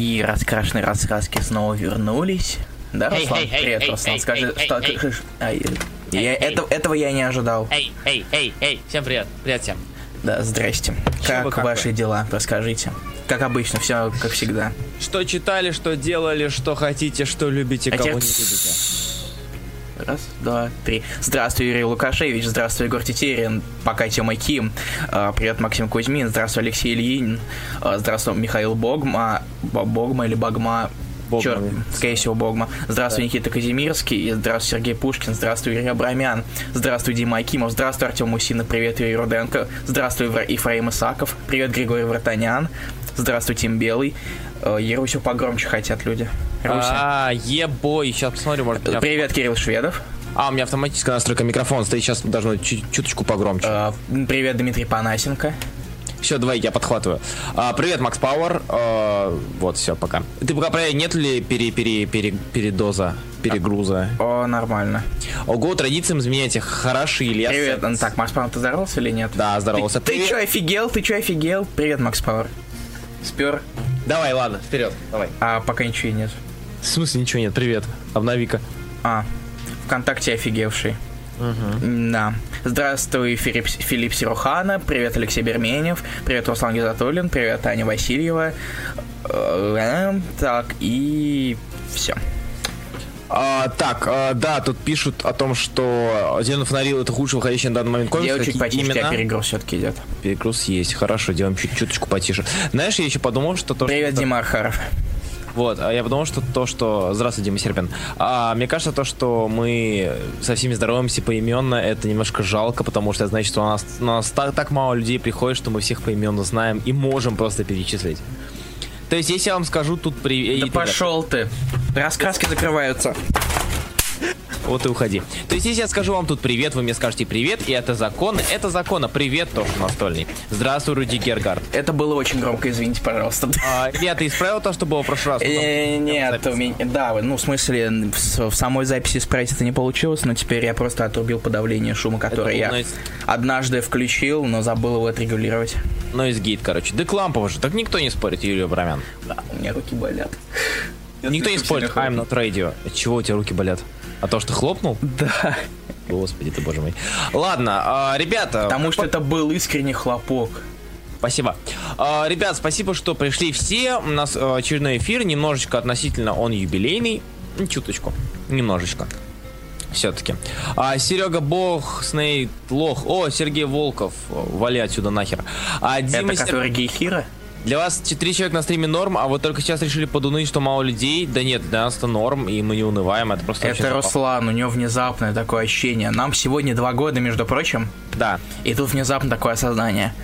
И раскрашенные раскраски снова вернулись. Да, Эй, Руслан? эй, эй, Привет, эй, Руслан. эй, Скажи, эй, что... ш- ш- ай, Эй, я- эй. это- Этого я не ожидал. Эй, эй, эй, эй, всем привет. Привет всем. Да, здрасте. Вы, Как как ваши дела? Расскажите. Как обычно, все как всегда. Что читали, что делали, что хотите, что любите, А кого не любите. Раз, два, три. Здравствуй, Юрий Лукашевич. Здравствуй, Егор Тетерин. Пока Тёма Ким. А, Привет, Максим Кузьмин. Здравствуй, Алексей Ильин. А, Здравствуй, Михаил Богма. Бо- Богма или Багма? Богма. Чёрт, скорее всего, Богма. Здравствуй, Никита Казимирский. Здравствуй, Сергей Пушкин. Здравствуй, Юрий Абрамян. Здравствуй, Дима Акимов. Здравствуй, Артем Усина. Привет, Юрий Руденко. Здравствуй, Ефраим Исаков. Привет, Григорий Вратанян. Здравствуй, Тим Белый. Э, Ярусю погромче хотят люди. А, ебой, сейчас посмотрю, может быть. Привет, Кирилл Шведов. А, у меня автоматическая настройка микрофона стоит, сейчас должно чуточку погромче. Э, Привет, Дмитрий Панасенко. Все, давай, я подхватываю. А, привет, Макс Пауэр. А, вот, все, пока. Ты пока проверь, нет ли пере, пере, пере, передоза, перегруза? О, нормально. Ого, традициям изменяйте, хороши или Привет. Ну, Так, Макс Пауэр, ты здоровался или нет? Да, здоровался. Ты, ты чё, офигел? Ты чё, офигел? Привет, Макс Пауэр. Спер. Давай, ладно, вперед, давай. А пока ничего и нет. В смысле ничего нет, привет. Обнови-ка. А, ВКонтакте офигевший. Да. Здравствуй, Филипп, Филипп Сирухана. Привет, Алексей Берменев. Привет, Руслан Гизатуллин. Привет, Аня Васильева. Э, Так, и все. А, так, а, да, тут пишут о том, что Зеленый фонарил это худший выходящий на данный момент комикс. Я чуть потише, у тебя имена? перегруз все-таки идет. Перегруз есть, хорошо, делаем чуть чуточку потише. Знаешь, я еще подумал, что то, Привет, что... Дима Архаров. Вот, а я подумал, что то, что... Здравствуй, Дима Серпин. А, мне кажется, то, что мы со всеми здороваемся поименно, это немножко жалко, потому что это значит, что у нас, у нас так, так мало людей приходит, что мы всех поименно знаем и можем просто перечислить. То есть, если я вам скажу тут при... Да и- пошел ты. Раскраски закрываются. Вот и уходи. То есть, если я скажу вам тут привет, вы мне скажете привет, и это законы, это законы. Привет, тоже настольный. Здравствуй, Руди Гергард. Это было очень громко, извините, пожалуйста. А, Илья, ты исправил то, что было в прошлый раз? Э, Нет, у меня, да, ну, в смысле, в, самой записи исправить это не получилось, но теперь я просто отрубил подавление шума, которое я однажды включил, но забыл его отрегулировать. Нойз гейт, короче. Да Клампова же, так никто не спорит, Юлия Брамян. Да, у меня руки болят. Никто не спорит, I'm not radio. Чего у тебя руки болят? А то, что хлопнул? Да. Господи ты, боже мой. Ладно, а, ребята... Потому что это был искренний хлопок. Спасибо. А, ребят, спасибо, что пришли все. У нас а, очередной эфир, немножечко относительно он юбилейный. Ну, Чуточку. Немножечко. Все-таки. А, Серега Бог, Снейт Лох. О, Сергей Волков. Вали отсюда нахер. А, Дима это Сер- который гейхира? Для вас три человека на стриме норм, а вот только сейчас решили подуныть, что мало людей. Да нет, для нас это норм, и мы не унываем. Это просто Это. Руслан, у него внезапное такое ощущение. Нам сегодня два года, между прочим, Да. и тут внезапно такое осознание.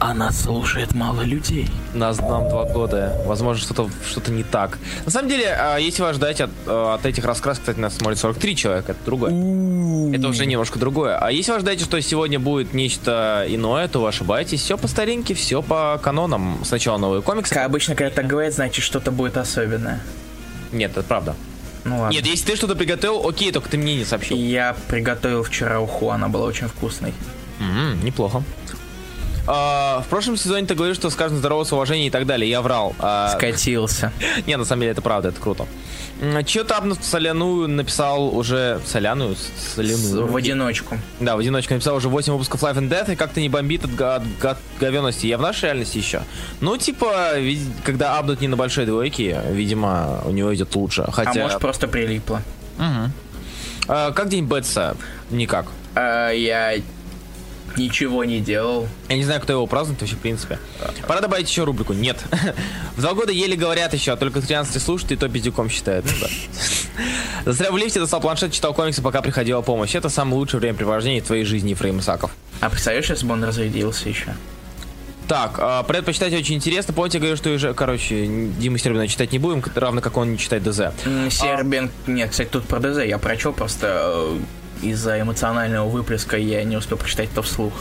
А нас слушает мало людей. Нас нам два года. Возможно, что-то что не так. На самом деле, а, если вас ждать от, а, от этих раскрасок, кстати, нас смотрит 43 человека, это другое. Это уже немножко другое. А если вы ждаете, что сегодня будет нечто иное, то вы ошибаетесь. Все по старинке, все по канонам. Сначала новые комиксы. Как обычно, когда так говорят, значит что-то будет особенное. Нет, это правда. Ну ладно. Нет, если ты что-то приготовил, окей, только ты мне не сообщил. Я приготовил вчера уху, она была очень вкусной. М, неплохо. А, в прошлом сезоне ты говорил, что скажем здорово с уважением и так далее. Я врал. А, Скатился. Не, на самом деле это правда, это круто. Че-то апнут соляную написал уже... Соляную? С- Соляную. В одиночку. Да, в одиночку написал уже 8 выпусков Life and Death, и как-то не бомбит от, от га- говенности. Я в нашей реальности еще. Ну, типа, когда апнут не на большой двойке, видимо, у него идет лучше. А Хотя... может просто прилипло. А, как день Бетса? Никак. А, я ничего не делал. Я не знаю, кто его празднует вообще, в принципе. Пора добавить еще рубрику. Нет. В два года еле говорят еще, а только 13 слушают, и то пиздюком считают. Ну да. Застрял в лифте, достал планшет, читал комиксы, пока приходила помощь. Это самое лучшее времяпрепровождение в твоей жизни, Ефрейм Исаков. А представляешь, если бы он разрядился еще? Так, а, про это почитать очень интересно. Помните, я говорю, что уже, короче, Дима Стербина читать не будем, равно как он не читает ДЗ. Сербин... Нет, кстати, тут про ДЗ я прочел, просто э, из-за эмоционального выплеска я не успел прочитать это вслух.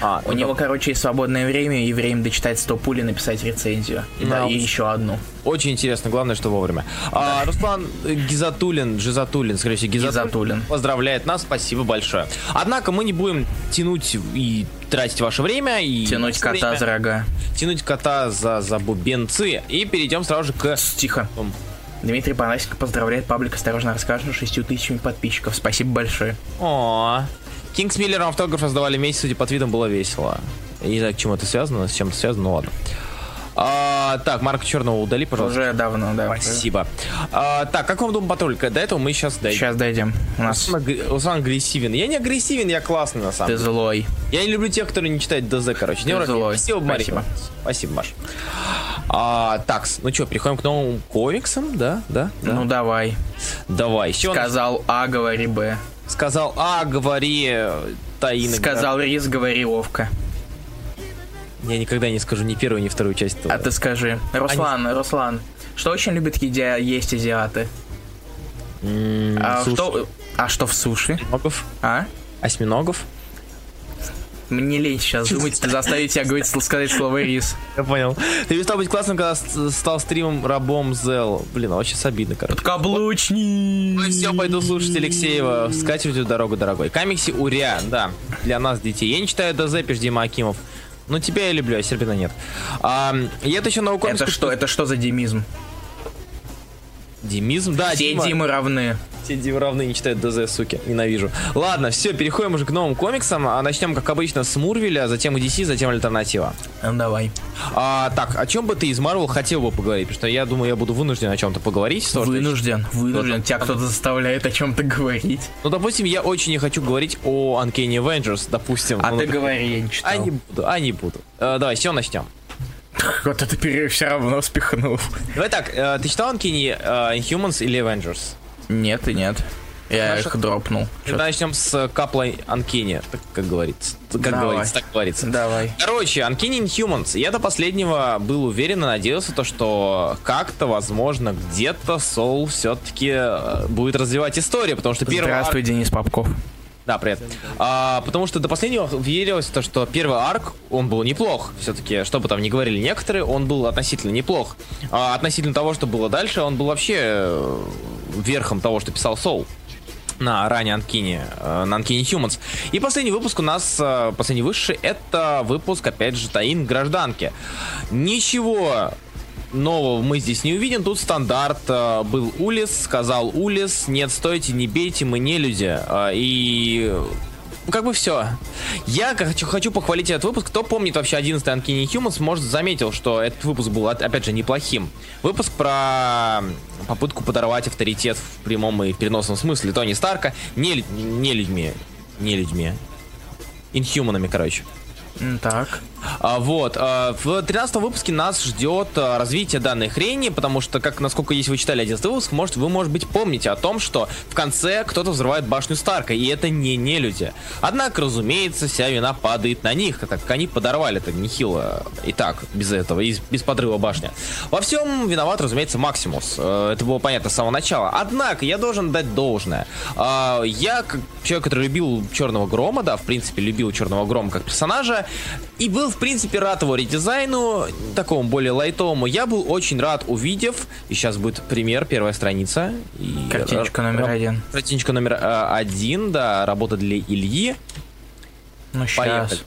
А, У ну него, короче, есть свободное время и время дочитать 100 пуль и написать рецензию. Да, да, и еще одну. Очень интересно, главное, что вовремя. А, Руслан э, Гизатуллин, Жизатуллин, скорее всего, Гизатуллин, Гизатуллин. поздравляет нас, спасибо большое. Однако мы не будем тянуть и тратить ваше время и Тянуть кота время, за рога. тянуть кота за, за бубенцы и перейдем сразу же к Тихо. Дмитрий Панасенко поздравляет паблик «Осторожно расскажем» с 6 тысячами подписчиков. Спасибо большое. О, Кинг с Миллером автограф раздавали месяц, судя по твитам, было весело. Я не знаю, к чему это связано, с чем это связано, ну ладно. А, так, Марка Черного удали, пожалуйста. Уже давно, да. Спасибо. А, так, как вам Дом Патруль? До этого мы сейчас дойдем. Сейчас дойдем. У нас Руслан агр- Руслан агрессивен. Я не агрессивен, я классный на самом ты деле. злой. Я не люблю тех, которые не читают ДЗ, короче. Не Ты враги. злой. Спасибо, Мария. Спасибо, Маш. А, так, ну что, переходим к новым комиксам, да? Да? да. Ну давай. Давай. Он Сказал А, говори Б. сказал А, говори э, Таина. Сказал Рис, говори Вовка. Я никогда не скажу ни первую, ни вторую часть этого. А ты скажи. Руслан, Руслан. Что очень любят едя есть азиаты? М, А суши. что, а что в суши? Осьминогов? А? Осьминогов? Мне лень сейчас думать, заставить тебя говорить, сказать слово рис. Я понял. Ты перестал быть классным, когда стал стримом рабом Зел. Блин, а вообще с обидно, короче. Подкаблучник. Ну все, пойду слушать Алексеева. Скатертью дорогу, дорогой. Камикси Уря, да, для нас, детей. Я не читаю ДЗ, пишет Дима Акимов. Но тебя я люблю, а Сербина нет. А, это еще комикс. Это что, это что за демизм? Димизм? Да, Все Дима. Димы равны. Все Димы равны не читают ДЗ, суки. Ненавижу. Ладно, все, переходим уже к новым комиксам. А начнем, как обычно, с Мурвеля, затем DC, затем Альтернатива. Ну, давай. А, так, о чем бы ты из Марвел хотел бы поговорить? Потому что я думаю, я буду вынужден о чем-то поговорить. потому что- Вынужден, вынужден. Тебя кто-то заставляет о чем-то говорить. Ну, допустим, я очень не хочу говорить о Uncanny Avengers, допустим. А Ну, ты говори, я не читал. А не буду, а не буду. Э, давай, чего начнем? Вот это перерыв все равно спихнул. Давай так, э, ты читал Uncanny э, Inhumans или Avengers? Нет и нет. Я Хорошо. их дропнул. Тогда начнем с каплой так как говорится. Как Давай. говорится, так говорится. Давай. Короче, Uncanny Inhumans. Я до последнего был уверен и надеялся, то, что как-то, возможно, где-то Соул все-таки будет развивать историю, потому что первый Здравствуй, Денис Попков. Да, привет. А, потому что до последнего верилось то, что первый арк, он был неплох. Все-таки, что бы там ни говорили некоторые, он был относительно неплох. А относительно того, что было дальше, он был вообще э, верхом того, что писал Соул на ранее Анкине, э, на Анкине Humans. И последний выпуск у нас, э, последний высший, это выпуск, опять же, Таин Гражданки. Ничего нового мы здесь не увидим. Тут стандарт. э, Был Улис, сказал Улис, нет, стойте, не бейте, мы не люди. Э, И ну, как бы все. Я хочу, хочу похвалить этот выпуск. Кто помнит вообще 11 Uncanny Humans, может заметил, что этот выпуск был, опять же, неплохим. Выпуск про попытку подорвать авторитет в прямом и переносном смысле Тони Старка не, не людьми. Не людьми. Инхуманами, короче. Так. А, вот, а, в 13 выпуске нас ждет а, развитие данной хрени, потому что, как насколько если вы читали 11 выпуск, может, вы, может быть, помните о том, что в конце кто-то взрывает башню Старка, и это не не люди. Однако, разумеется, вся вина падает на них, так как они подорвали это нехило и так, без этого, и без подрыва башни. Во всем виноват, разумеется, Максимус. Э, Это было понятно с самого начала. Однако, я должен дать должное. Я, как человек, который любил Черного Грома, да, в принципе, любил Черного Грома как персонажа, и был, в принципе, рад его редизайну, такому более лайтовому. Я был очень рад, увидев, и сейчас будет пример, первая страница. И Картиночка номер ра- один. Картиночка номер э, один, да, работа для Ильи. Ну, Поехали.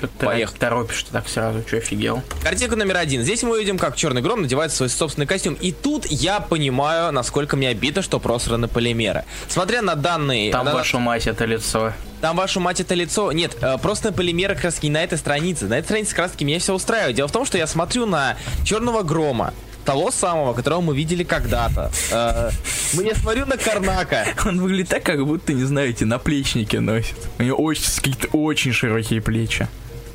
Что ты Поехали. торопишь-то так сразу? Че, офигел? Картинка номер один. Здесь мы видим, как Черный Гром надевает свой собственный костюм. И тут я понимаю, насколько мне обидно, что просраны полимеры. Смотря на данные... Там на- вашу мать это лицо. Там вашу мать это лицо. Нет, э, просто на полимеры не на этой странице. На этой странице таки меня все устраивает. Дело в том, что я смотрю на Черного Грома. Того самого, которого мы видели когда-то. Э, я смотрю на Карнака. Он выглядит так, как будто, не знаете, наплечники носит. У него очень, какие-то очень широкие плечи.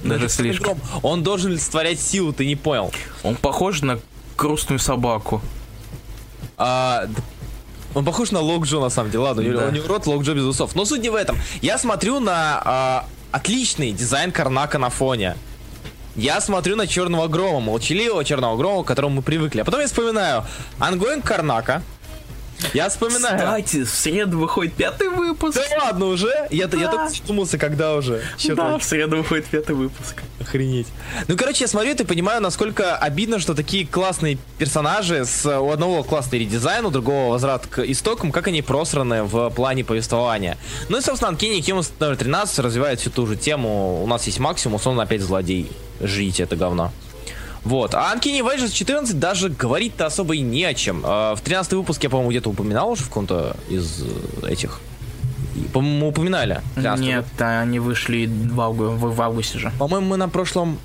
Даже слишком. Он должен олицетворять силу, ты не понял. Он похож на грустную собаку. А, он похож на Локджо, на самом деле. Ладно, Да. у него рот Локджо без усов. Но суть не в этом. Я смотрю на а, отличный дизайн Карнака на фоне. Я смотрю на Черного Грома, молчаливого Черного Грома, к которому мы привыкли. А потом я вспоминаю Ангоинг Карнака, Я вспоминаю. Кстати, в среду выходит пятый выпуск. Да ладно уже? Я, я только задумался, когда уже. Чё Да, в среду выходит пятый выпуск. Охренеть. Ну, короче, я смотрю это и понимаю, насколько обидно, что такие классные персонажи с у одного классный редизайн, у другого возврат к истокам, как они просраны в плане повествования. Ну и, собственно, Uncanny Humans номер 13 развивает всю ту же тему. У нас есть Максимус, он опять злодей. Жрите это говно. Вот. А Uncanny Avengers 14 даже говорить-то особо и не о чем. Э, В 13 выпуске я, по-моему, где-то упоминал уже в каком-то из э, этих. По-моему, упоминали. 13 Нет, они вышли в, авгу- в- в августе же. По-моему, мы на прошлом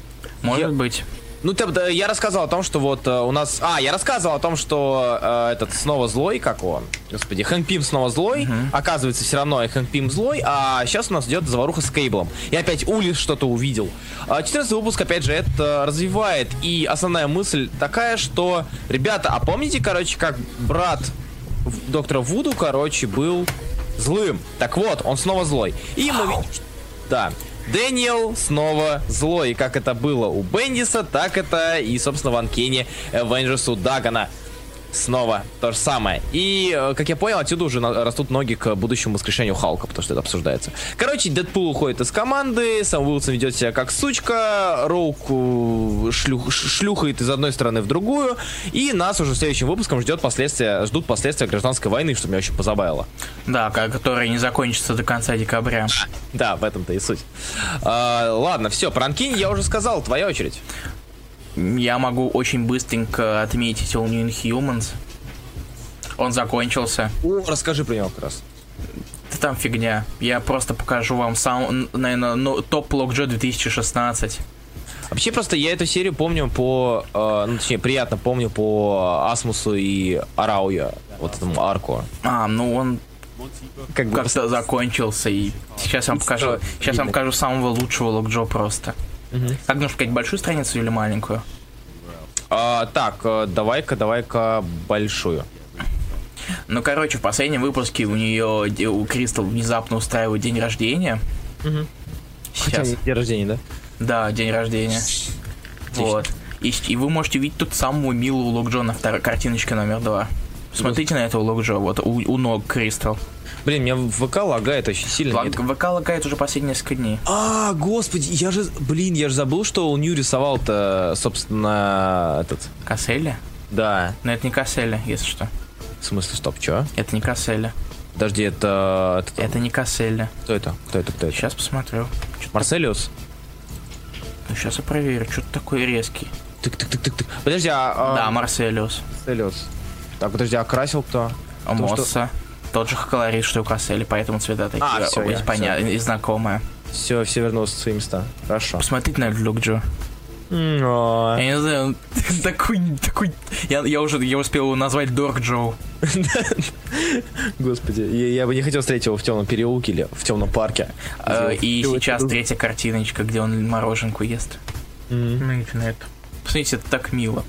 Может Я- быть. Ну, ты- да, я рассказывал о том, что вот э, у нас... А, я рассказывал о том, что э, этот снова злой, как он? Господи, Хэнк Пим снова злой. Оказывается, все равно и Хэнк Пим злой, а сейчас у нас идет заваруха с Кейблом. И опять Улис что-то увидел. А 14 выпуск, опять же, это развивает. И основная мысль такая, что... Ребята, а помните, короче, как брат доктора Вуду, короче, был злым? Так вот, он снова злой. И мы видим, Да. Дэниел снова злой. И Как это было у Бендиса, так это и, собственно, в Анкене Avengers у Дагана. Снова то же самое. И, э, как я понял, отсюда уже растут ноги к будущему воскрешению Халка, потому что это обсуждается. Короче, Дэдпул уходит из команды, сам Уилсон ведет себя как сучка, Роук э, шлюх- шлюхает из одной стороны в другую, и нас уже следующим выпуском ждет последствия, ждут последствия гражданской войны, что меня очень позабавило. Да, который не закончится до конца декабря. Да, в этом-то и суть. А, ладно, все, про Анкини я уже сказал, твоя очередь. Я могу очень быстренько отметить All New Humans. Он закончился. О, расскажи про него как раз. Да там фигня. Я просто покажу вам сам, наверное, ну, топ Локджо 2016. Вообще просто я эту серию помню по, э, ну точнее приятно помню по Асмусу и Арауя, вот этому арку. А, ну он Как бы как-то закончился, и сейчас я вам покажу, сейчас я вам покажу самого лучшего Локджо просто. Как нужно сказать, большую страницу или маленькую? А, так, э, давай-ка, давай-ка большую. Ну, короче, в последнем выпуске у нее, у Кристал внезапно устраивает день рождения. Хотя Сейчас. не день рождения, да? Да, день рождения. Вот. И, и вы можете видеть тут самую милую Лок на второй картиночке номер два. Смотрите на этого Лок вот у, у ног Кристал. Блин, меня ВК лагает очень сильно. Лаг-? ВК лагает уже последние несколько дней. А, господи, я же, блин, я же забыл, что он Нью рисовал-то, собственно, этот, Касселли? да, Но это не Касселли, если что. в смысле, стоп, чё? Это не Касселли. Подожди, это, это, Это не Касселли. кто это, кто это, кто это? Сейчас посмотрю. Марселиус? Ну, сейчас я проверю. Что-то такой резкий. Тык-тык-тык-тык. Подожди, а... а, Да, Марселиус. Марселиус. Так, подожди, а красил кто? А Потому что-. Тот же колорит, что и у Касселли, поэтому цвета такие А, оба я- понятны и знакомые. Все, все вернулось в свои места. Хорошо. Посмотрите на Люк Джо. М, Я не знаю, он такой, такой... Я, я уже я успел его назвать Дорк Джо. Господи, я, я бы не хотел встретить его в темном переулке или в темном парке. Э, И сейчас третья картиночка, где он мороженку ест. Это. Посмотрите, это так мило.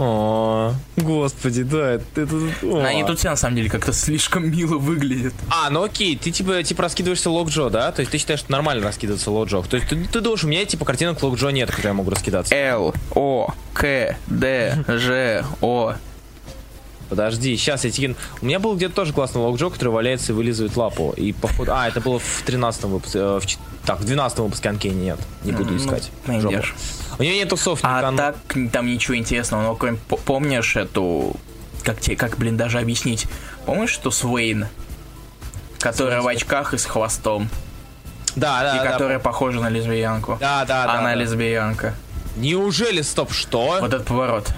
О, господи, да, это... это- о. Они тут все на самом деле как-то слишком мило выглядят. А, ну окей, ты типа, типа раскидываешься Локджо, да? То есть ты считаешь, что нормально раскидываться Локджо? То есть ты, ты думаешь, у меня типа картинок Локджо нет, которые я могу раскидаться? Л, О, К, Д, Ж, О. Подожди, сейчас я тебе... У меня был где-то тоже классный Локджо, который валяется и вылизывает лапу. И походу... А, это было в 13 выпуске... э, В... Так, в 12 выпуске Анкени нет. Не буду Ну, искать. найдешь. Жопу. У нее нету софт А так там ничего интересного. Но кроме по- помнишь эту... Как тебе, как, блин, даже объяснить? Помнишь, что Суэйн? Которая в очках и с хвостом. Да, да, и да. которая похожа на лесбиянку. Да, да, да. Она да. лесбиянка. Неужели, стоп, что? Вот этот поворот.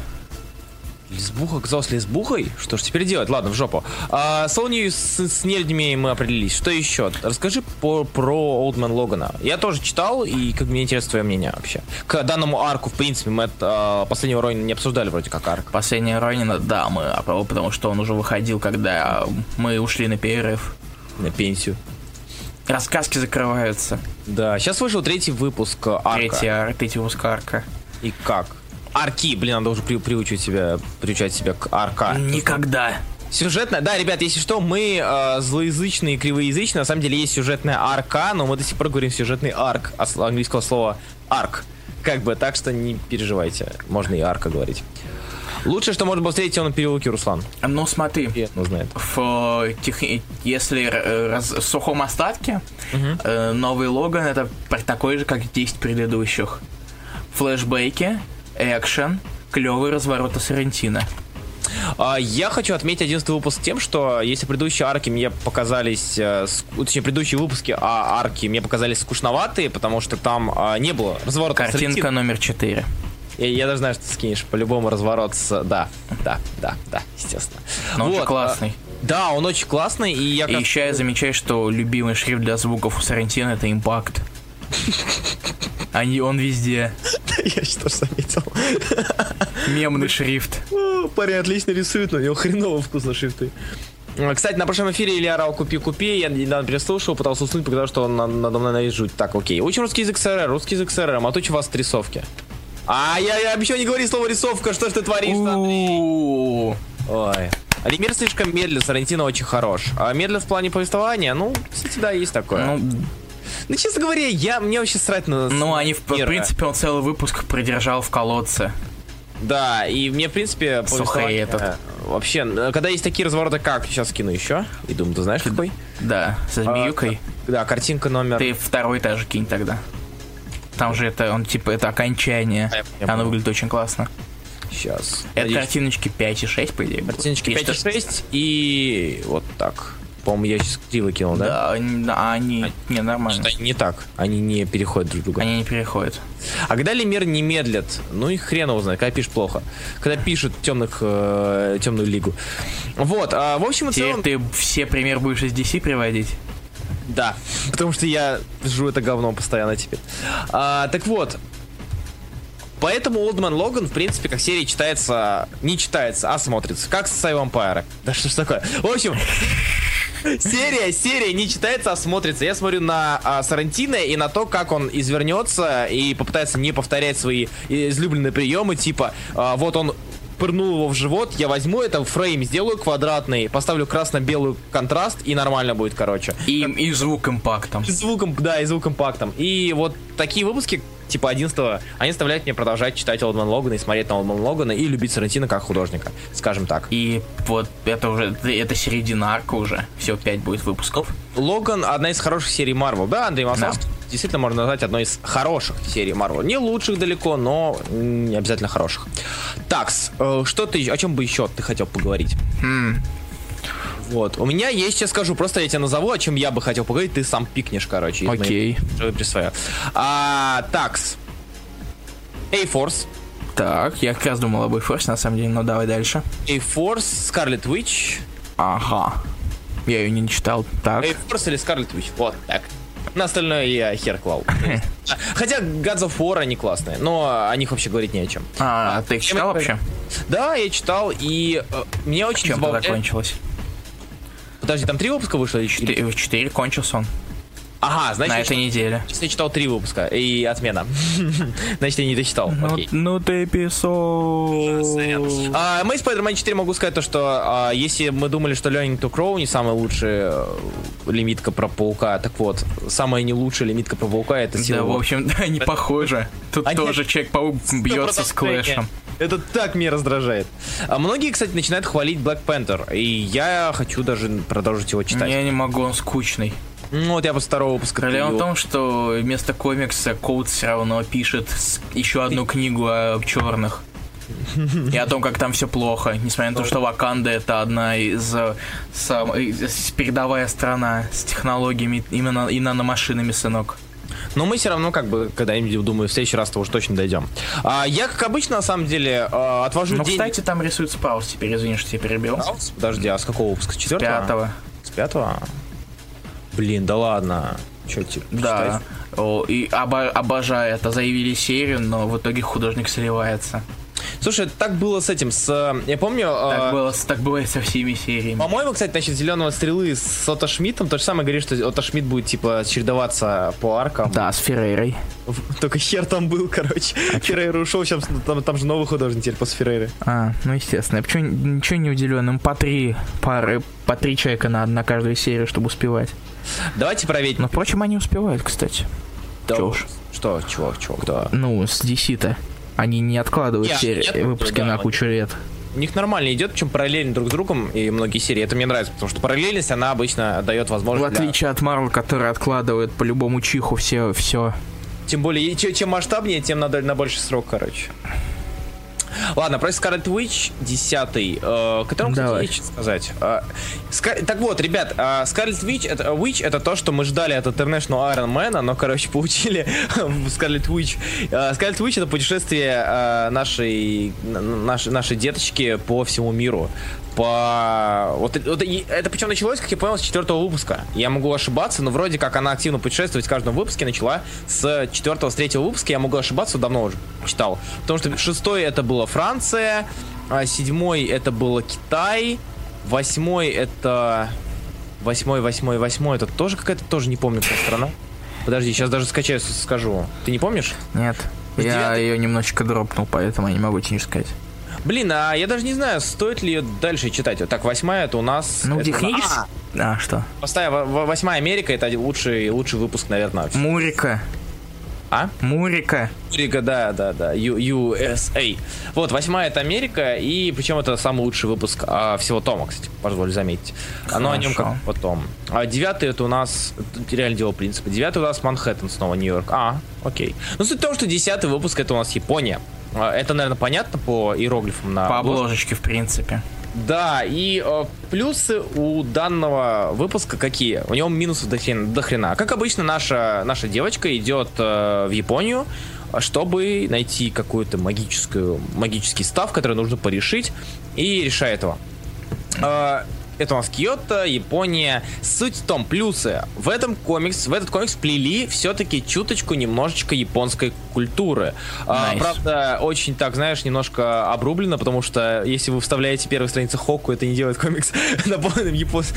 Лесбуха оказалась лесбухой? Что ж теперь делать? Ладно, в жопу. А, с Олнью с, с нелюдями мы определились. Что еще? Расскажи по, про Олдман Логана. Я тоже читал, и как мне интересно твое мнение вообще. К данному арку, в принципе, мы а, последнего Ройна не обсуждали вроде как арк. Последняя Ронина, да, мы, а, потому что он уже выходил, когда мы ушли на перерыв. На пенсию. Рассказки закрываются. Да, сейчас вышел третий выпуск а, арка. Третий, ар- третий выпуск арка. И как? Арки, блин, надо уже при, приучить себя, приучать себя к арка. Никогда. Сюжетная, да, ребят, если что, мы э, злоязычные, кривоязычные, на самом деле есть сюжетная арка, но мы до сих пор говорим сюжетный арк, от сл- английского слова арк. Как бы, так что не переживайте, можно и арка говорить. Лучшее, что можно было встретить его на переулке, Руслан. Ну, смотри, Ну, знает. в э, тех- если э, раз- в сухом остатке, э, новый Логан это такой же, как 10 предыдущих. Флэшбэки, экшен, клевый разворот Соррентино. А, Я хочу отметить 11 выпуск тем, что если предыдущие арки мне показались, э, ск- точнее, предыдущие выпуски а, арки мне показались скучноватые, потому что там а, не было разворота. Картинка Соррентино. номер 4. Я, я даже знаю, что ты скинешь. По-любому разворот с... Да, да, да, да, естественно. Но он же Вот, классный. а, да, он очень классный, и я... И как- еще я замечаю, что любимый шрифт для звуков у Соррентино это импакт. Они, он везде. Я что заметил. Мемный шрифт. Парень отлично рисует, но у него хреново вкусно шрифты. А, Кстати, на прошлом эфире Илья орал «Купи, купи», я недавно переслушал, пытался уснуть, показал, что он на- надо мной жуть. Так, окей. Учим русский язык СРР, русский язык СРР, моточь у вас рисовки. А, я, я обещал не говори слово рисовка, что ж ты творишь, Андрей? Ой. Алимир слишком медленно, Сарантино очень хорош. А медленно в плане повествования, ну, кстати, да, есть такое. Ну, Ну, честно говоря, я, мне вообще срать на... ну, они, в, в принципе, он целый выпуск продержал в колодце. Да, и мне, в принципе, Сухой повествование, этот. э, Вообще, э, когда есть такие развороты, как... Сейчас скину еще. И думаю, ты знаешь, какой? Да, со змеюкой. Да, картинка номер... Ты второй тоже кинь тогда. Там же это, он типа, это окончание. Я- я Оно выглядит очень классно. Сейчас. Это Надеюсь, картиночки 5 и 6, по идее. Картиночки И 5 и что- 6 и вот так. По-моему, я сейчас криво кинул, да? Да, они, да, они, не, нормально. Что-то не так. Они не переходят друг друга. Они не переходят. А когда Лемир не медлит, ну и хрен его знает, когда пишет плохо. Когда пишет темных, э, темную лигу. Вот, а, в общем и целом... ты все примеры будешь из DC приводить? Да, потому что я жру это говно постоянно теперь. А, так вот, поэтому Man Logan, в принципе, как серия читается, не читается, а смотрится. Как Сай Вампайра. Да что ж такое? В общем, серия, серия не читается, а смотрится. Я смотрю на а, Сарантино и на то, как он извернется и попытается не повторять свои излюбленные приемы, типа, а, вот он пырнул его в живот, я возьму это, фрейм сделаю квадратный, поставлю красно-белый контраст и нормально будет, короче. И, и звук импактом. И звуком, да, и звуком пактом. И вот такие выпуски, типа 11 они заставляют меня продолжать читать Олдман Логана и смотреть на Олдман Логана и любить Сарантино как художника, скажем так. И вот это уже, это середина арка уже. Все, 5 будет выпусков. Логан одна из хороших серий Марвел. Да, Андрей Масловский действительно можно назвать одной из хороших серий Марвел. Не лучших далеко, но не обязательно хороших. Такс, э, что ты, о чем бы еще ты хотел поговорить? Вот, у меня есть, сейчас скажу, просто я тебе назову, о чем я бы хотел поговорить, ты сам пикнешь, короче. Окей. Присвоил. А, такс. A-Force. Так, я как раз думал об Force на самом деле, но давай дальше. A-Force, Scarlet Witch. Ага. Я ее не читал. Так. A-Force или Scarlet Witch. Вот так. На остальное я хер клал. Хотя Gods of War они классные, но о них вообще говорить не о чем. А, а ты их читал вообще? Да, я читал, и э, мне очень Чем это забавляет- закончилось? Подожди, там три выпуска вышло? или четыре? Четыре, кончился он. Ага, значит, на я этой неделе. читал- я читал три выпуска, и отмена. Значит, я не дочитал. Ну, Окей. ну ты писал. А, мы Spider-Man 4 могу сказать то, что а, если мы думали, что Learning to Crow не самая лучшая э, лимитка про паука, так вот, самая не лучшая лимитка про паука это Да, Silver в общем, да, не похоже. Тут Они- тоже Человек-паук бьется с. Клэшем. Это так меня раздражает. А многие, кстати, начинают хвалить Black Panther, и я хочу даже продолжить его читать. Я не могу, он скучный. Ну вот я после второго выпуска Проблема в его- том, что вместо комикса Коут все равно пишет еще одну книгу о черных. И о том, как там все плохо. Несмотря на то, что Ваканда это одна из э, сам- из- передовая страна с технологиями именно и наномашинами, сынок. Но мы все равно, как бы, когда-нибудь, думаю, в следующий раз-то уже точно дойдем. А, я, как обычно, на самом деле, а, отвожу Ну, день... кстати, там рисует Спаус теперь, извини, что тебя перебил. Подожди, а с какого выпуска? С четвертого? Пятого. С пятого? Блин, да ладно. Че, типа, Да. О, и обо- обожаю это. Заявили серию, но в итоге художник сливается. Слушай, так было с этим, с... Я помню... Так, э, было, так бывает со всеми сериями. По-моему, кстати, насчет зеленого стрелы с Отто Шмидтом, то же самое говорит, что Отто Шмидт будет, типа, чередоваться по аркам. Да, с Феррейрой. Только хер там был, короче. Феррейра ушел, сейчас там, там же новый художник теперь после Феррейры. А, ну естественно. Почему ничего не удивлен? Им по три пары, по три человека надо на каждую серию, чтобы успевать. Давайте проверить. Но, впрочем, они успевают, кстати. Да чё уж. Что, чего, чего, кто? Ну, с DC-то. Они не откладывают Не, серии- нет, выпуски да, на кучу лет. у них нормально идет, причем параллельно друг с другом и многие серии. Это мне нравится, потому что параллельность, она обычно дает В возможность... для- отличие от Марвел, который откладывает по любому чиху все, все. Тем более, чем масштабнее, тем надо на больший срок, короче. Ладно, про Scarlet Witch 10, э, которому, кстати, Давай. есть что сказать. Э, Ска- Так вот, ребят, э, Scarlet Witch это, Witch это то, что мы ждали от International Iron Man, но, короче, получили в Scarlet Witch. Э, Scarlet Witch это путешествие э, нашей, нашей, нашей деточки по всему миру. По... Вот, вот это причем началось, как я понял, с четвертого выпуска. Я могу ошибаться, но вроде как она активно путешествовать в каждом выпуске начала с четвертого, с третьего выпуска. Я могу ошибаться, давно уже читал. Потому что шестой это была Франция, а седьмой это было Китай, восьмой это... Восьмой, восьмой, восьмой, это тоже какая-то, тоже не помню, какая страна. Подожди, сейчас даже скачаю, скажу. Ты не помнишь? Нет. Я девятый- ее немножечко дропнул, поэтому я не могу тебе сказать. Блин, а я даже не знаю, стоит ли ее дальше читать. Вот Так, восьмая это у нас... Ну, это- технически... А, А, что? Поставь, в- в- восьмая Америка, это лучший, лучший выпуск, наверное. вообще. Мурика. А? Мурика. Америка, да, да, да, U- USA. Вот, восьмая это Америка, и причем это самый лучший выпуск а, всего Тома, кстати, позволю заметить. Оно о нем как Хорошо. потом. А девятый это у нас, реально дело принципа, девятый у нас Манхэттен снова, Нью-Йорк. А, окей. Ну, суть в том, что десятый выпуск это у нас Япония. А, Это, наверное, понятно по иероглифам на По обложечке, в принципе. Да, и э, плюсы у данного выпуска какие? У него минусов до хрена. До хрена. Как обычно, наша, наша девочка идет э, в Японию, чтобы найти какую-то магическую, магический став, который нужно порешить, и решает его. Э, это у нас Киото, Япония. Суть в том, плюсы. В этом комикс, в этот комикс плели все-таки чуточку немножечко японской культуры. А, Nice. правда, очень так, знаешь, немножко обрублено, потому что если вы вставляете первые страницы Хоку, это не делает комикс наполненным японской...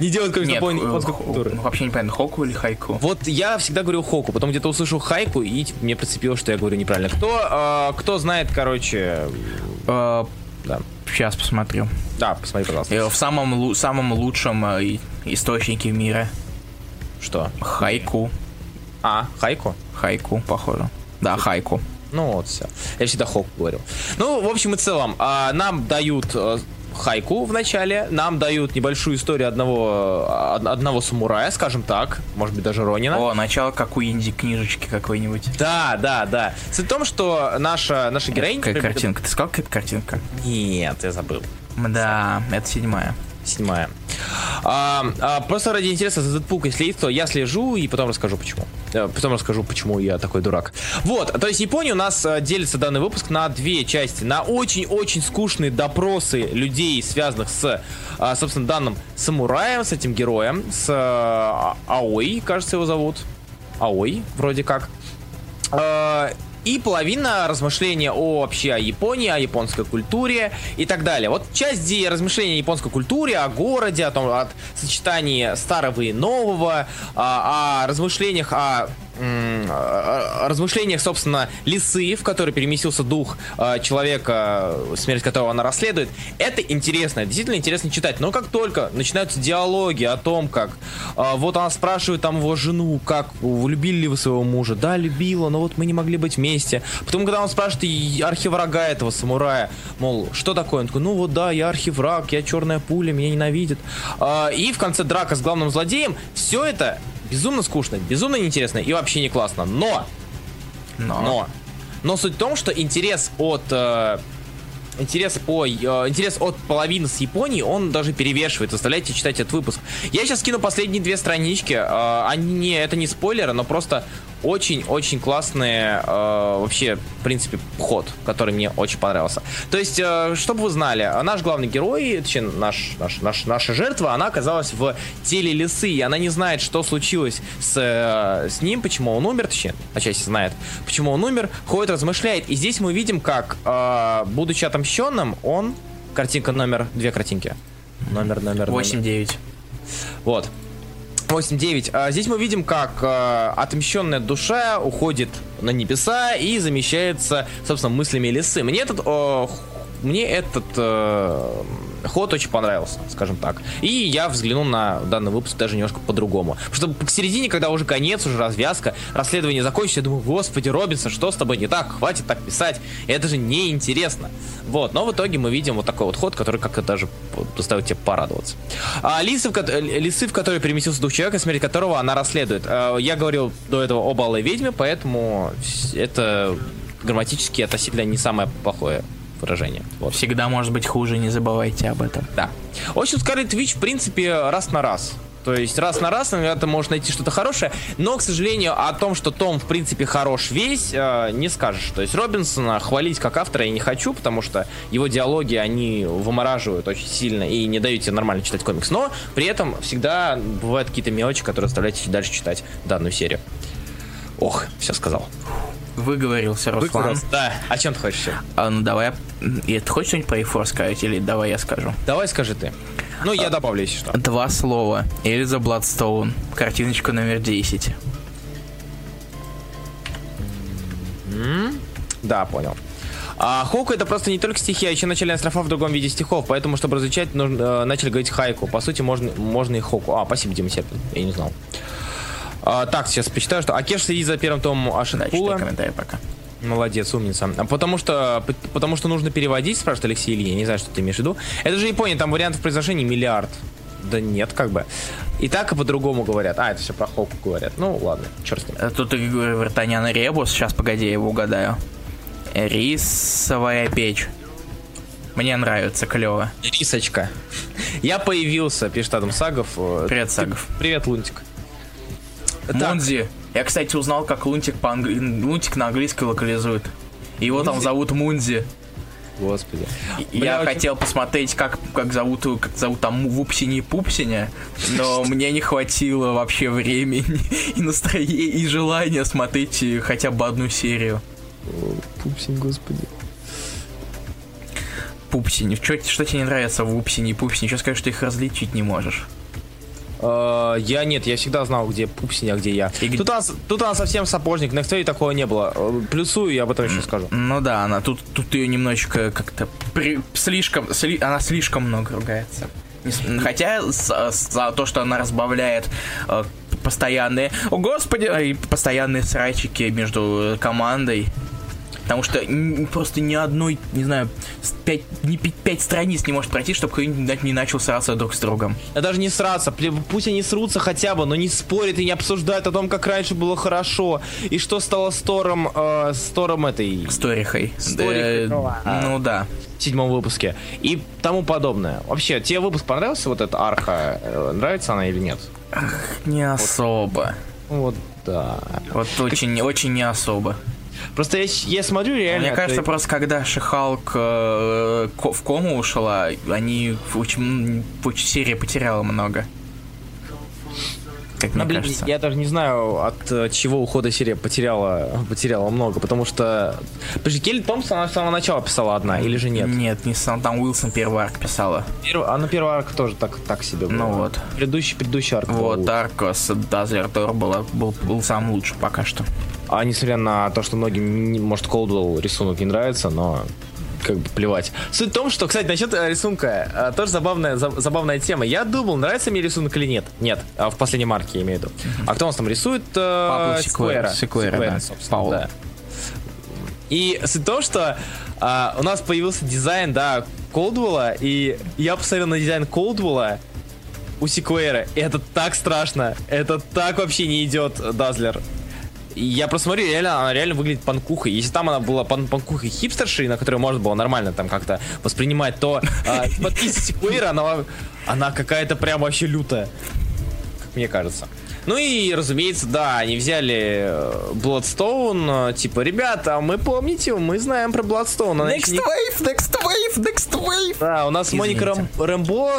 Не делает комикс наполненным э, японской ну, вообще непонятно, Хоку или Хайку. Вот я всегда говорю Хоку, потом где-то услышу Хайку, и типа, мне прицепило, что я говорю неправильно. Кто, а, кто знает, короче... Да. Сейчас посмотрю. Да, посмотри, пожалуйста. Э, В самом, самом лучшем э, источнике мира. Что? Хайку. А, Хайку? Хайку, похоже. Да, хайку. Ну вот, все. Я всегда Хоку говорил. Ну, в общем и целом, а, нам дают э, хайку в начале, нам дают небольшую историю одного, э, од- одного самурая, скажем так, может быть даже Ронина. О, начало как у инди книжечки какой-нибудь. Да, да, да. Суть в том, что наша, наша героиня... Какая картинка? Ты сказал, какая картинка? Нет, я забыл. Да, это седьмая. Седьмая. А, а, просто ради интереса за Дэдпулкой следить, то я слежу и потом расскажу почему. Э, Потом расскажу, почему я такой дурак. Вот, то есть Япония у нас э, делится данный выпуск на две части. На очень-очень скучные допросы людей, связанных с, а, собственно, данным самураем, с этим героем, с а, Аой, кажется, его зовут. Аой, вроде как. И половина размышления о вообще о Японии, о японской культуре и так далее. Вот часть где размышления о японской культуре, о городе, о том, о сочетании старого и нового, а, о размышлениях о, о- о размышлениях, собственно, лисы, в которой переместился дух а, человека, смерть которого она расследует. Это интересно, действительно интересно читать. Но как только начинаются диалоги о том, как а, вот она спрашивает там его жену, как любили ли вы своего мужа? Да, любила, но вот мы не могли быть вместе. Потом, когда он спрашивает и архиврага этого самурая, мол, что такое? Он такой, ну вот да, я архивраг, я черная пуля, меня ненавидит. А, и в конце драка с главным злодеем. Все это безумно скучно, безумно неинтересно и вообще не классно. Но Но. но, но суть в том, что интерес от э, интерес по э, интерес от половины с Японии, он даже перевешивает. Заставляйте читать этот выпуск. Я сейчас скину последние две странички. э, они не, это не спойлеры, но просто очень-очень классные э, вообще, в принципе, ход, который мне очень понравился. То есть, э, чтобы вы знали, наш главный герой, точнее, наш, наш, наш, наша жертва, она оказалась в теле лисы, и она не знает, что случилось с, э, с ним, почему он умер, точнее, отчасти знает, почему он умер, ходит, размышляет. И здесь мы видим, как, э, будучи отомщенным, он... Картинка номер... Две картинки. Номер, номер, номер. 8-9. Вот. 8-9. А здесь мы видим, как э, отмщенная душа уходит на небеса и замещается, собственно, мыслями лисы. Мне этот, мне этот, э, ход очень понравился, скажем так. И я взглянул на данный выпуск даже немножко по-другому. Потому что к середине, когда уже конец, уже развязка, расследование закончится, я думаю, господи, Робинсон, что с тобой не так? Хватит так писать. Это же неинтересно. Вот, но в итоге мы видим вот такой вот ход, который как-то даже заставит тебя порадоваться. А, лисы, в, лисы, в которые переместился дух человека, смерть которого она расследует. А, я говорил до этого об Алой Ведьме, поэтому это грамматически относительно не самое плохое выражение. Вот. Всегда может быть хуже, не забывайте об этом. Да. В общем, Scarlet Witch, в принципе, раз на раз. То есть раз на раз иногда ты можешь найти что-то хорошее, но, к сожалению, о том, что Том, в принципе, хорош весь, э, не скажешь. То есть Робинсона хвалить как автора я не хочу, потому что его диалоги, они вымораживают очень сильно и не дают тебе нормально читать комикс. Но при этом всегда бывают какие-то мелочи, которые заставляют тебя дальше читать данную серию. Ох, все сказал. Выговорился, Руслан. Выговорился, да. О чем ты хочешь? А, ну давай. И ты хочешь что-нибудь про e сказать или давай я скажу? Давай скажи ты. Ну, я а, добавлю, если что. Два слова. Эльза Бладстоун. Картиночка номер 10. Mm-hmm. Да, понял. А Хоку это просто не только стихи, а еще начальная строфа в другом виде стихов, поэтому, чтобы разучать, нужно, э, начали говорить хайку. По сути, можно, можно и Хоку. А, спасибо, Дима Сепин. Я не знал. А, так, сейчас почитаю, что Акеш следит за первым томом Ашенпула. Да, комментарий пока. Молодец, умница. А потому что, потому что нужно переводить, спрашивает Алексей Илья. Я не знаю, что ты имеешь в виду. Это же Япония, там вариантов произношения миллиард. Да нет, как бы. И так и по-другому говорят. А, это все про Хоку говорят. Ну, ладно, черт с ним. Тут Вертанян Ребус. Сейчас, погоди, я его угадаю. Рисовая печь. Мне нравится, клево. Рисочка. Я появился, пишет Адам Сагов. Привет, Сагов. Привет, Лунтик. Moonzy. Я, кстати, узнал, как Лунтик, по англи... Лунтик на английский локализует. Его Moonzy? там зовут Мунзи. Господи. Я Бля, хотел очень... посмотреть, как, как зовут как зовут там Вупсини Пупсиня, но мне не хватило вообще времени и настроения и желания смотреть хотя бы одну серию. Пупсень, господи. Пупсини. Что, что тебе не нравится в Упсине и Пупсине? Что скажешь, что их различить не можешь? Uh, я нет, я всегда знал, где Пупсень, а где я. И... Тут, она, тут она совсем сапожник, на X-Way такого не было. Э, плюсую, я об этом еще скажу. Ну да, она тут, тут ее немножечко как-то при, слишком, сли, она слишком много ругается. Хотя за то, что она разбавляет э, постоянные, о господи, постоянные срачики между командой, Потому что просто ни одной, не знаю, пять, не пять страниц не может пройти, чтобы кто-нибудь не начал сраться друг с другом. Да даже не сраться, пусть они срутся хотя бы, но не спорят и не обсуждают о том, как раньше было хорошо, и что стало с Тором, э, с Тором этой... Сторихой. Сторихой. Э, ну да. В седьмом выпуске. И тому подобное. Вообще, тебе выпуск понравился, вот эта арха? Э, нравится она или нет? Ах, не особо. Вот, вот да. Вот очень, очень не особо. Просто я, я смотрю реально... Мне кажется, ты... просто когда Шихалк э, в кому ушла, они очень, очень серия потеряла много. Как мне блин, кажется. Я даже не знаю, от э, чего ухода серия потеряла, потеряла много, потому что... Подожди, Келли Томпсон она с самого начала писала одна, или же нет? Нет, не сам, там Уилсон первый арк писала. Перв... А на первый арк тоже так, так себе было. Ну вот. Предыдущий, предыдущий арк Вот, арк с Дазлер Тор был, был, был самый лучший пока что. А несмотря на то, что многим, может, Колдвелл рисунок не нравится, но как бы плевать. Суть в том, что, кстати, насчет э, рисунка, э, тоже забавная, забавная тема. Я думал, нравится мне рисунок или нет. Нет, а в последней марке я имею в виду. А кто у нас там рисует? Э, Пабло Секуэра. Секуэра, да. Пауло. Да. И суть в том, что а, у нас появился дизайн, да, Колдвелла, и я посмотрел на дизайн Колдвелла у Секуэра, и это так страшно, это так вообще не идет, Дазлер я просто смотрю, реально, она реально выглядит панкухой. Если там она была пан панкухой хипстершей, на которую можно было нормально там как-то воспринимать, то э, подписывайте Куэра, она, она какая-то прям вообще лютая, как мне кажется. Ну и, разумеется, да, они взяли э, Bloodstone, э, типа, ребята, мы помните, мы знаем про Bloodstone. Next не... wave, next wave, next wave. Да, у нас Извините. Моника Рэм... Рэмбо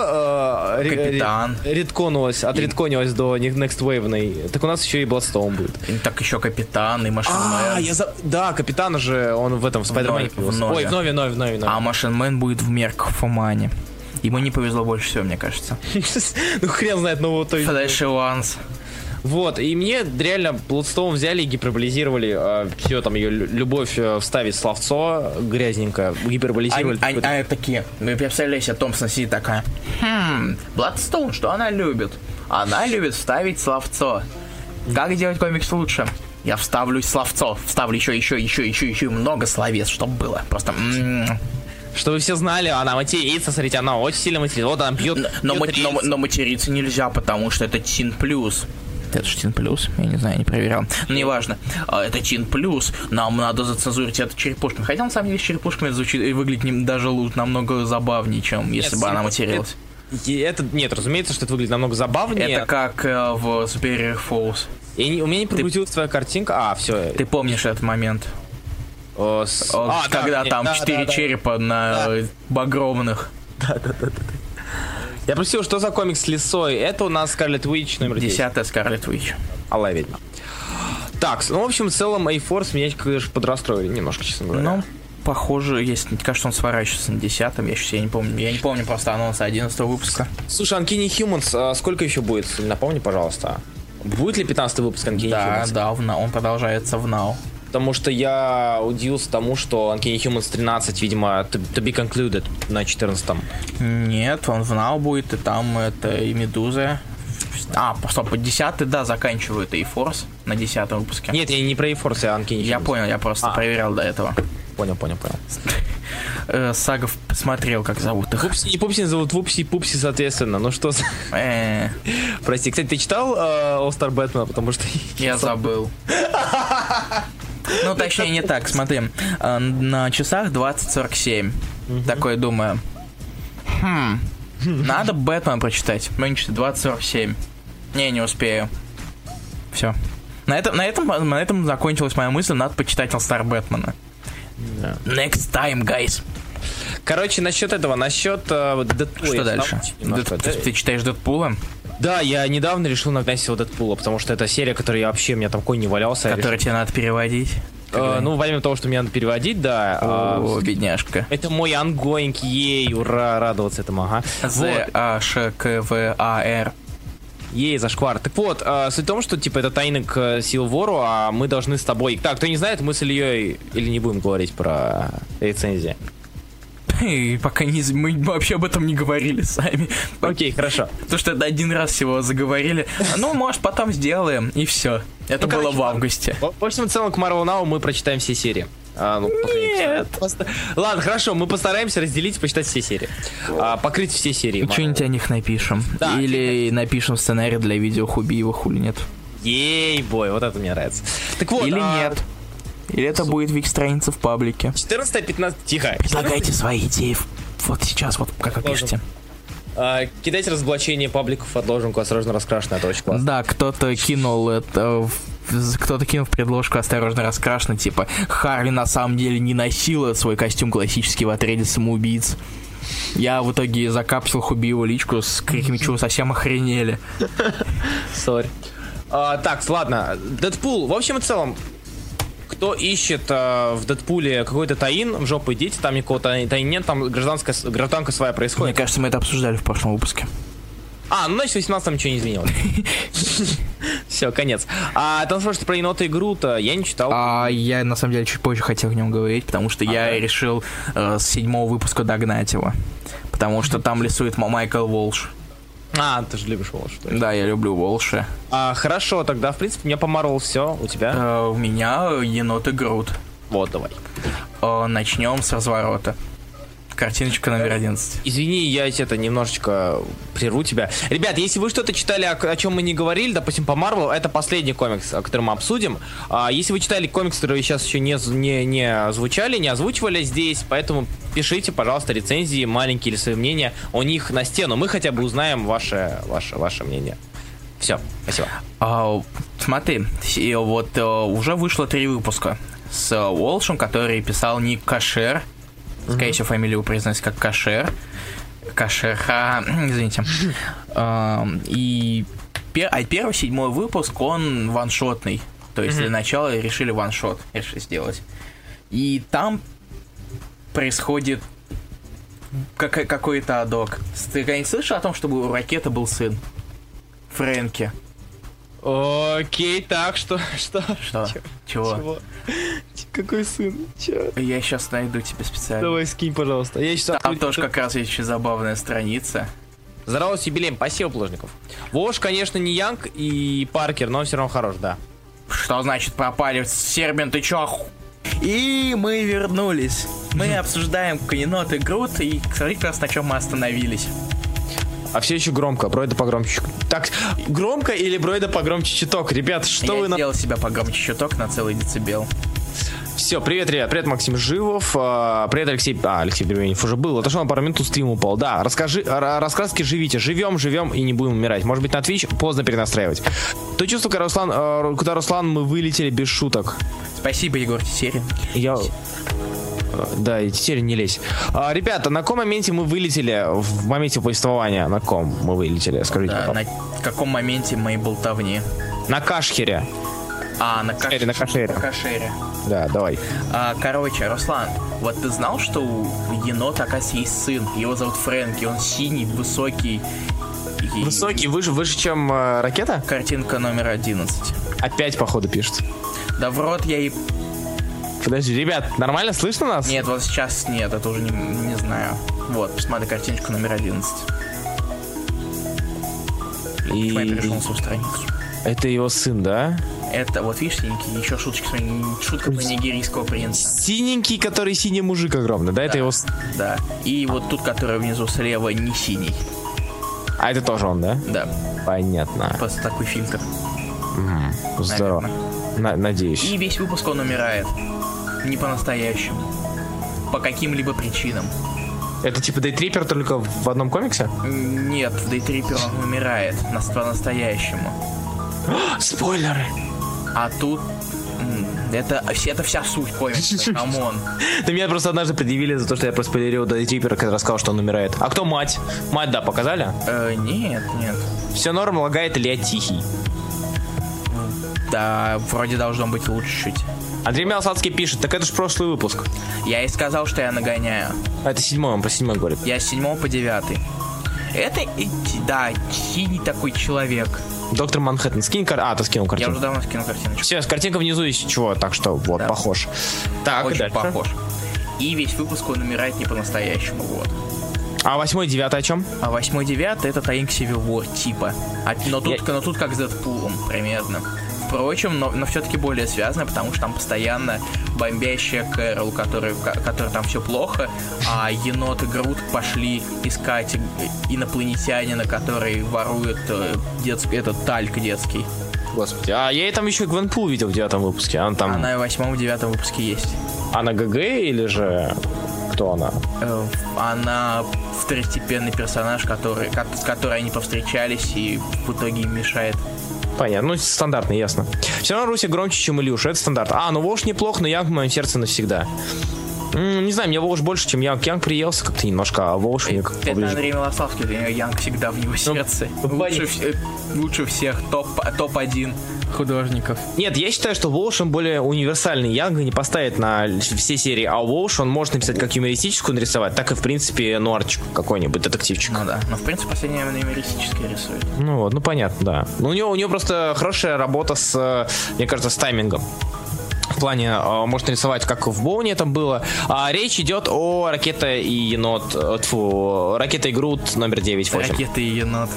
э, Капитан. редконулась, отредконилась до Next Wave. Так у нас еще и Bloodstone будет. И так еще Капитан и Машин А, я за... Да, Капитан же, он в этом, в Спайдермене. Ой, в Нове, Нове, Нове, А Машин Мэн будет в Мерк Фомане. Ему не повезло больше всего, мне кажется. ну хрен знает, ну вот. Флэш и Ланс. Вот, и мне реально Bloodstone взяли и гиперболизировали э, все, там, ее любовь э, вставить словцо грязненько, гиперболизировали. Они, они, они такие, вы представляете, себе, Томпсон сидит такая, хм, Bloodstone, что она любит? Она любит вставить словцо. Как делать комикс лучше? Я вставлю словцо, вставлю еще, еще, еще, еще, еще много словес, чтобы было. Просто... м-м. Что вы все знали, она матерится, смотрите, она очень сильно матерится. Вот она бьет. Но, бьет но, рельсы. но материться нельзя, потому что это Тин Плюс. Это же Тин Плюс? Я не знаю, не проверял. Но неважно. А, Это Тин Плюс. Нам надо зацензурить это черепушками. Хотя, на самом деле, с черепушками это звучит и выглядит даже лучше, намного забавнее, чем если Нет, бы она материлась. И это, нет, разумеется, что это выглядит намного забавнее. Это как э, в Superior Falls. Я не- у меня не прокрутилась твоя картинка. А, все. Ты помнишь этот момент? О, когда там четыре черепа на э, багровных. Я просил, что за комикс с лисой? Это у нас Scarlet Witch номер 10. Десятая Скарлет Вич. Алая ведьма. Так, ну, в общем, в целом, A-Force меня, конечно, подрастроили немножко, честно говоря. Ну, похоже, есть, кажется, он сворачивается на десятом. Я сейчас я не помню. Я не помню просто анонс 11 выпуска. Слушай, Uncanny Humans, а сколько еще будет? Напомни, пожалуйста. Будет ли 15 выпуск Uncanny Да, Humans? да, в Now. он продолжается в Now. Потому что я удивился тому, что Uncanny Humans 13, видимо, to, to be concluded на 14 Нет, он в Now будет, и там это и Медуза. А, стоп, 10 да, заканчивают и Force на 10 выпуске. Нет, я не про A-Force, а Uncanny Humans. Я понял, я просто А. проверял до этого. Понял, понял, понял. Э, Сагов посмотрел, как зовут их. Пупси и Пупси зовут Вупси и Пупси, соответственно. Ну что за... Э, Прости, кстати, ты читал э, All Star Batman? Потому что... Я забыл. Ну, точнее, не так, смотри. э, На часах 20.47. Такой думаю. Хм, надо Бэтмен прочитать. Меньше 20.47. Не, не успею. Все. На этом, на, этом, на этом закончилась моя мысль, надо почитать All-Star Бэтмена. Next time, guys. Короче, насчет этого, насчет э, Дэдпула. Что дальше? Дэд- ты, ты читаешь Дэдпула, Да, я недавно решил нагнать всего Дэдпула, потому что это серия, которая я вообще, у меня там конь не валялся. я который тебе надо переводить? Э, ну, помимо того, что мне надо переводить, да. а, О, бедняжка. это мой ongoing, yay, ура, радоваться этому, ага. Вот. З А Ш К В А Р. Yay, зашквар. Так вот, э, суть в том, что, типа, это tie-in ы к Civil War у, а мы должны с тобой... Так, кто не знает, мы с Ильей... Или не будем говорить про рецензии? И пока не, мы вообще об этом не говорили сами. Окей, хорошо. Потому что это один раз всего заговорили. Ну, может, потом сделаем, и все. Это Ну, было короче, в августе. В общем, в целом, к Marvel Now мы прочитаем все серии. А, ну, Нет. поста- Ладно, хорошо, мы постараемся разделить и почитать все серии. А, покрыть все серии. Что-нибудь о них напишем. Да, Или напишем сценарий для видео Хубиева, хули нет. Ей, бой, вот это мне нравится. Так вот, Или а, нет. Или это будет вик страница в паблике. 14-15... Тихо. Предлагайте свои идеи вот сейчас, вот как вы пишете. А, кидайте разоблачение пабликов, отложенку, осторожно раскрашено, это очень классно. Да, кто-то кинул это кто-то кинул в предложку осторожно раскрашено, типа Харли на самом деле не носила свой костюм классический в отряде самоубийц. Я в итоге закапсил Хубиеву личку с криками, чего совсем охренели. Сори. А, так, ладно, Дэдпул. В общем и целом, кто ищет а, в Дэдпуле какой-то таин, в жопу идите, там никакого таи- таина нет, там гражданская, гражданка своя Мне происходит. кажется, мы это обсуждали в прошлом выпуске. А, ну значит, в 18 ничего не изменилось. Все, конец. А там спрашиваете про енота и Грута, я не читал. А я на самом деле чуть позже хотел о нем говорить, потому что я решил э, с седьмого выпуска догнать его. Потому что там рисует Ма- Майкл Волш. А, ты же любишь Волш. что ли? Да, я люблю Волша. А, хорошо, тогда, в принципе, меня помарвал все. У тебя? Э, у меня енот и Грут. Вот, давай. Э, начнем с разворота. Картиночка номер 11. Извини, я это немножечко прерву тебя. Ребят, если вы что-то читали, о, о чем мы не говорили, допустим, по Марвел, это последний комикс, о котором мы обсудим. А, если вы читали комикс, которые сейчас еще не, не, не звучали, не озвучивали здесь, поэтому пишите, пожалуйста, рецензии, маленькие или свои мнения о них на стену. Мы хотя бы узнаем ваше, ваше, ваше мнение. Все, спасибо. А, смотри, вот э, уже вышло три выпуска с э, Уолшем, который писал Ник Кашер. Скорее всего, фамилию произносится как Кашер. Кашер, ха, извините. И пер- а первый, седьмой выпуск, он ваншотный. То есть для начала решили ваншот решили сделать. И там происходит какой- какой-то адок. Ты когда-нибудь слышал о том, чтобы у ракеты был сын? Фрэнки. Окей, так, что, что? Что? Чего? Чего? Какой сын? Че? Я сейчас найду тебе специально. Давай скинь, пожалуйста. Я сейчас Там тоже как раз есть еще забавная страница. Здорово, с юбилеем. Спасибо, Плужников. Вош, конечно, не Янг и Паркер, но все равно хорош, да. Что значит пропали? Сербин, ты чё? оху- И мы вернулись. Мы обсуждаем Канинот и Грут, и смотрите просто на чем мы остановились. А все еще громко. Бройда погромче. Так, громко или Бройда погромче чуток? Ребят, что Я вы на... сделал себя погромче чуток на целый децибел. Все, привет, ребят. Привет, Максим Живов. а, Привет, Алексей... А, Алексей Беременев уже был. Отошел на пару минут, стрим упал. Да, расскажи... ра- Раскраски живите. Живем, живем и не будем умирать. Может быть, на Twitch поздно перенастраивать. То чувство, когда Руслан... э, Куда Руслан, мы вылетели без шуток. Спасибо, Егор Тетерин. Я... Э, Да, и теперь не лезь. А, ребята, на каком моменте мы вылетели в моменте повествования? На ком мы вылетели? Скажите, Да, на каком моменте моей болтовни? на Кашхере. А, на, каш... На Кашере. на Кашере. Да, давай. А, короче, Руслан, вот ты знал, что у енота, оказывается, есть сын? Его зовут Фрэнки, он синий, высокий. и- Высокий, выше, выше, чем э, ракета? Картинка номер 11. Опять, походу, пишет. Да в рот я и... Подожди, ребят, нормально слышно нас? Нет, вот сейчас нет, это уже не, не знаю. Вот, посмотри картиночку номер 11. И Почему я перешел на свою страницу? это его сын, да? Это, вот видишь, синенький, еще шуточка, смотри, шутка про нигерийского принца. Синенький, который синий мужик огромный, да? Это его... Да. И вот тут, который внизу слева, не синий. А это тоже он, да? Да, Понятно. просто такой фильтр. Здорово. На- надеюсь. И весь выпуск он умирает. Не по-настоящему. По каким-либо причинам. Это типа Daytripper только в одном комиксе? Нет, Daytripper он умирает нас- по-настоящему. Спойлеры. А тут... Это, это вся суть комикса, come on. Да меня просто однажды предъявили за то, что я проспойлерил Daytripper а, когда рассказал, что он умирает. А кто мать? Мать, да, показали? Э, нет, нет. Все норм, лагает или я тихий? Да, вроде должно быть лучше чуть. Андрей Мелсадский пишет, так это ж прошлый выпуск. Я и сказал, что я нагоняю. А это седьмой, он про седьмой говорит. Я с 7 по 9. Это, да, синий такой человек. Доктор Манхэттен, скинь кар... А, ты скинул Я картинку. уже давно скинул картиночку. Все, картинка внизу есть чего, так что вот, Да. похож. Так, и Очень дальше. похож. И весь выпуск он умирает не по-настоящему, вот. А восьмой, девятый о чем? А 8 9 это Таинг War, типа. А- но, тут, Я- но тут как с Дэдпулом, примерно. Впрочем, но, но все-таки более связано, потому что там постоянно бомбящая Кэрол, который, которой там все плохо, а енот и Грут пошли искать и- инопланетянина, который ворует э, детский, этот тальк детский. Господи. А я и там еще Гвенпул видел в девятом выпуске. Она там... Она в восьмом девятом выпуске есть. Она ГГ или же... Кто она? Э, Она второстепенный персонаж, который, ко- с которой они повстречались и в итоге им мешает. Понятно, ну стандартно, ясно. Все равно Руся громче, чем Илюша, это стандарт. А, ну Волш неплох, но Янг в моем сердце навсегда. М, не знаю, мне Волш больше, чем Янг. Янг приелся как-то немножко, а Волш мне как Это поближе. Андрей Милославский, для него Янг всегда в его сердце. ну, лучше, вс- э, лучше всех, топ, топ-1 художников. Нет, я считаю, что Волш, он более универсальный. Янга не поставит на все серии, а Волш он может написать как юмористическую нарисовать, так и, в принципе, нуарчик какой-нибудь, детективчик. Ну да, но в принципе последнее время юмористическое рисует. Ну вот, ну понятно, да. Но у него, у него просто хорошая работа с, э, мне кажется, с таймингом. В плане, э, может рисовать, как в Боуне это было. А речь идет о Ракета и Енот, э, тьфу, Ракета и Грут номер 9 8. Ракеты и енот.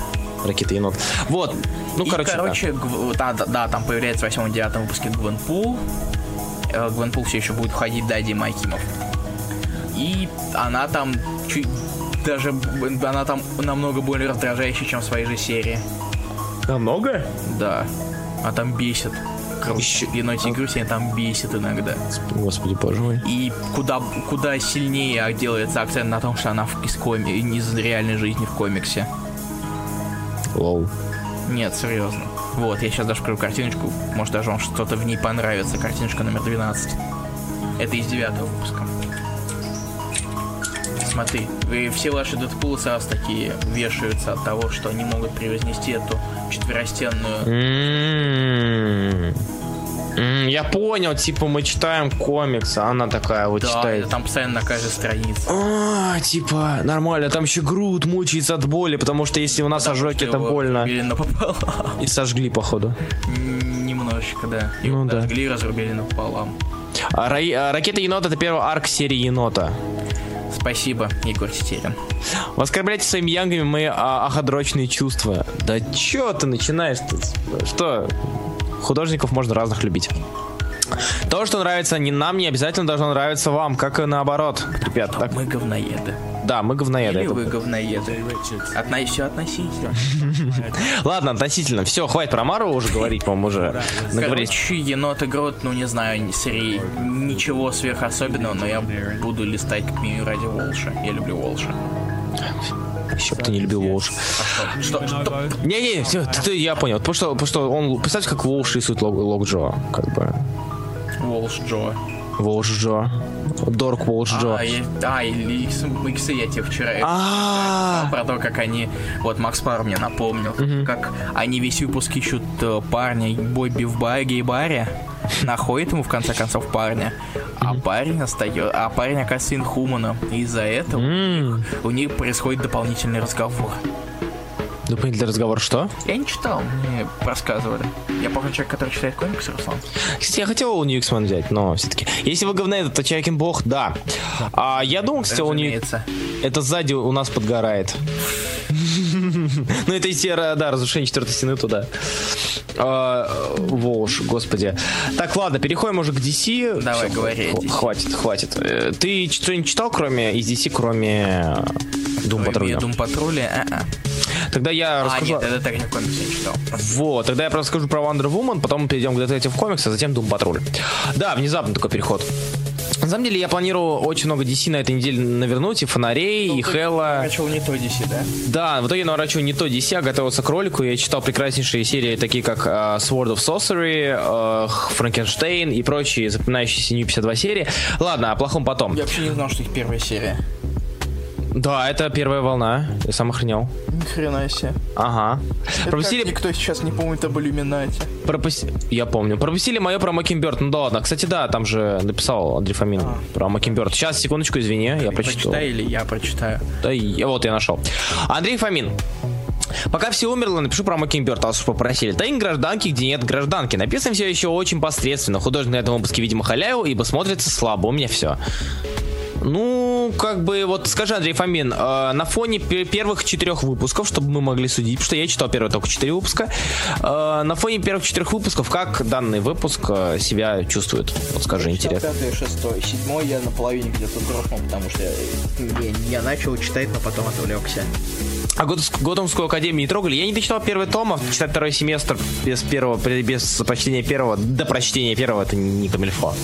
Ракета и Енот. Вот, ну и, короче, да. короче, гв- да, да, да, там появляется в 8-9 выпуске Гвенпул. Э, Гвенпул все еще будет входить Дади Майкимов. И она там чуть даже она там намного более раздражающая, чем в своей же серии. Намного? Да. А там бесит. Еще- Еноти Грусия там бесит иногда. Господи, боже мой. И куда, куда сильнее делается акцент на том, что она в, из, коми, из реальной жизни в комиксе. Лоу. Нет, серьезно. Вот, я сейчас даже покажу картиночку. Может, даже вам что-то в ней понравится. Картиночка номер 12. Это из девятого выпуска. Смотри, вы все ваши Дэдпулы сразу такие вешаются от того, что они могут превознести эту четверостенную М-м-м. Я понял, типа мы читаем комикс, а она такая вот Да, читает. там постоянно на каждой странице. А, типа, нормально, там еще Грут мучается от боли, потому что если у нас ожоги, это больно. И сожгли, походу. Немножечко, да. Его Ну да. подожгли и разрубили напополам. А, Ра- а, Ракета енота это первый арк серии енота. Спасибо, Егор Сетерин. Вы оскорбляете своими янгами мои а, аходрочные чувства. Да чё ты начинаешь тут? Что? Художников можно разных любить. То, что нравится не нам, не обязательно должно нравиться вам, как и наоборот. Ребят, так, Мы говноеды. да, мы говноеды. Или это- вы говноеды. Отна... Все относительно. Ладно, относительно. Все, хватит про Мару уже говорить, по-моему, уже. Короче, енот и Грот, ну не знаю, серии ничего сверхособенного, но я буду листать минимум ради Волша. Я люблю Волша. Еще бы ты не любил Волш. А что? Что? что? Не-не, все, ты, ты- я понял. Потому что, потому что он, представьте, как Волш рисует лог, лог Джо. Как бы. Волш Джо. Волш Джо. Дорк Джо. А, я- а, или иксы, я тебе вчера про то, как они... Вот Макс Пар мне напомнил, как они весь выпуск ищут э, парня Бобби в баре, гей-баре, находит ему в конце концов парня, а парень остается, а парень оказывается инхуманом. И из-за этого у них происходит дополнительный разговор. Дополнительный разговор что? Я не читал, мне рассказывали. Я помню человек, который читает комиксы, Руслан. Кстати, я хотел у Ньюксман взять, но все-таки. Если вы говноед, то Чайкин Бог, да. А я думал, кстати, у. Разумеется. Это сзади у нас подгорает. Ну, это из да, разрушение четвертой стены туда. А, Волш, господи. Так, ладно, переходим уже к DC. Давай, говори. Хватит, хватит. Э, Ты что-нибудь читал, кроме из DC, кроме Doom Patrol? Дум Патруля. Тогда я А, расскажу... нет, это так не комикс я читал. Вот, тогда я просто скажу про Wonder Woman, потом перейдем к Detective Comics, а затем Doom Patrol. Да, внезапно такой переход. На самом деле, я планирую очень много DC на этой неделе навернуть, и фонарей, и Хэлла. Начал не то DC, да? Да, в итоге я наворачиваю не то DC, а готовился к ролику. Я читал прекраснейшие серии, такие как э, Sword of Sorcery, Франкенштейн и прочие запоминающиеся New 52 серии. Ладно, о плохом потом. Я вообще не знал, что их первая серия. Да, это первая волна. Я сам охренел. Ни хрена себе. Ага. Это Пропустили... как никто сейчас не помнит об иллюминате. Пропусти- Я помню. Пропустили мое про Макинберт. Ну да ладно. Кстати, да, там же написал Андрей Фомин про Макинберт. Сейчас, секундочку, извини, я прочитал. Прочитай или я прочитаю. Да, и- вот я нашел. Андрей Фомин. Пока все умерло, напишу про Макинберт, вас уж попросили. Тайн гражданки, где нет гражданки. Написано все еще очень посредственно. Художник на этом выпуске, видимо, халяю, ибо смотрится слабо. У меня все. Ну, как бы, вот скажи, Андрей Фомин, э, на фоне пе- первых четырех выпусков, чтобы мы могли судить, потому что я читал первые только четыре выпуска, э, на фоне первых четырех выпусков, как данный выпуск э, себя чувствует? Вот скажи, интересно. Пятый, шестой, седьмой я наполовине где-то дропнул, потому что я, я начал читать, но потом отвлекся. А Гот- Готэмскую академию не трогали? Я не дочитал первый том, а читать второй семестр без первого, без прочтения первого, до прочтения первого, это не камильфо.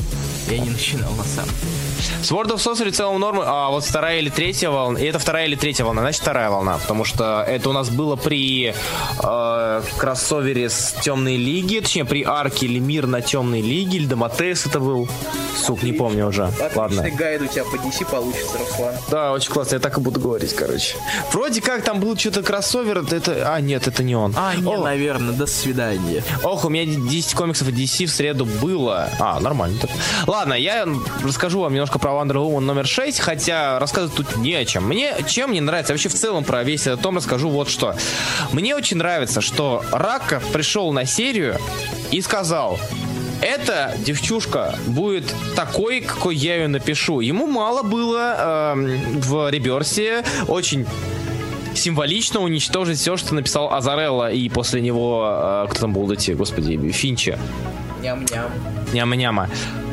Я не начинал на самом деле. Sword of Sorcery в целом нормы, а вот вторая или третья волна, и это вторая или третья волна, значит вторая волна, потому что это у нас было при э, кроссовере с Темной Лиги, точнее при арке или Мир на Темной Лиге, или Доматес это был, сук, не помню уже, ладно. Отличный гайд у тебя по DC получится, Руслан. Да, очень классно, я так и буду говорить, короче. Вроде как там был что-то кроссовер, это, а нет, это не он. А, не, О, наверное, до свидания. Ох, у меня 10 комиксов DC в среду было. А, нормально. Ладно, я расскажу вам немножко про Wonder Woman номер 6, хотя рассказывать тут не о чем. Мне чем мне нравится, вообще в целом про весь этот том расскажу вот что. Мне очень нравится, что Раков пришел на серию и сказал, эта девчушка будет такой, какой я ее напишу. Ему мало было эм, в реберсе очень символично уничтожить все, что написал Азарелла, и после него, э, кто там был эти, господи, Финча, Ням-ням. Няма-няма.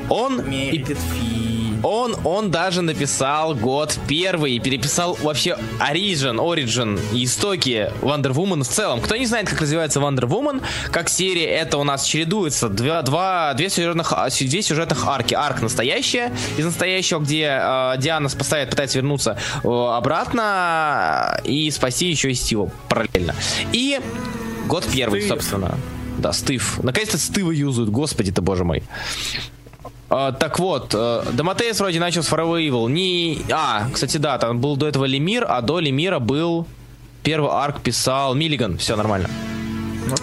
Он, и- Мередит Финн. Он, он даже написал год первый и переписал вообще Origin, Origin и истоки Wonder Woman в целом. Кто не знает, как развивается Wonder Woman, как серия, это у нас чередуется два, два, две, сюжетных, а, две сюжетных арки. Арк настоящая, из настоящего, где э, Диана спасает, пытается вернуться э, обратно э, и спасти еще и Стива параллельно. И год первый, Стив. собственно. Да, Стив. Наконец-то Стива юзают, господи ты, боже мой. А, так вот, э, Доматеес вроде начал с Forever Evil. Не... А, кстати, да, там был до этого Лемир, а до Лемира был... Первый арк писал Миллиган. Все нормально.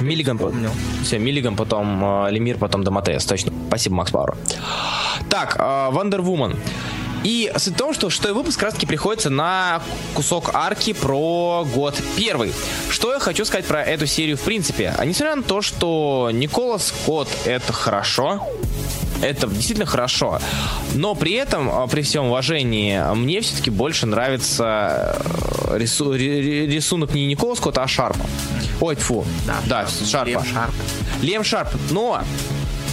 Миллиган, по- вспомнил. все, Миллиган, потом э, Лемир, потом Доматеас, точно. Спасибо, Макс Пауэр. Так, э, Вандер Вумен. И суть в том, что шестой выпуск как раз таки приходится на кусок арки про год первый. Что я хочу сказать про эту серию в принципе? А несмотря на то, что Николас Скотт это хорошо, это действительно хорошо. Но при этом, а, при всем уважении, мне все-таки больше нравится э, рису- ри- ри- рисунок не Никола Скотта, а Шарпа. Ой, фу. Да, Шарпа. Лем Шарп. Лем Шарп. Но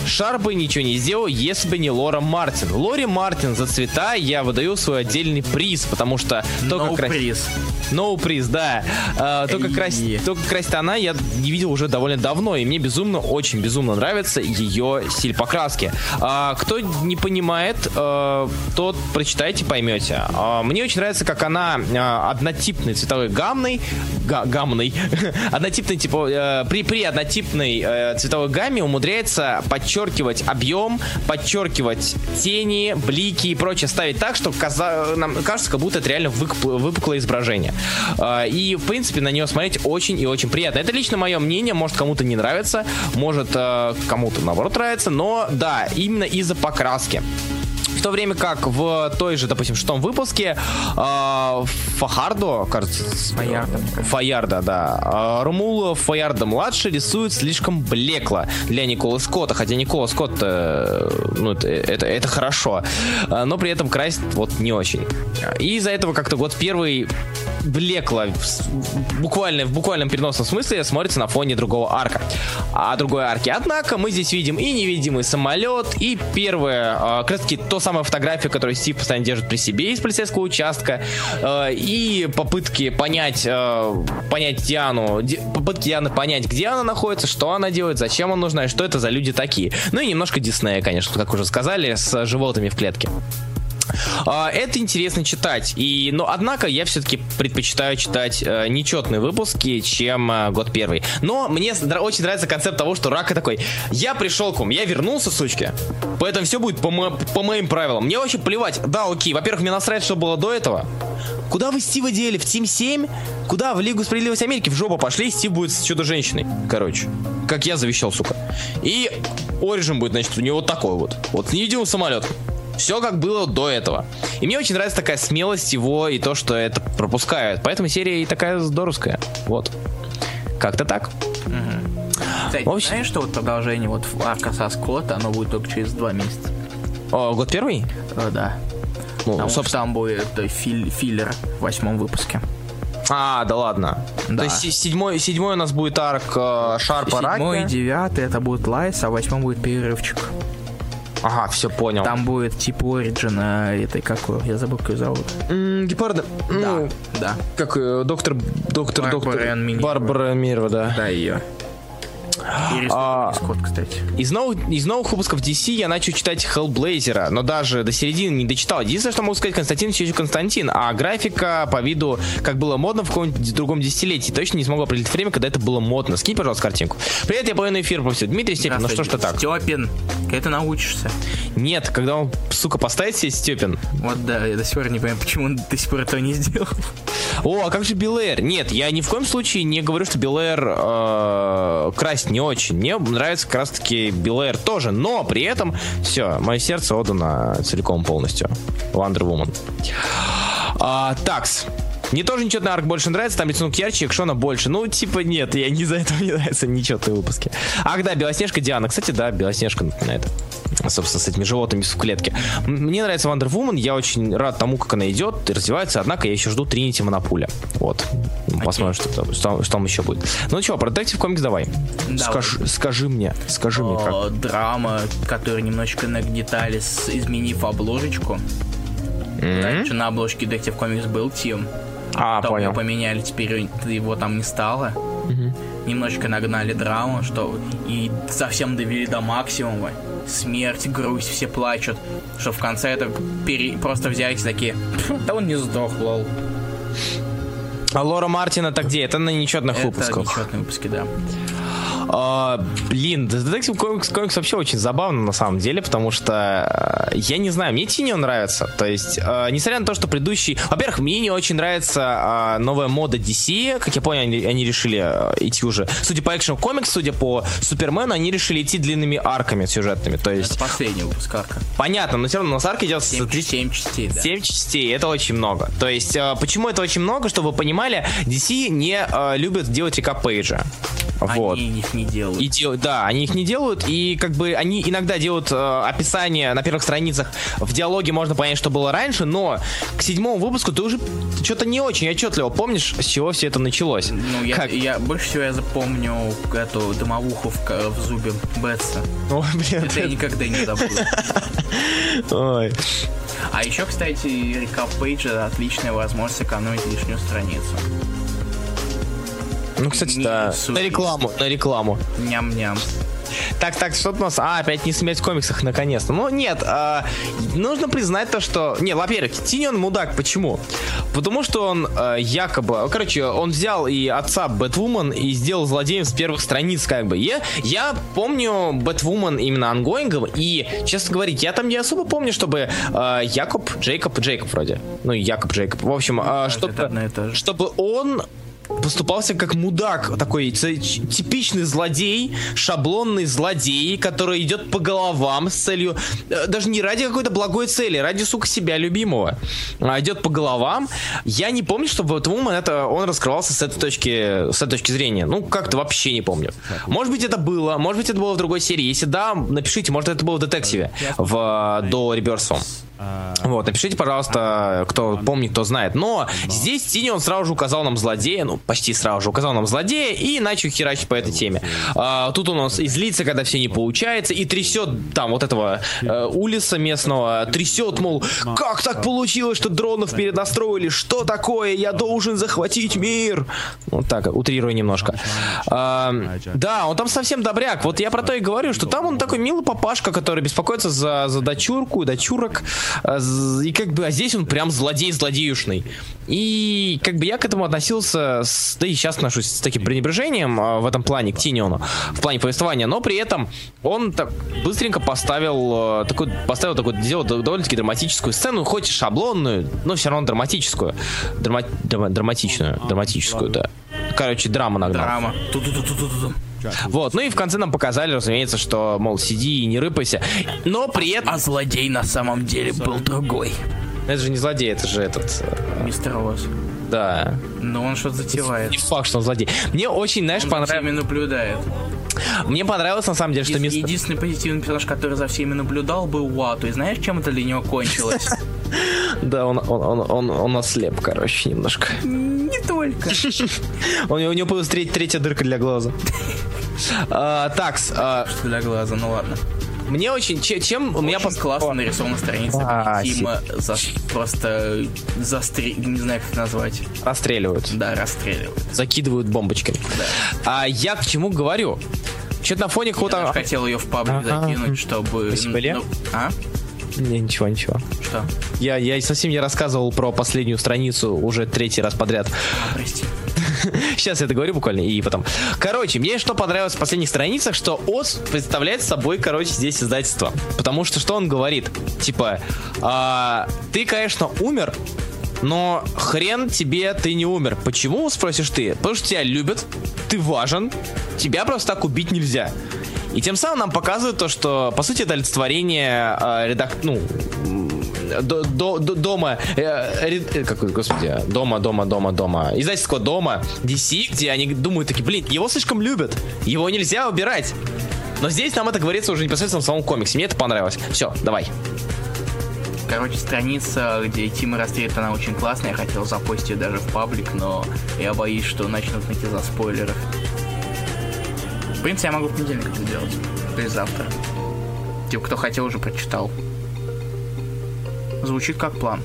Шарп бы ничего не сделал, если бы не Лора Мартин. Лори Мартин за цвета я выдаю свой отдельный приз, потому что только No крас- приз. No приз, да. А, только, красить, только красить она я не видел уже довольно давно, и мне безумно, очень безумно нравится ее стиль покраски. А, кто не понимает, э, тот прочитайте, поймете. А, мне очень нравится, как она а, однотипной цветовой гаммой, га- гаммной, однотипной, типа, э, при, при однотипной э, цветовой гамме умудряется подчеркивать объем, подчеркивать тени, блики и прочее, ставить так, что каза- нам кажется, как будто это реально выкуп- выпуклое изображение. А, И, в принципе, на нее смотреть очень и очень приятно. Это лично мое мнение, может кому-то не нравится, может э, кому-то наоборот нравится, но да, именно из-за покраски. В то время как в той же, допустим, шестом выпуске э, Фахардо, кажется. Фаярда, да. э, Румула Фаярда младший рисует слишком блекло для Никола Скотта, хотя Никола Скотт, э, ну, это, это, это хорошо, Э, но при этом красит вот не очень. И из-за этого как-то год первый блекло, буквально, в буквальном переносном смысле смотрится на фоне другого арка. А другой арки. Однако мы здесь видим и невидимый самолет, и первое, э, как раз таки, то самая фотография, которую Стив постоянно держит при себе из полицейского участка, э, и попытки понять, э, понять Диану, Ди- попытки Дианы понять, где она находится, что она делает, зачем она нужна, и что это за люди такие. Ну и немножко Диснея, конечно, как уже сказали, с животными в клетке. А, Это интересно читать. И, но, однако, я все-таки предпочитаю читать э, нечетные выпуски, чем э, год первый. Но мне с- очень нравится концепт того, что Рака такой, я пришел к вам, я вернулся, сучки, поэтому все будет по, мо- по моим правилам. Мне вообще плевать. Да, окей, во-первых, мне насрать, что было до этого. Куда вы Стива дели? В Тим 7? Куда? В Лигу Справедливости Америки? В жопу пошли, Стив будет с чудо-женщиной. Короче, как я завещал, сука. И Орижин будет, значит, у него вот такой вот. Вот невидимый самолет. Все как было до этого. И мне очень нравится такая смелость его и то, что это пропускают. Поэтому серия и такая здоровская. Вот. Как-то так. Кстати, общем- знаешь, что вот продолжение вот арка со Скотта, оно будет только через два месяца? О, год первый? Э, да. Ну, что собственно. там будет э, фил- филлер в восьмом выпуске. А, да ладно. Да. То есть се- седьмой, седьмой у нас будет арк э, Шарпа Седьмой и девятый это будет Lies, а в восьмом будет перерывчик. Ага, все понял. Там будет типа origin этой какой, я забыл, как ее зовут. М, Гепарда. Ну, Да, Как э, доктор, доктор, Барбара доктор. Барбара Минерва, да. да, ее. А. Скотт, кстати. Из новых, из новых выпусков DC я начал читать Hellblazer, но даже до середины не дочитал. Единственное, что могу сказать, Константин все еще Константин, а графика по виду, как было модно в каком-нибудь другом десятилетии, точно не смогу определить время, когда это было модно. Скинь, пожалуйста, картинку. Привет, я половину эфир повсюду. Дмитрий Степин, ну что ж ты так? Степин, ты научишься? Нет, когда он, сука, поставит себе Степин. Вот да, я до сих пор не понимаю, почему он до сих пор этого не сделал. О, а как же Белэр? Нет, я ни в коем случае не говорю, что Белэр э, красить не очень. Мне нравится как раз-таки Белэр тоже, но при этом все, мое сердце отдано целиком полностью. Wonder Woman. А, такс. Мне тоже нечетный арк больше нравится, там рисунок ярче, экшона больше. Ну, типа, нет, я не за это мне нравятся нечетные выпуски. Ах, да, Белоснежка Диана. Кстати, да, Белоснежка на это. Собственно, с этими животными в клетке. Мне нравится Wonder Woman, я очень рад тому, как она идет и развивается, однако я еще жду Тринити Монопуля. Вот. Посмотрим, что, там- что, что там еще будет. Ну что, про Detective Comics давай. Да, скажи, скажи мне, скажи мне как. О, Драма, которая немножечко нагнетали, изменив обложечку. Раньше на обложке Detective Comics был Тим. А, Потом понял. его поменяли, теперь его там не стало. Немножечко нагнали драму, что и совсем довели до максимума. Смерть, грусть, все плачут. Что в конце это пере- просто взять такие, «Пф, да он не сдох, лол. А Лора Мартин это где? Это на нечетных Это выпусках. нечетные выпуски, да. А, блин, Detective Comics, Comics вообще очень забавно на самом деле, потому что э, я не знаю, мне Тиньо нравится. То есть, э, несмотря на то, что предыдущий... Во-первых, мне не очень нравится э, новая мода DC. Как я понял, они, они решили э, идти уже... Судя по экшен комикс, судя по Супермену, они решили идти длинными арками сюжетными. То есть... Это последний выпуск арка. Понятно, но все равно у нас арка идет с 7, 3 7 частей, да. 7 частей, это очень много. То есть, э, почему это очень много, чтобы вы понимали, DC не э, любят делать пейджа. Вот. Они их не делают. И дел- да, они их не делают, и как бы они иногда делают э, описание на первых страницах. В диалоге можно понять, что было раньше, но к седьмому выпуску ты уже что-то не очень отчетливо помнишь, с чего все это началось. Ну, я, Как? я больше всего я запомню эту дымовуху в, в зубе Бетса. Ой, блин, Это я никогда не забуду. ой. А еще, кстати, рекап пейджа отличная возможность сэкономить лишнюю страницу. Ну, кстати, да. На рекламу, на рекламу. Ням-ням. Так, так, что у нас? А, опять не смерть в комиксах, наконец-то. Ну, нет, а, нужно признать то, что... Не, во-первых, Тайнион мудак. Почему? Потому что он э, якобы... Короче, он взял и отца Бэтвумен и сделал злодеем с первых страниц, как бы. Я, я помню Бэтвумен именно ongoing ом, и, честно говорить, я там не особо помню, чтобы э, Якоб, Джейкоб, Джейкоб вроде. Ну, Якоб, Джейкоб. В общем, э, чтобы, чтобы он поступался как мудак, такой типичный злодей, шаблонный злодей, который идет по головам с целью, э, даже не ради какой-то благой цели, ради, сука, себя любимого, а идет по головам. Я не помню, чтобы вот Woman это он раскрывался с этой точки, с этой точки зрения. Ну, как-то вообще не помню. Может быть, это было, может быть, это было в другой серии. Если да, напишите, может, это было в детективе в, до Реберсом. Вот, напишите, пожалуйста, кто помнит, кто знает. Но здесь Тини он сразу же указал нам злодея, ну, почти сразу же указал нам злодея и начал херачить по этой теме. А, тут он у нас излится, когда все не получается, и трясет там вот этого э, улиса местного, трясет, мол, как так получилось, что дронов перенастроили, что такое, я должен захватить мир. Вот так, утрируя немножко. А, да, он там совсем добряк. Вот я про то и говорю, что там он такой милый папашка, который беспокоится за, за дочурку, дочурок. А, И как бы, а здесь он прям злодей злодеюшный. И как бы я к этому относился, с- да и сейчас отношусь с таким пренебрежением а, в этом плане к Тиньону, в плане повествования, но при этом он так быстренько поставил, э, такой, поставил такой, сделал д- довольно-таки драматическую сцену, хоть и шаблонную, но все равно драматическую. Драма- драма- драматичную, драматическую, да. Короче, драма нагнал. Драма. Ту-ту-ту-ту-ту-ту. Вот, ну и в конце нам показали, разумеется, что, мол, сиди и не рыпайся. Но при этом... А злодей на самом деле был другой. Это же не злодей, это же этот... э, Мистер Роз. Да. Но он что-то затевает. Не факт, что он злодей. Мне очень, знаешь, Он понравилось... всеми наблюдает. Мне понравилось, на самом деле, что. Единственный позитивный персонаж, который за всеми наблюдал, был Уату. И знаешь, чем это для него кончилось? Да, он, он, он, он, он ослеп, короче, немножко. Не только. У него, у него появилась треть- третья дырка для глаза. А, такс, а, Что для глаза, ну ладно. мне очень... че- Чем у меня Очень пос- классно нарисована страница А, Тима. За, просто застре... Не знаю, как это назвать. расстреливают, Да, расстреливает. закидывают бомбочками. А я к чему говорю? Что-то на фоне Я какого-то... даже хотел ее в паблик Ага. закинуть, чтобы... Спасибо, ну, а? Не, ничего, ничего. Что? Я, я совсем не рассказывал про последнюю страницу уже третий раз подряд. А, прости. Сейчас я это говорю буквально и потом. Короче, мне что понравилось в последних страницах, что ОС представляет собой, короче, здесь издательство. Потому что что он говорит? Типа, а, ты, конечно, умер, но хрен тебе ты не умер. Почему, спросишь ты? Потому что тебя любят, ты важен, тебя просто так убить нельзя. И тем самым нам показывают то, что, по сути, это олицетворение э, редак... ну, до- до- до- дома, э, ред- э, как, господи, дома, дома, дома, дома, издательского дома DC, где они думают такие, блин, его слишком любят, его нельзя убирать. Но здесь нам это говорится уже непосредственно в самом комиксе. Мне это понравилось. Все, давай. Короче, страница, где Тима расстреливает, она очень классная. Я хотел запостить ее даже в паблик, но я боюсь, что начнут найти за спойлеров. В принципе, я могу в понедельник это сделать. То есть завтра. Типа, кто хотел, уже прочитал. Звучит как план.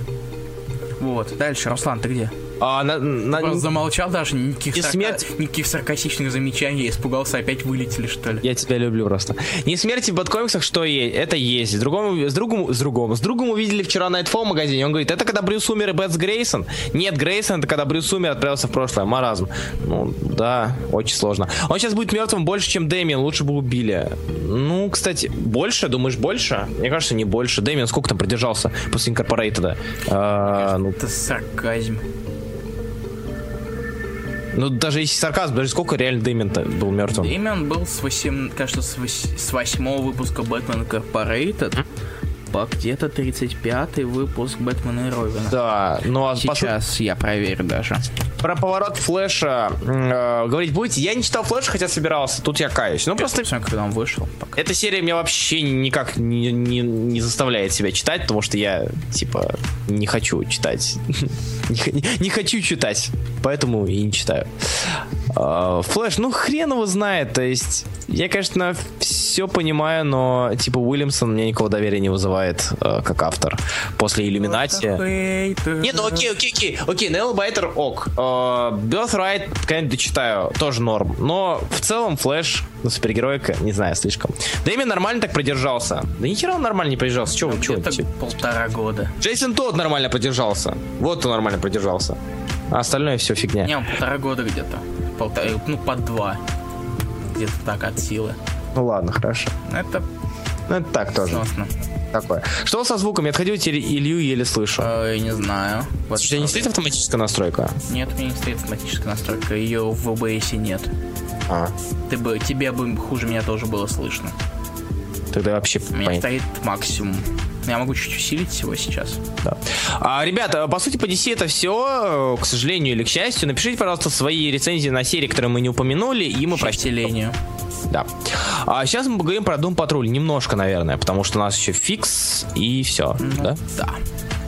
Вот, дальше, Руслан, ты где? А, на, на- Просто замолчал даже, никаких, И сарка- смерть- никаких саркастичных замечаний, испугался, опять вылетели, что ли? Я тебя люблю просто. Не смерти в бэткомиксах, что есть? Это есть. С другому, с другом, с другом, с другом увидели вчера Nightfall в магазине. Он говорит, это когда Брюс умер и Бэтс Грейсон? Нет, Грейсон, это когда Брюс умер отправился в прошлое. Маразм. Ну, да, очень сложно. Он сейчас будет мертвым больше, чем Дэмиан. Лучше бы убили. Ну, кстати, больше? Думаешь, больше? Мне кажется, не больше. Дэмиан сколько там продержался после Инкорпорейтеда? А, ну, Это сарказм. Ну, даже если сарказм, даже сколько реально Дэмиан был мертвым? Дэмиан был с 8, кажется, с, вось- с восьмого выпуска Бэтмен Incorporated по где-то 35-й выпуск Бэтмена и Робина. Да, ну а Сейчас я проверю даже. Про поворот Флэша э, говорить будете? Я не читал Флэш, хотя собирался. Тут я каюсь. Ну просто Посмотрим, когда он вышел. Пока. эта серия меня вообще никак не, не, не заставляет себя читать, потому что я типа не хочу читать. не хочу читать, поэтому и не читаю. А, Флэш, ну хрен его знает. То есть я, конечно, все понимаю, но типа Уильямсон мне никакого доверия не вызывает э, как автор после иллюминати. Не, ну окей, окей, окей. Окей, Nailbiter ок. Э, Birthright, конечно, дочитаю, тоже норм. Но в целом Флэш, ну, супергеройка, не знаю, слишком. Дэми нормально так продержался. Да нихера он нормально не продержался. Чего чего? Где-то полтора года. Джейсон Тодд нормально продержался. Вот он нормально продержался. А остальное все фигня. Не, он полтора года где-то. Полтора, ну, под два. Где-то так от силы. Ну ладно, хорошо. Это Ну это так тоже. сносно. Такое. Что со звуком? Я отходил, теперь Илью еле слышу. Э, я не знаю. Вот у тебя не стоит автоматическая настройка? Нет, у меня не стоит автоматическая настройка. Ее в OBS нет. А, Ты бы, тебе бы хуже меня тоже было слышно. тогда вообще У меня стоит максимум. Я могу чуть усилить его сейчас. Да. А, ребята, по сути, по DC это все, к сожалению или к счастью. Напишите, пожалуйста, свои рецензии на серии, которые мы не упомянули, и мы прочтем. Да. А сейчас мы поговорим про Doom Patrol немножко, наверное, потому что у нас еще фикс и все, да? Да.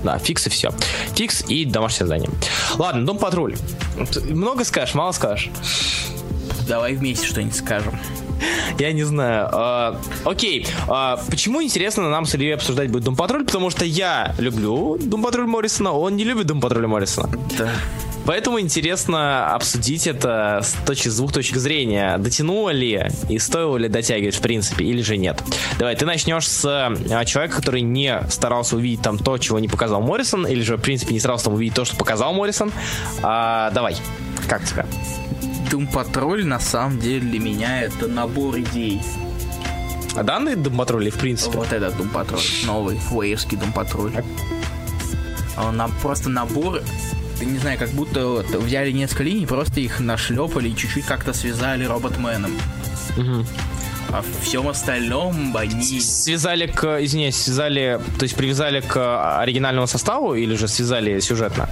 Да, фикс и все. Фикс и домашнее задание. Ладно, Doom Patrol. Много скажешь, мало скажешь? Давай вместе что-нибудь скажем. Я не знаю. А, окей. А, почему интересно нам с Ильей обсуждать будет Doom Patrol? Потому что я люблю Doom Patrol Моррисона, он не любит Doom Patrol Моррисона. Да. Поэтому интересно обсудить это с, точки, с двух точек зрения. Дотянуло ли и стоило ли дотягивать в принципе, или же нет. Давай, ты начнешь с а, человека, который не старался увидеть там то, чего не показал Моррисон, или же в принципе не старался там увидеть то, что показал Моррисон. А, давай, как тебе? Doom Patrol на самом деле для меня это набор идей. А данные Doom Patrol или в принципе? Вот этот Doom Patrol, новый, уэйвский Doom Patrol. А Он нам просто набор, не знаю, как будто вот взяли несколько линий, просто их нашлепали и чуть-чуть как-то связали роботменом. Мгм. А в всем остальном они... Связали к, извиняюсь, связали, то есть привязали к оригинальному составу или же связали сюжетно?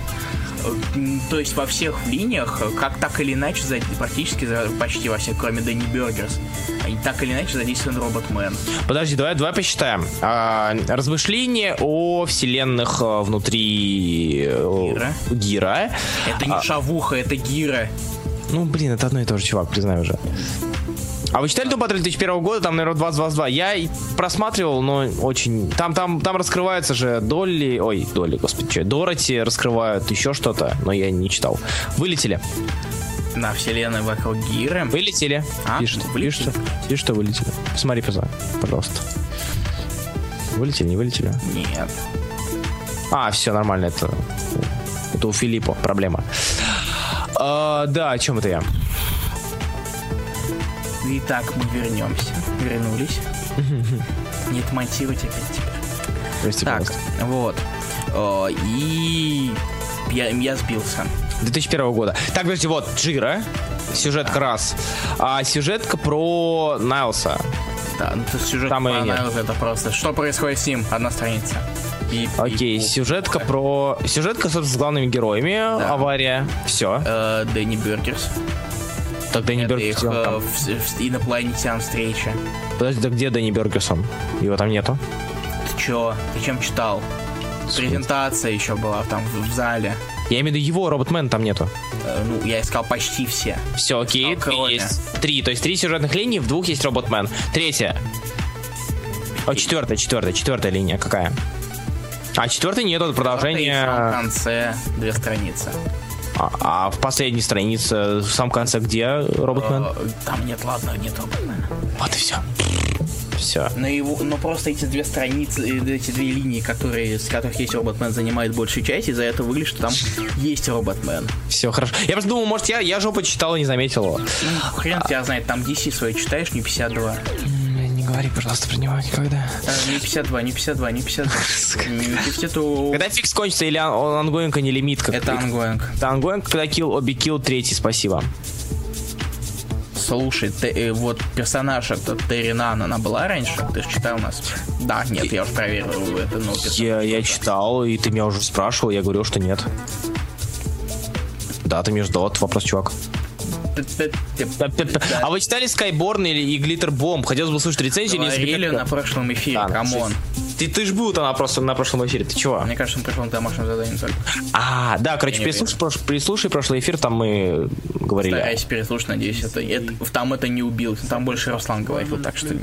М, То есть во всех линиях, э, как так или иначе, практически почти во всех, кроме Дэнни Бергерс, они так или иначе задействован Роботмен. Подожди, давай, давай посчитаем. А, размышления о вселенных а, внутри э, Гира. Гира. Это не шавуха, это гира. Ну, блин, это одно и то же, чувак, признаю уже. А вы читали Doom Patrol 2001 года, там, наверное, 2022? Я и просматривал, но очень... Там, там, там раскрывается же Долли... Ой, Долли, господи, что? Дороти раскрывают еще что-то, но я не читал. Вылетели. На вселенной вокруг гиры. Вылетели. А, Пишет, вылетели. пишет, пишет, что вылетели. Посмотри, пожалуйста. Вылетели, не вылетели? Нет. А, все, нормально, это... Это у Филиппа проблема. А, да, о чем это я? Итак, мы вернемся. Вернулись. Нет, монтировать опять теперь. Прости, Так, пожалуйста. вот. О, и я, я сбился. 2001 года. Так, подожди, вот, Джира. Сюжетка раз. А сюжетка про Найлса. Да, ну то сюжет Там нет. понравился, это просто. Что происходит с ним? Одна страница. И, Окей, и- сюжетка про... Сюжетка, собственно, с главными героями. Авария. Все. Э, Дэнни Бергерс. Так Дэнни Это Бергерс их э, там? в- в- инопланетян встреча. Подожди, да где Дэнни Бергерсон? Его там нету. Ты чё? Ты чем читал? Презентация еще была там в, в зале. Я имею в виду его, Роботмен там нету. Э, ну, я искал почти все. Все, окей, Искал кроме. есть. Три, то есть три сюжетных линии, в двух есть Роботмен. Третья. О, четвертая, четвертая, четвертая линия какая? А четвертый нет, это в продолжение. самом конце две страницы. А, а в последней странице, в самом конце, где Роботмен? Э, Там нет, ладно, нет Роботмена. Вот и все. Все. Но, его, но просто эти две страницы, э, эти две линии, которые, с которых есть Роботмен, занимают большую часть, из-за этого выглядит, что там есть Роботмен. Все хорошо. Я просто думал, может, я, я жопу читал и не заметил его. Ну, хрен тебя знает, там DC свое читаешь, не 52. Не говори, пожалуйста, про него никогда. Э, Не 52, не 52, не 52. Не 52. Когда фикс кончится, или он, ангоинг, а не лимит? Как Это ангоинг. Это ангоинг, когда килл, оби килл, третий, спасибо. Слушай, ты, э, вот персонаж этот Терри Нан, она была раньше? Ты же читал нас? Да, нет, я уже проверил это, ну, Я, я читал, и ты меня уже спрашивал, я говорил, что нет. Да, ты меня ждал, это вопрос, чувак. А вы читали Skyborn или и Glitter Bomb? Хотелось бы услышать рецензию или Говорили на прошлом эфире, Да, come on. Ты, ты ж был там на, просто, на прошлом эфире, ты чего? Мне кажется, мы прошлом домашнем задании только. А, да, короче, переслушай, прош- переслушай прошлый эфир, там мы говорили. Стараюсь переслушать, надеюсь, это, это- там это не убил. Там больше Руслан говорил, так что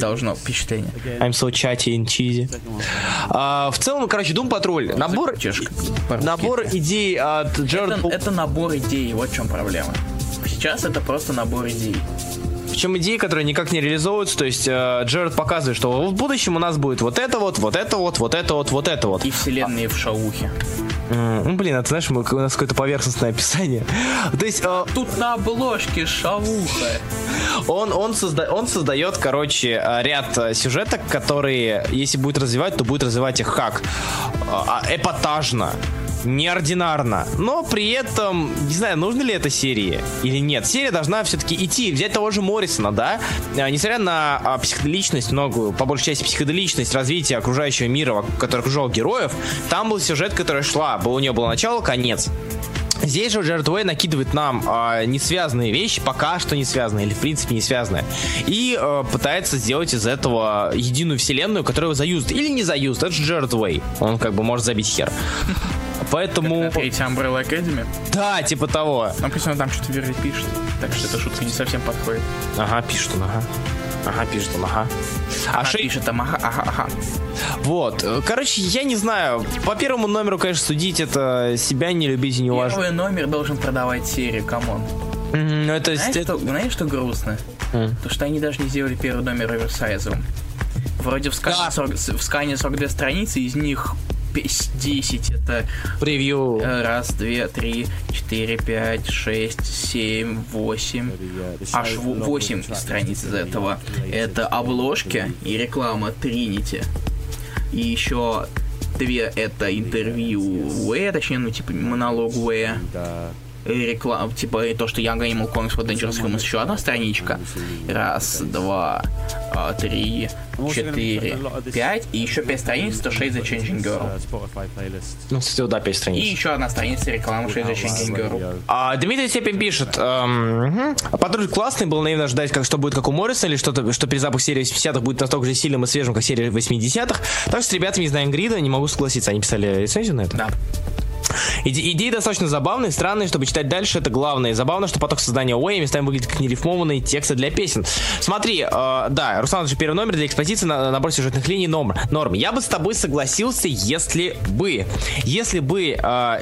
должно впечатление. I'm so chatty and cheesy. А, в целом, короче, Doom Patrol. Набор, Чешка. набор идей от Джерарда Это, это набор идей, вот в чем проблема. Сейчас это просто набор идей. Причем идеи, которые никак не реализовываются. То есть э, Джерард показывает, что в будущем у нас будет вот это вот, вот это вот, вот это вот, вот это вот. И вселенные в шаухе. Ну, блин, это знаешь, мы- у нас какое-то поверхностное описание. То есть э, Тут на обложке шавуха. он, он, созда- он создает, короче, э, ряд э, сюжеток, которые, если будет развивать, то будет развивать их как? А, Эпатажно. Неординарно, но при этом, не знаю, нужно ли это серии или нет. Серия должна все-таки идти, взять того же Моррисона, да, А, несмотря на а, психоделичность, многую, по большей части психоделичность развития окружающего мира, который окружал героев, там был сюжет, который шла, у нее было начало, конец. Здесь же Джеред Уэй накидывает нам а, несвязанные вещи, пока что не связанные, или в принципе не связанные, и а, пытается сделать из этого единую вселенную, которую заюзает. Или не заюзает, это же Джеред Уэй. Он как бы может забить хер. Поэтому... На третьей Umbrella Academy. Да, типа того. Но пусть он там что-то верно пишет. Так что эта шутка не совсем подходит. Ага, пишет он, ага. Ага, пишет он, ага. А Она Шей- пишет там, ага, ага, ага. Вот. Короче, я не знаю. По первому номеру, конечно, судить это себя не любить и не уважать. Первый номер должен продавать серию, come on. Мгм, Ну, это... Знаешь, это- что, знаешь, что грустно? М. То, что они даже не сделали первый номер oversize'овым. Вроде в скане, Да. 40, в скане 42 страницы, из них 10 это Превью. э, раз, две, три, четыре, пять, шесть, семь, восемь. Аж во- 8 страниц из этого. Это обложки и реклама Тринити. И еще две это интервью Уэя, точнее, ну, типа, монолог Уэя. Реклама, типа, и то, что Young Animal Comics for Dangerous Humans, еще одна страничка. Раз, два, а, три, четыре, пять. И еще пять страниц, то Shade the Changing Girl. Ну, кстати, да, 5 И страниц. еще одна страница рекламы Shade the Changing Girl. А, Дмитрий Степин пишет, эм, патруль классный, было наивно ждать, как, что будет как у Морриса, или что-то, что перезапуск серии 80-х будет настолько же сильным и свежим, как серия 80-х. Так что с ребятами из Nine Grid не могу согласиться. Они писали рецензию на это? Да. Иде- идеи достаточно забавные, странные, чтобы читать дальше, это главное. Забавно, что поток создания Уэя местами выглядит как нерифмованные тексты для песен. Смотри, э, да, Руслан, же первый номер для экспозиции на набор сюжетных линий норм. норм. Я бы с тобой согласился, если бы. Если бы э,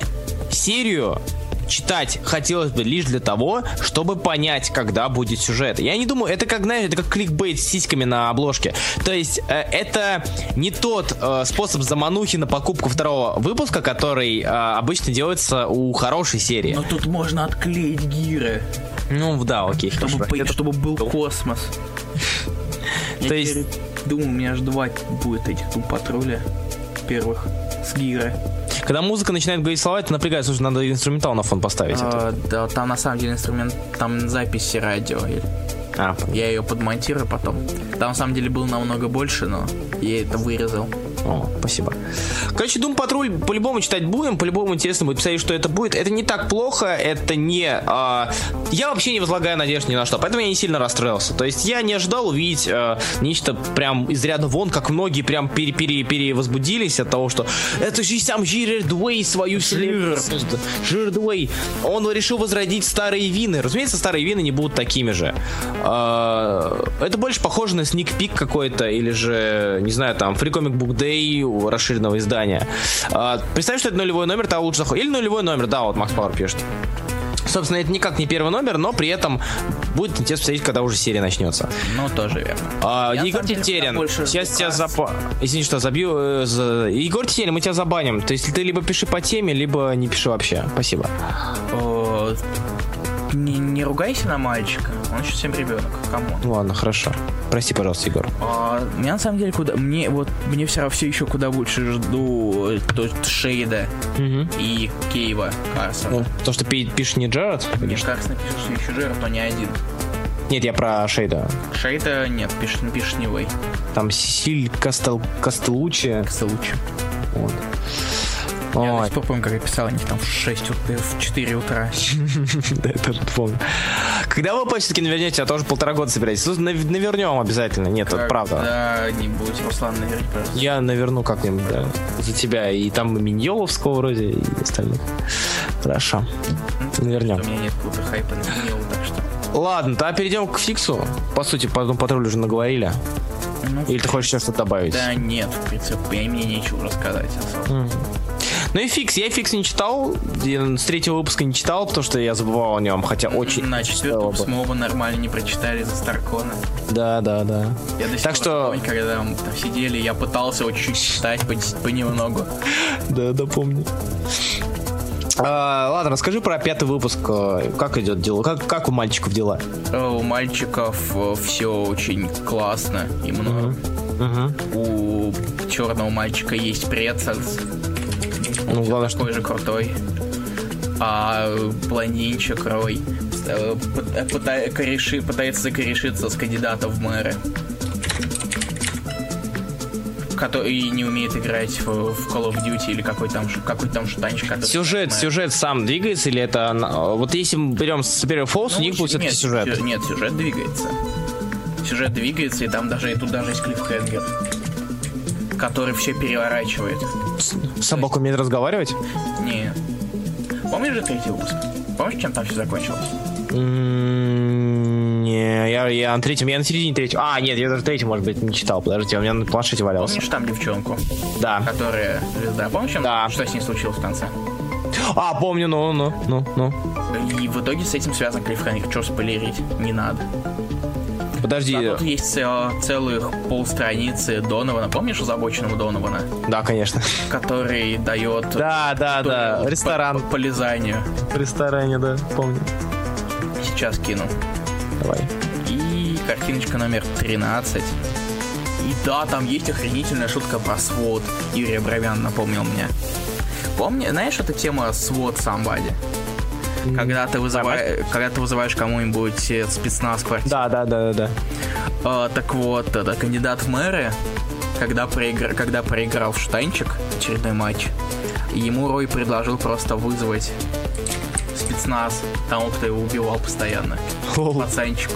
серию читать хотелось бы лишь для того, чтобы понять, когда будет сюжет. Я не думаю, это как, знаешь, это как кликбейт с сиськами на обложке. То есть э, это не тот э, способ заманухи на покупку второго выпуска, который э, обычно делается у хорошей серии. Но тут можно отклеить гиры, Ну да, окей, чтобы, хорошо. по- Это- чтобы был космос. То есть- думаю, у меня аж два будет этих тум патруля первых с гиры. Когда музыка начинает говорить слова, это напрягает. Слушай, надо инструментал на фон поставить. А, да, там на самом деле инструмент, там записи радио. А, Я ее подмонтирую потом. Там на самом деле было намного больше, но я это вырезал. О, спасибо. Короче, Doom Патруль по-любому читать будем, по-любому интересно будет посмотреть, что это будет. Это не так плохо, это не... а, Я вообще не возлагаю надежд ни на что, поэтому я не сильно расстроился. То есть я не ожидал увидеть а, нечто прям из ряда вон, как многие прям пере пере перевозбудились от того, что это же сам Жирард Уэй свою вселенную создал. Жирард Уэй. Он решил возродить старые вины. Разумеется, старые вины не будут такими же. А, Это больше похоже на сник пик какой-то, или же, не знаю, там, Free Comic Book Day, Play расширенного издания. А, представь, что это нулевой номер, то лучше заходит. Или нулевой номер, да, вот Макс Пауэр пишет. Собственно, это никак не первый номер, но при этом будет интересно посмотреть, когда уже серия начнется. Ну, тоже верно. А, Я, Егор Тетерин, больше сейчас тебя запа... Извини, что забью. э, за- Егор Тетерин, мы тебя забаним. То есть ты либо пиши по теме, либо не пиши вообще. Спасибо. О, не, не ругайся на мальчика, он еще совсем ребенок, кому? Ну ладно, хорошо. Прости, пожалуйста, Егор. А, меня на самом деле куда мне вот мне все равно все еще куда больше жду э, то, Шейда и Кейва Карсона. Ну, то, что пи- пишет не Джаред, Мне. Карсон пишет, что еще Джерард, но не один. Нет, я про Шейда. Шейда нет, пишет, пишет не Вей. Там Силь Кастел... Кастелучи. лучше. Вот. Я до Ой, сих пор помню, как я писал о них там в 6 утра, в 4 утра. да, я тоже помню. Когда вы все-таки навернете, я тоже полтора года собираетесь. Нав- Навернем обязательно. Нет, это правда. Когда-нибудь, Руслан, наверное, пожалуйста. Я наверну как-нибудь, да, за тебя. И там и Миньоловского вроде, и остальных. Хорошо. Навернем. У меня нет какого-то хайпа на Данилу, так что... Ладно, тогда перейдем к фиксу. По сути, по одному патрулю уже наговорили. Ну, Или ты хочешь еще что-то добавить? Да нет, в принципе, мне нечего рассказать особо. Ну и фикс. Я фикс не читал. С третьего выпуска не читал, потому что я забывал о нем, хотя очень... На четвертом мы оба нормально не прочитали за Старкона. Да, да, да. Я до сих Так что- помню, когда мы там сидели, я пытался вот чуть-чуть читать по, понемногу. Да, да, помню. А, ладно, расскажи про пятый выпуск. э, Как идет дело? Как, как у мальчиков дела? Э, У мальчиков все очень классно и много. У черного мальчика есть прецедс, Ну, главное, что... такой же крутой. А блондинчик Рой э, пыта- пыта- кореши- пытается закорешиться с кандидата в мэры. Который не умеет играть в, в Call of Duty или какой там, какой там шутанчик. Сюжет, сюжет сам двигается или это... Вот если мы берем Superior Falls, у Ну, них будет все-таки сюжет. сю- Нет, сюжет двигается. Сюжет двигается, и там даже, и тут даже есть клиффхенгер, который все переворачивает. Собака умеет разговаривать? Не. Помнишь же третий выпуск? Помнишь, чем там все закончилось? Не, я, я на третьем, я на середине третьего. А, нет, я даже третий, может быть, не читал. Подождите, у меня на планшете валялся. Помнишь там девчонку, Да. которая звезда? Помнишь, чем- Да. что с ней случилось в конце? А, помню, ну, ну, ну, ну. И в итоге с этим связан клиффхенгер. Что спойлерить? Не надо. Подожди. А тут есть цел- целых полстраницы Донована. Помнишь озабоченного Донована? Да, конечно. Который дает Да, да, да. Ресторан. по, по лизанию. В ресторане, да, помню. Сейчас кину. Давай. И картиночка номер 13. И да, там есть охренительная шутка про свод. Юрий Абрамян напомнил мне. Помни, знаешь, эта тема свод somebody? Когда ты, вызываешь, когда ты вызываешь кому-нибудь спецназ в квартиру. Да, да, да, да, да. А, так вот, это кандидат в мэры, когда, проигра... когда проиграл в штанчик очередной матч, ему Рой предложил просто вызвать спецназ тому, кто его убивал постоянно. Лол. Пацанчику.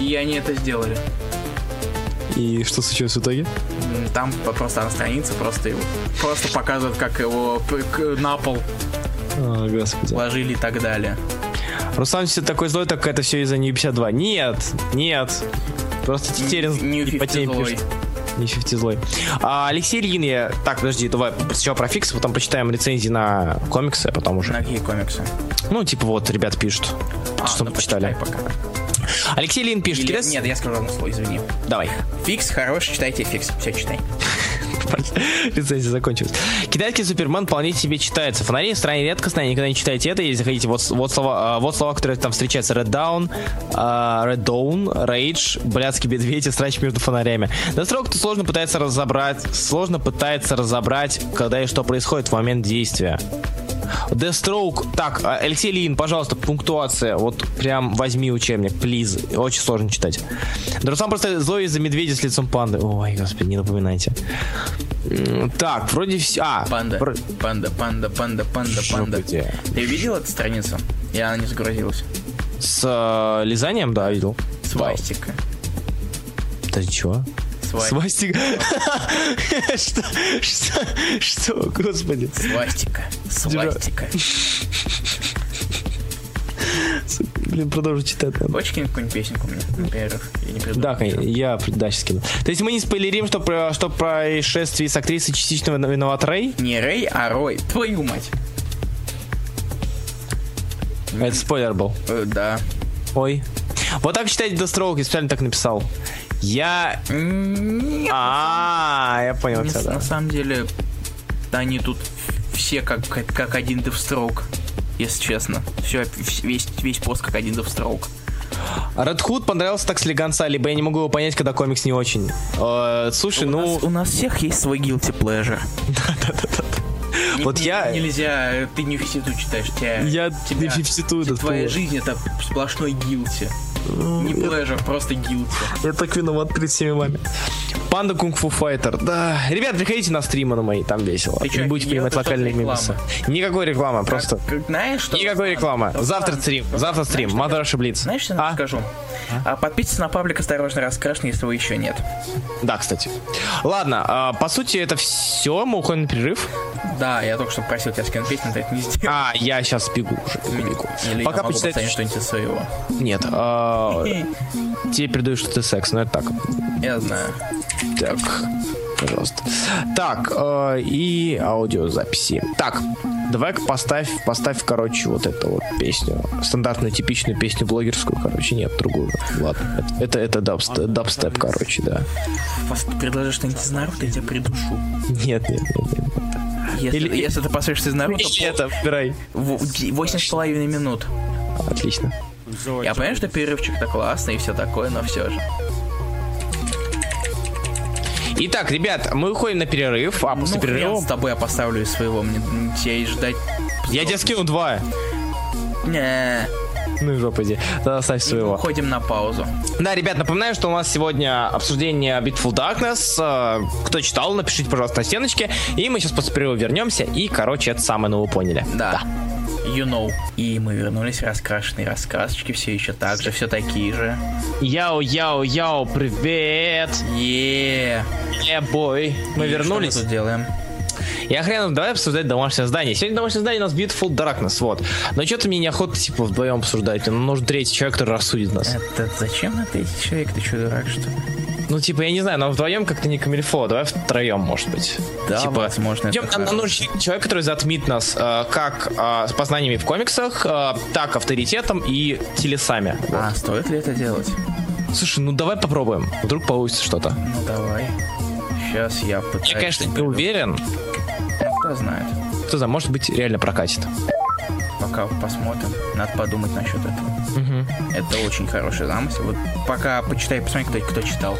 И они это сделали. И что случилось в итоге? Там просто на странице просто его просто показывают, как его на пол О, господи. ложили и так далее. Руслан все такой злой, так это все из-за New 52. Нет, нет. Просто Тетерин New не по 50 теме пишет. Не 50 злой. А, Алексей Ильин, я... Так, подожди, давай сначала про фикс, потом почитаем рецензии на комиксы, а потом уже. На какие комиксы? Ну, типа вот, ребят пишут, А, что ну, мы почитали. почитай пока. Алексей Ильин пишет. Или- «Кидайся- Нет, я скажу одно слово, извини. Давай. Фикс хороший, читайте фикс. Все, читай. Рецензия закончилась. Китайский Супермен вполне себе читается. Фонари стране редкостные, никогда не читайте это. Если хотите, вот, вот, слова, а, вот слова, которые там встречаются. Red Down, а, Red Dawn, Rage, блядский медведь и срач между фонарями. На срок то сложно пытается разобрать, сложно пытается разобрать, когда и что происходит в момент действия. Deathstroke. Так, Алексей Ильин, пожалуйста, пунктуация. Вот прям возьми учебник, плиз. Очень сложно читать. Друсан просто злой из-за медведя с лицом панды. Ой, господи, не напоминайте. Так, вроде все. А, Панда, про- панда, панда, панда, панда, панда. Жопа Ты видел эту страницу? Я не загрузилась. С э, лизанием, да, видел. Свастика. Да чего? Свастика. Что? Что? Что? Господи. Свастика. Свастика. Блин, продолжу читать. надо. Хочешь кинуть какую-нибудь песенку мне, например? Я не придумал. Да, конечно, я да, сейчас кину. То есть мы не спойлерим, что, про, что происшествие с актрисой частично виноват Рэй? Не Рэй, а Рой. Твою мать. Это спойлер был. Э, да. Ой. Вот так читать Deathstroke, я специально так написал. Я... А, я понял тебя, да. на самом деле, они тут все как, как, один Deathstroke, если честно. Все, весь, весь пост как один Deathstroke. Red Hood понравился так слегонца, либо я не могу его понять, когда комикс не очень. Э, слушай, у, ну... нас, у нас всех есть свой guilty pleasure. Вот я- Нельзя, ты не в читаешь, тебя, Я тебя, не в Твоя жизнь это сплошной guilty. Не pleasure, просто guilty. Я так виноват перед всеми вами. Панда Кунг Фу Файтер. Да. Ребят, приходите на стримы на мои, там весело. Ты не будете принимать что локальные минусы. Никакой рекламы, просто... Как- знаешь, что? Никакой рекламы. Завтра стрим. Завтра стрим. Что Мадраши Блиц. Знаешь, что я А? скажу? А, подписывайтесь на паблик «Осторожно, раскрашен», если вы еще нет. Да, кстати. Ладно, а, по сути, это все. Мы уходим на перерыв. Да, я только что просил тебя скинуть песню, ты это не сделал. А, я сейчас бегу уже. бегу. Или Пока я могу поставить что-нибудь из своего. Нет. а, Тебе передаю, что ты секс, но это так. Я знаю. Так, пожалуйста. Так, э, и аудиозаписи. Так, давай-ка поставь, поставь, короче, вот эту вот песню. Стандартную, типичную песню блогерскую, короче, нет, другую. Ладно, это, это, это дабст- дабстеп, короче, да. Предложишь что-нибудь из Наруто, я тебя придушу. Нет, нет, нет, нет. Если, Или- если ты послушаешь из Наруто, Или это, выбирай. восемь с половиной минут. Отлично. Я понимаю, что перерывчик-то классный и все такое, но все же. Итак, ребят, мы уходим на перерыв, а после ну, перерыва... с тобой я поставлю из своего, мне тебя и ждать. Я тебе скину два. Не, Ну и жопа иди. Тогда оставь своего. уходим на паузу. Да, ребят, напоминаю, что у нас сегодня обсуждение Beautiful Darkness. Э, Кто читал, напишите, пожалуйста, на стеночке. И мы сейчас после перерыва вернемся. И, короче, это самое, ну вы поняли. Да. You know. И мы вернулись, раскрашенные раскрасочки, все еще так же, все такие же. Яу, яу, яу, привет! Е. Э, бой. Мы И вернулись. Что мы тут делаем? Я хрен, давай обсуждать домашнее здание. Сегодня домашнее здание у нас Beautiful Darkness, вот. Но что-то мне неохота, типа, вдвоем обсуждать. Нам нужен третий человек, который рассудит нас. Это зачем на третий человек? Ты что, дурак, что ли? Ну, типа, я не знаю, но вдвоем как-то не камильфо. Давай втроем, может быть. Да, типа, возможно, это идем- нам нужен человек, который затмит нас э, как э, с познаниями в комиксах, э, так авторитетом и телесами. А, стоит ли это делать? Слушай, ну давай попробуем. Вдруг получится что-то. Ну давай. Сейчас я пытаюсь. Я, конечно, не уверен. Ну, кто знает. Кто знает, может быть, реально прокатит. Пока посмотрим. Надо подумать насчет этого. Это очень хороший замысел. Вот пока почитай, посмотри, кто, кто читал.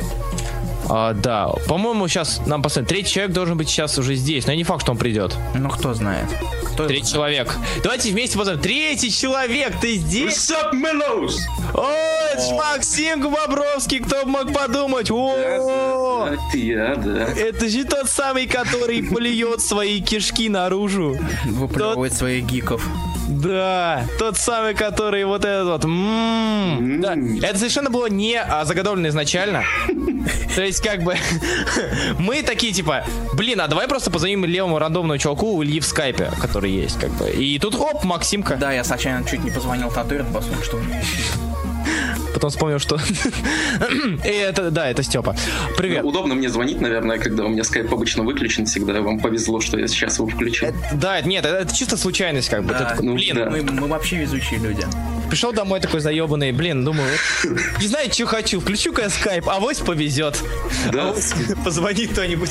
А, да, по-моему, сейчас нам посмотрим. Третий человек должен быть сейчас уже здесь, но не факт, что он придет. Ну, кто знает. Кто Третий человек. Давайте вместе посмотрим. Третий человек, ты здесь? Sup, Mellows? О, это ж Максим Бобровский, кто бы мог подумать? О, Это я, да. это же тот самый, который плюет свои кишки наружу. выплевывает своих гиков. Да, тот самый, который вот этот вот. м, Да, это совершенно было не а, заготовлено изначально. То есть, как бы, мы такие, типа, блин, а давай просто позвоним левому рандомному чуваку у Ильи в скайпе, который есть, как бы. И тут, оп, Максимка. Да, я случайно чуть не позвонил Татуин, посмотрим, что у есть. Потом вспомнил, что... И это, да, это Степа. Привет. Удобно мне звонить, наверное, когда у меня скайп обычно выключен всегда. Вам повезло, что я сейчас его включил. Да, нет, это, это чисто случайность, как бы. Ну, блин, да. Мы, мы вообще везучие люди. Пришел домой такой заебанный, блин, думаю, вот, не знаю, что хочу, включу-ка я скайп, авось повезет. Да. Авось позвонит кто-нибудь,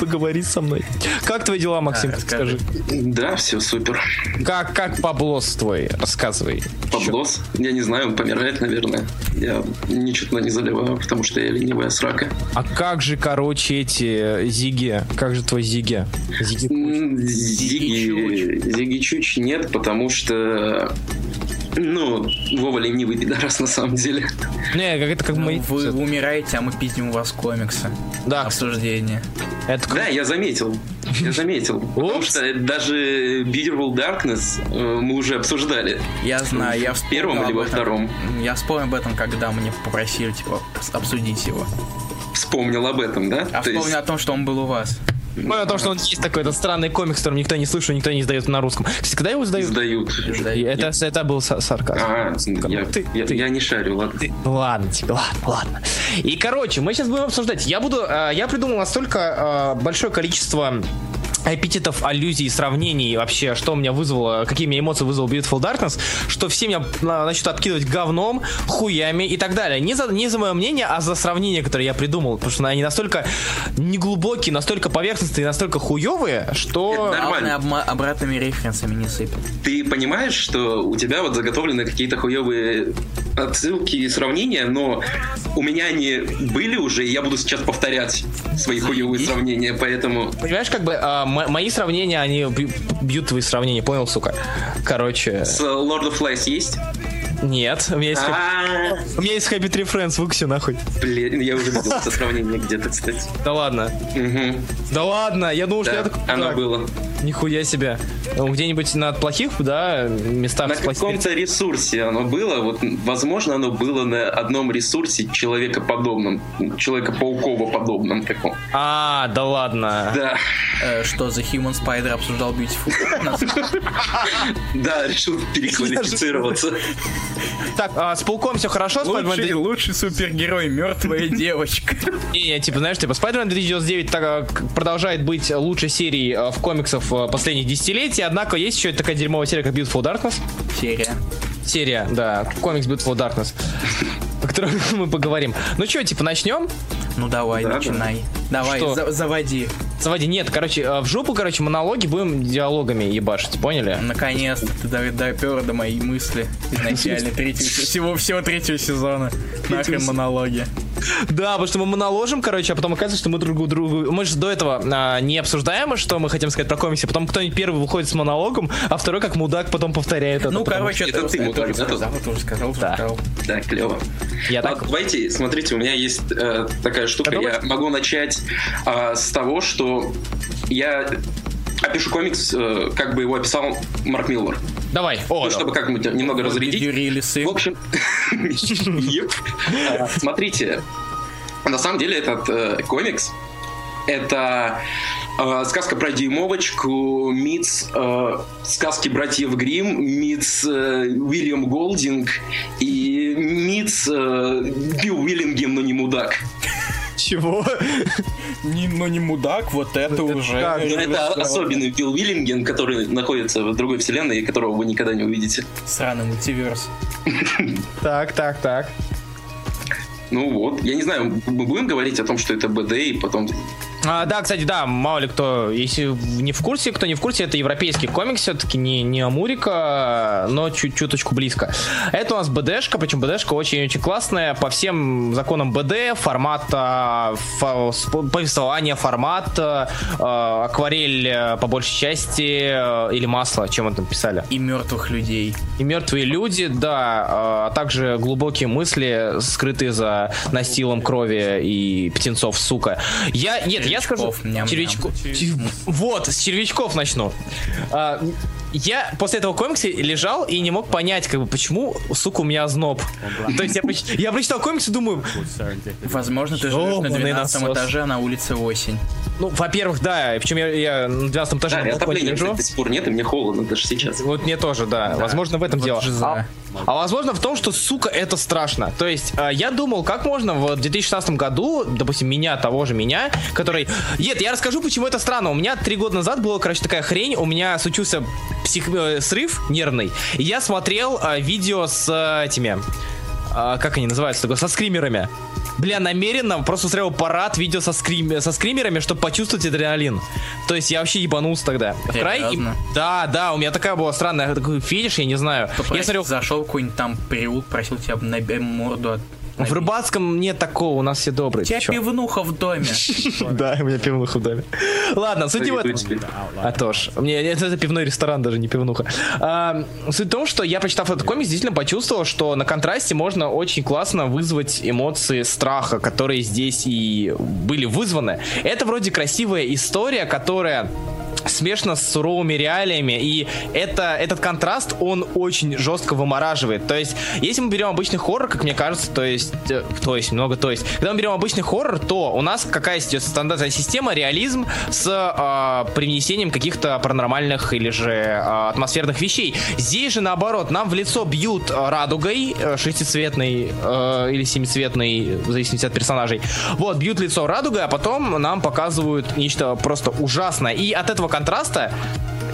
поговорит со мной. Как твои дела, Максим, Да, скажи? Да, все супер. Как, как Паблос твой? Рассказывай. Паблос, я не знаю, он помирает, наверное. Я ничего не заливаю, потому что я ленивая срака. А как же, короче, эти э, Зиги? Как же твой Зиги? Зиги, Зиги Чуч нет, потому что... Ну, Вова ленивый пидорас на самом деле. Не, как это как Ну, мы... вы умираете, а мы пиздим у вас комиксы. Да, Обсуждение. это Да, я заметил. Я заметил. Потому что даже Beautiful Darkness э, мы уже обсуждали. Я знаю, я В вспомнил первом об или во этом. втором? Я вспомнил об этом, когда мне попросили, типа, обсудить его. Вспомнил об этом, да? А вспомнил о том, что он был у вас. Понял то, что он есть такой этот странный комикс, который никто не слышал, никто не издает на русском. Кстати, когда его издают? Сдают. И Это, это был са- сарказм. А, я, Ты- я- ты- я не шарю, ладно. Ты- ну ладно тебе, ладно, ладно. И, короче, мы сейчас будем обсуждать. Я буду, э, я придумал настолько э, большое количество эпитетов, аллюзий, сравнений, вообще, что у меня вызвало, какие мне эмоции вызвал Beautiful Darkness, что все меня на- начнут откидывать говном, хуями и так далее. Не за, не за мое мнение, а за сравнение, которое я придумал, потому что они настолько неглубокие, настолько поверхностные, настолько хуевые, что... Главное, Нормально. обма- обратными референсами не сыпят. Ты понимаешь, что у тебя вот заготовлены какие-то хуевые отсылки и сравнения, но у меня они были уже, и я буду сейчас повторять свои хуевые сравнения, поэтому... Понимаешь, как бы а, мои сравнения, они бью- бьют твои сравнения, понял, сука? Короче, С Lord of Flies есть? Нет, у меня есть, А, у меня есть Happy Tree Friends, выкси нахуй. Блин, я уже видел это сравнение где-то, кстати. Да ладно. Да ладно, я думал, что я такой... оно было. Нихуя себе. Ну, Где-нибудь на плохих, да, местах На каком-то ресурсе оно было, вот, возможно, оно было на одном ресурсе человекоподобном, человека-пауково-подобном таком. А, да ладно. Да, Э, что, The Human Spider обсуждал Beautiful да, решил переквалифицироваться. Так, а, с пауком все хорошо, Лучший, Spider-Man лучший супергерой, мертвая девочка. Не, не, типа, знаешь, типа, Spider-Man 2099 так, а, продолжает быть лучшей серией а, в комиксов а, последних десятилетий, однако есть еще такая дерьмовая серия, как Beautiful Darkness. Серия. Серия, да, комикс Beautiful Darkness, о котором мы поговорим. Ну что, типа, начнем? Ну давай, Да, начинай. Давай, Что? за- заводи. Заводи, нет, короче, а, в жопу, короче, монологи будем диалогами ебашить, поняли? Наконец-то ты до- допер до моей мысли изначально третьего, се- всего, всего третьего сезона. Нахрен монологи. Да, потому что мы моноложим, короче, а потом оказывается, что мы друг другу... Мы же до этого а, не обсуждаем, что мы хотим сказать про комиксы, потом кто-нибудь первый выходит с монологом, а второй как мудак потом повторяет это. Ну, короче, это это ты, мудак, да, сказал, тоже сказал, Да. сказал. Да, клево. Я А, так... Давайте, смотрите, у меня есть э, такая штука. Я могу начать а, с того, что я опишу комикс, э, как бы его описал Марк Миллер. Давай. О, Ну, чтобы как-нибудь немного разрядить. Юрий Лисы. В общем. А, смотрите, на самом деле этот э, комикс это э, сказка про дюймовочку, миц э, сказки братьев Грим, миц э, Уильям Голдинг и миц э, Билл Уиллингем, но не мудак. Чего? Не, ну не мудак, вот это уже. это особенный Билл Уиллинген, который находится в другой вселенной и которого вы никогда не увидите. Сраный мультиверс. Так, так, так. Ну вот, я не знаю, мы будем говорить о том, что это БД, и потом А, да, кстати, да, мало ли кто, если не в курсе, кто не в курсе, это европейский комикс, все-таки не, не Амурика, но чуть чуточку близко. Это у нас БДшка, причем БДшка очень-очень классная, по всем законам БД, формата, фа- сп- повествования, формат, э, акварель э, по большей части, э, или масло, чем мы там писали. И мертвых людей. И мертвые люди, да, а также глубокие мысли, скрытые за настилом крови и птенцов, сука. Я, нет, я скажу... Червячков, ням-ням. Червячку- Вот, с червячков начну. А, я после этого комикса лежал и не мог понять, как бы, почему, сука, у меня озноб. То есть я, проч- я прочитал комикс и думаю, Возможно, ты живешь на Ёбаный 12 насос. этаже, а на улице осень. ну, во-первых, да, причем я, я на 12 этаже Да, на и балконе отопления, лежу. кстати, до сих пор нет, и мне холодно даже сейчас. Вот мне тоже, да. Возможно, в этом Вот дело. А, а возможно в том, что, сука, это страшно. То есть, э, я думал, как можно в 2016 году, допустим, меня, того же меня, который... Нет, я расскажу, почему это странно. У меня три года назад была, короче, такая хрень. У меня случился псих... э, срыв нервный. И я смотрел э, видео с э, этими... э, как они называются? Такое, со скримерами. Бля, намеренно просто устраивал парад видео со, скрим... со скримерами, чтобы почувствовать адреналин. То есть я вообще ебанулся тогда. В край- Серьезно? Да, да, у меня такая была странная такой фетиш, я не знаю. Я Попросить, смотрел, зашел какой-нибудь там переулок, просил тебя набей морду от... в Рыбацком нет такого, у нас все добрые. У тебя чё? пивнуха в доме. Да, у меня пивнуха в доме. Ладно, суть не в этом. А то ж. Мне это, пивной ресторан, даже не пивнуха. А, суть в том, что я, прочитав этот комикс, действительно почувствовал, что на контрасте можно очень классно вызвать эмоции страха, которые здесь и были вызваны. Это вроде красивая история, которая смешано с суровыми реалиями, и это, этот контраст, он очень жестко вымораживает. То есть, если мы берем обычный хоррор, как мне кажется, то есть, э, то есть, много то есть, когда мы берем обычный хоррор, то у нас какая идет стандартная система, реализм с э, привнесением каких-то паранормальных или же э, атмосферных вещей. Здесь же наоборот, нам в лицо бьют радугой, э, шестицветной э, или семицветной, в зависимости от персонажей. Вот, бьют лицо радугой, а потом нам показывают нечто просто ужасное. И от этого контраста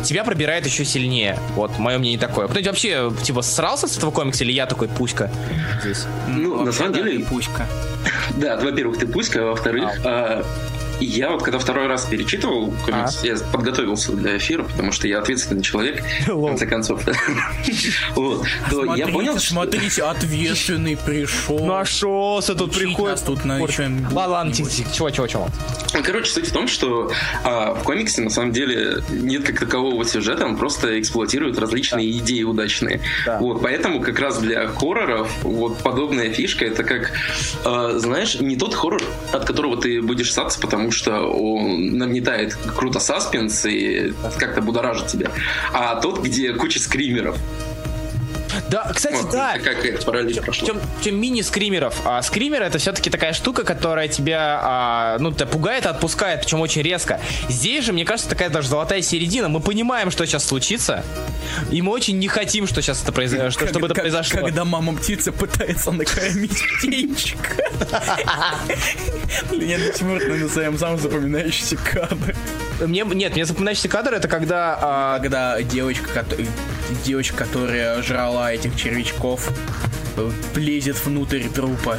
тебя пробирает еще сильнее. Вот, мое мнение такое. Кто-нибудь вообще, типа, срался с этого комикса, или я такой пуська здесь? Ну, на самом Да, деле, пуська. да, во-первых, ты пуська, а во-вторых, а, я вот когда второй раз перечитывал комикс, я подготовился для эфира, потому что я ответственный человек, в конце концов. Я понял, смотрите, ответственный пришел. Нашелся, тут Учить приходит. нас тут на Ладно. Чего, чего, чего? Ну, Короче, суть в том, что а, в комиксе на самом деле нет как такового сюжета, он просто эксплуатирует различные идеи удачные. Да. Вот, поэтому как раз для хорроров вот подобная фишка это как, а, знаешь, не тот хоррор, от которого ты будешь ссаться, потому что он нагнетает круто саспенс и как-то будоражит тебя, а тот, где куча скримеров. Да, кстати, Вот, да. какая параллель прошла. Чем, чем мини-скримеров. А скример это все-таки такая штука, которая тебя, а, ну, тебя пугает и отпускает, причем очень резко. Здесь же, мне кажется, такая даже золотая середина. Мы понимаем, что сейчас случится, и мы очень не хотим, что сейчас это произошло, что, чтобы это Как- произошло. Когда мама птица пытается накормить птенчика. Сих пор наверное, назовем самый запоминающийся кадр. Мне, нет, мне запоминающийся кадр это когда а, Когда девочка, девочка, которая жрала этих червячков, э, лезет внутрь трупа.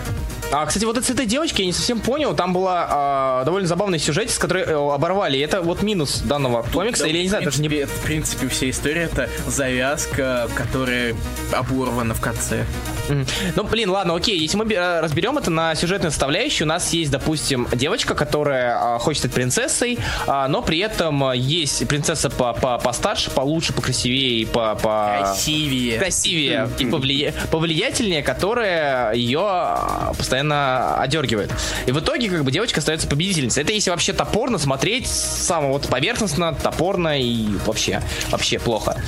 А, кстати, вот этой девочки я не совсем понял. Там была а, довольно забавный сюжет, с которой э, оборвали. Это вот минус данного комикса. Да, или я не знаю, даже не. В принципе, вся история это завязка, которая оборвана в конце. Мгм. Ну, блин, ладно, окей. Если мы э, разберем это на сюжетной составляющей, у нас есть, допустим, девочка, которая а, хочет стать принцессой, а, но при этом есть принцесса по, по, постарше, получше, покрасивее и по, по... Красивее. красивее и повлия- повлиятельнее, которая ее а, постоянно одергивает. И в итоге, как бы, девочка остается победительницей. Это если вообще топорно смотреть, само вот поверхностно, топорно и вообще, вообще плохо.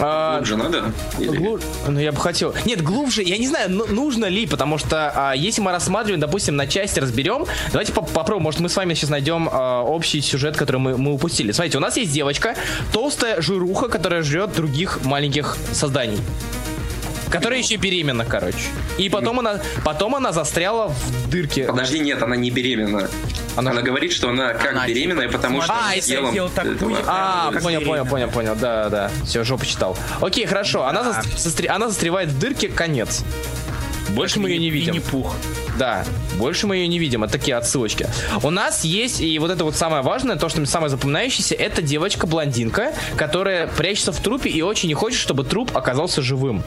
А, Глубже надо? Или- Глу- Ну, я бы хотел. Нет, глубже, я не знаю, ну, нужно ли, потому что а, если мы рассматриваем, допустим, на части разберем, давайте поп- попробуем, может, мы с вами сейчас найдем а, общий сюжет, который мы, мы упустили. Смотрите, у нас есть девочка, толстая жируха, которая жрет других маленьких созданий. Которая еще беременна, короче. И потом она, потом она застряла в дырке. Подожди, нет, она не беременна. Она- Она, говорит, что она как Она, беременная, типа, потому что а, она если съела я сделал так, этого- будет. А, понял, понял, беременна. понял, понял, да, да. Все, жопу читал. Окей, хорошо. Она, Да. зас- застре- она застревает в дырке, конец. Больше мы ее не видим. Винни-Пух. Да, больше мы ее не видим. Это такие отсылочки. У нас есть, и вот это вот самое важное, то, что самое запоминающееся, это девочка-блондинка, которая прячется в трупе и очень не хочет, чтобы труп оказался живым.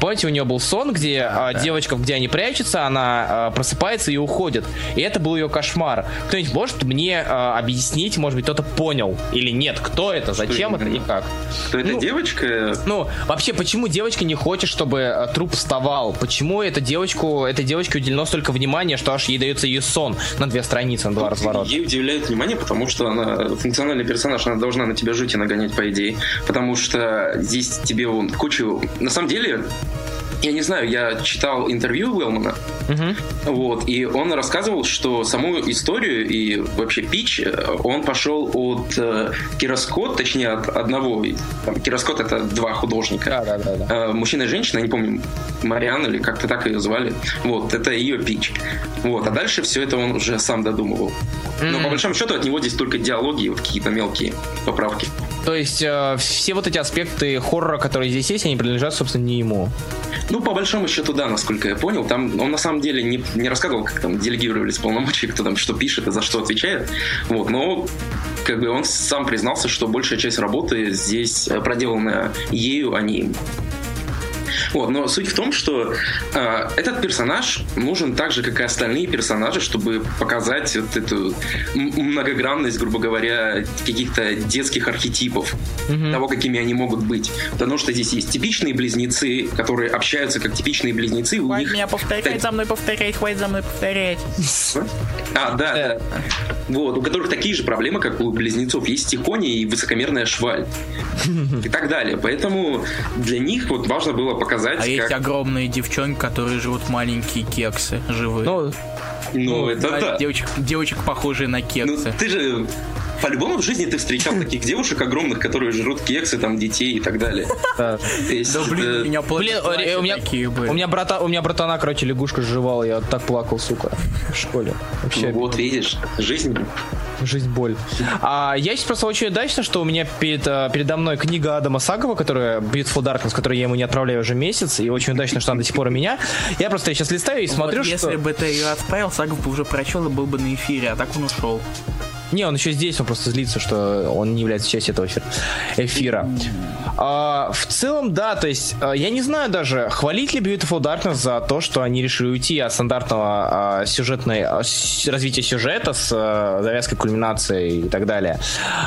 Помните, у нее был сон, где а, девочка, где они прячутся, она а, просыпается и уходит. И это был ее кошмар. Кто-нибудь может мне а, объяснить, может быть, кто-то понял или нет, кто это, зачем это именно? и как? Кто эта Ну, девочка? Ну, вообще, почему девочка не хочет, чтобы труп вставал? Почему эта девочку, этой девочке уделено столько внимания, что аж ей дается ее сон на две страницы, на два разворота? Ей удивляет внимание, потому что она функциональный персонаж, она должна на тебя жить и нагонять, по идее. Потому что здесь тебе он кучу... На самом деле, я не знаю, я читал интервью Уэлмана, Мгм. вот, и он рассказывал, что саму историю и вообще пич э, он пошел от э, Кироскот, точнее от одного. Там, Кироскот это два художника. Да, да, да, да. Э, мужчина и женщина, не помню, Мариан или как-то так ее звали. Вот, это ее пич. Вот, а дальше все это он уже сам додумывал. Но по большому счету от него здесь только диалоги вот какие-то мелкие поправки. То есть э, все вот эти аспекты хоррора, которые здесь есть, они принадлежат, собственно, не ему. Ну, по большому счету, да, насколько я понял. Там он на самом деле не, не рассказывал, как там делегировались полномочия, кто там что пишет и за что отвечает. Вот, но как бы он сам признался, что большая часть работы здесь э, проделана ею, а не им. Вот, но суть в том, что э, этот персонаж нужен так же, как и остальные персонажи, чтобы показать вот эту многогранность, грубо говоря, каких-то детских архетипов, того, какими они могут быть. Потому что здесь есть типичные близнецы, которые общаются как типичные близнецы. У Хватит них меня повторять, за мной повторять, хватит за мной повторять. а, да, да. вот, у которых такие же проблемы, как у близнецов. Есть тихоня и высокомерная шваль. И так далее. Поэтому для них вот важно было показать, А как... есть огромные девчонки, которые жрут маленькие кексы живые. Ну, Ну, это А да. девочек, девочек, похожие на Ну, кексы. ты же по-любому в жизни ты встречал таких девушек огромных, которые жрут кексы, там, детей и так далее. да. Блин, у меня у брата, у меня братана, короче, лягушка сживала, я так плакал, сука, в школе. Вообще, ну, вот видишь, жизнь. Жизнь боль. А я сейчас просто очень удачно, что у меня перед, э, передо мной книга Адама Сагова, которая Beautiful Darkness, которую я ему не отправляю уже месяц, и очень удачно, что она до сих пор у меня. Я просто сейчас листаю и смотрю, Вот что... если бы ты ее отправил, Сагов бы уже прочел и был бы на эфире, а так он ушел. Не, он еще здесь, он просто злится, что он не является частью этого эфира. А, в целом, да, то есть, а, я не знаю даже, хвалить ли Beautiful Darkness за то, что они решили уйти от стандартного а, сюжетной, а, с- развития сюжета с а, завязкой кульминацией и так далее.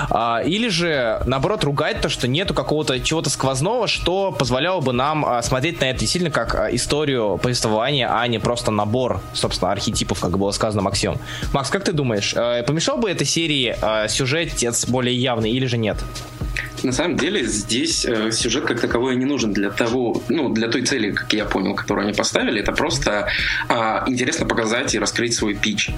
А, или же, наоборот, ругать то, что нету какого-то чего-то сквозного, что позволяло бы нам а, смотреть на это действительно как а, историю повествования, а не просто набор, собственно, архетипов, как было сказано Максимом. Макс, как ты думаешь, э, помешал бы этой серии э, сюжетец более явный или же нет? На самом деле здесь э, сюжет как таковой не нужен для того, ну, для той цели, как я понял, которую они поставили. Это просто а, интересно показать и раскрыть свой пич.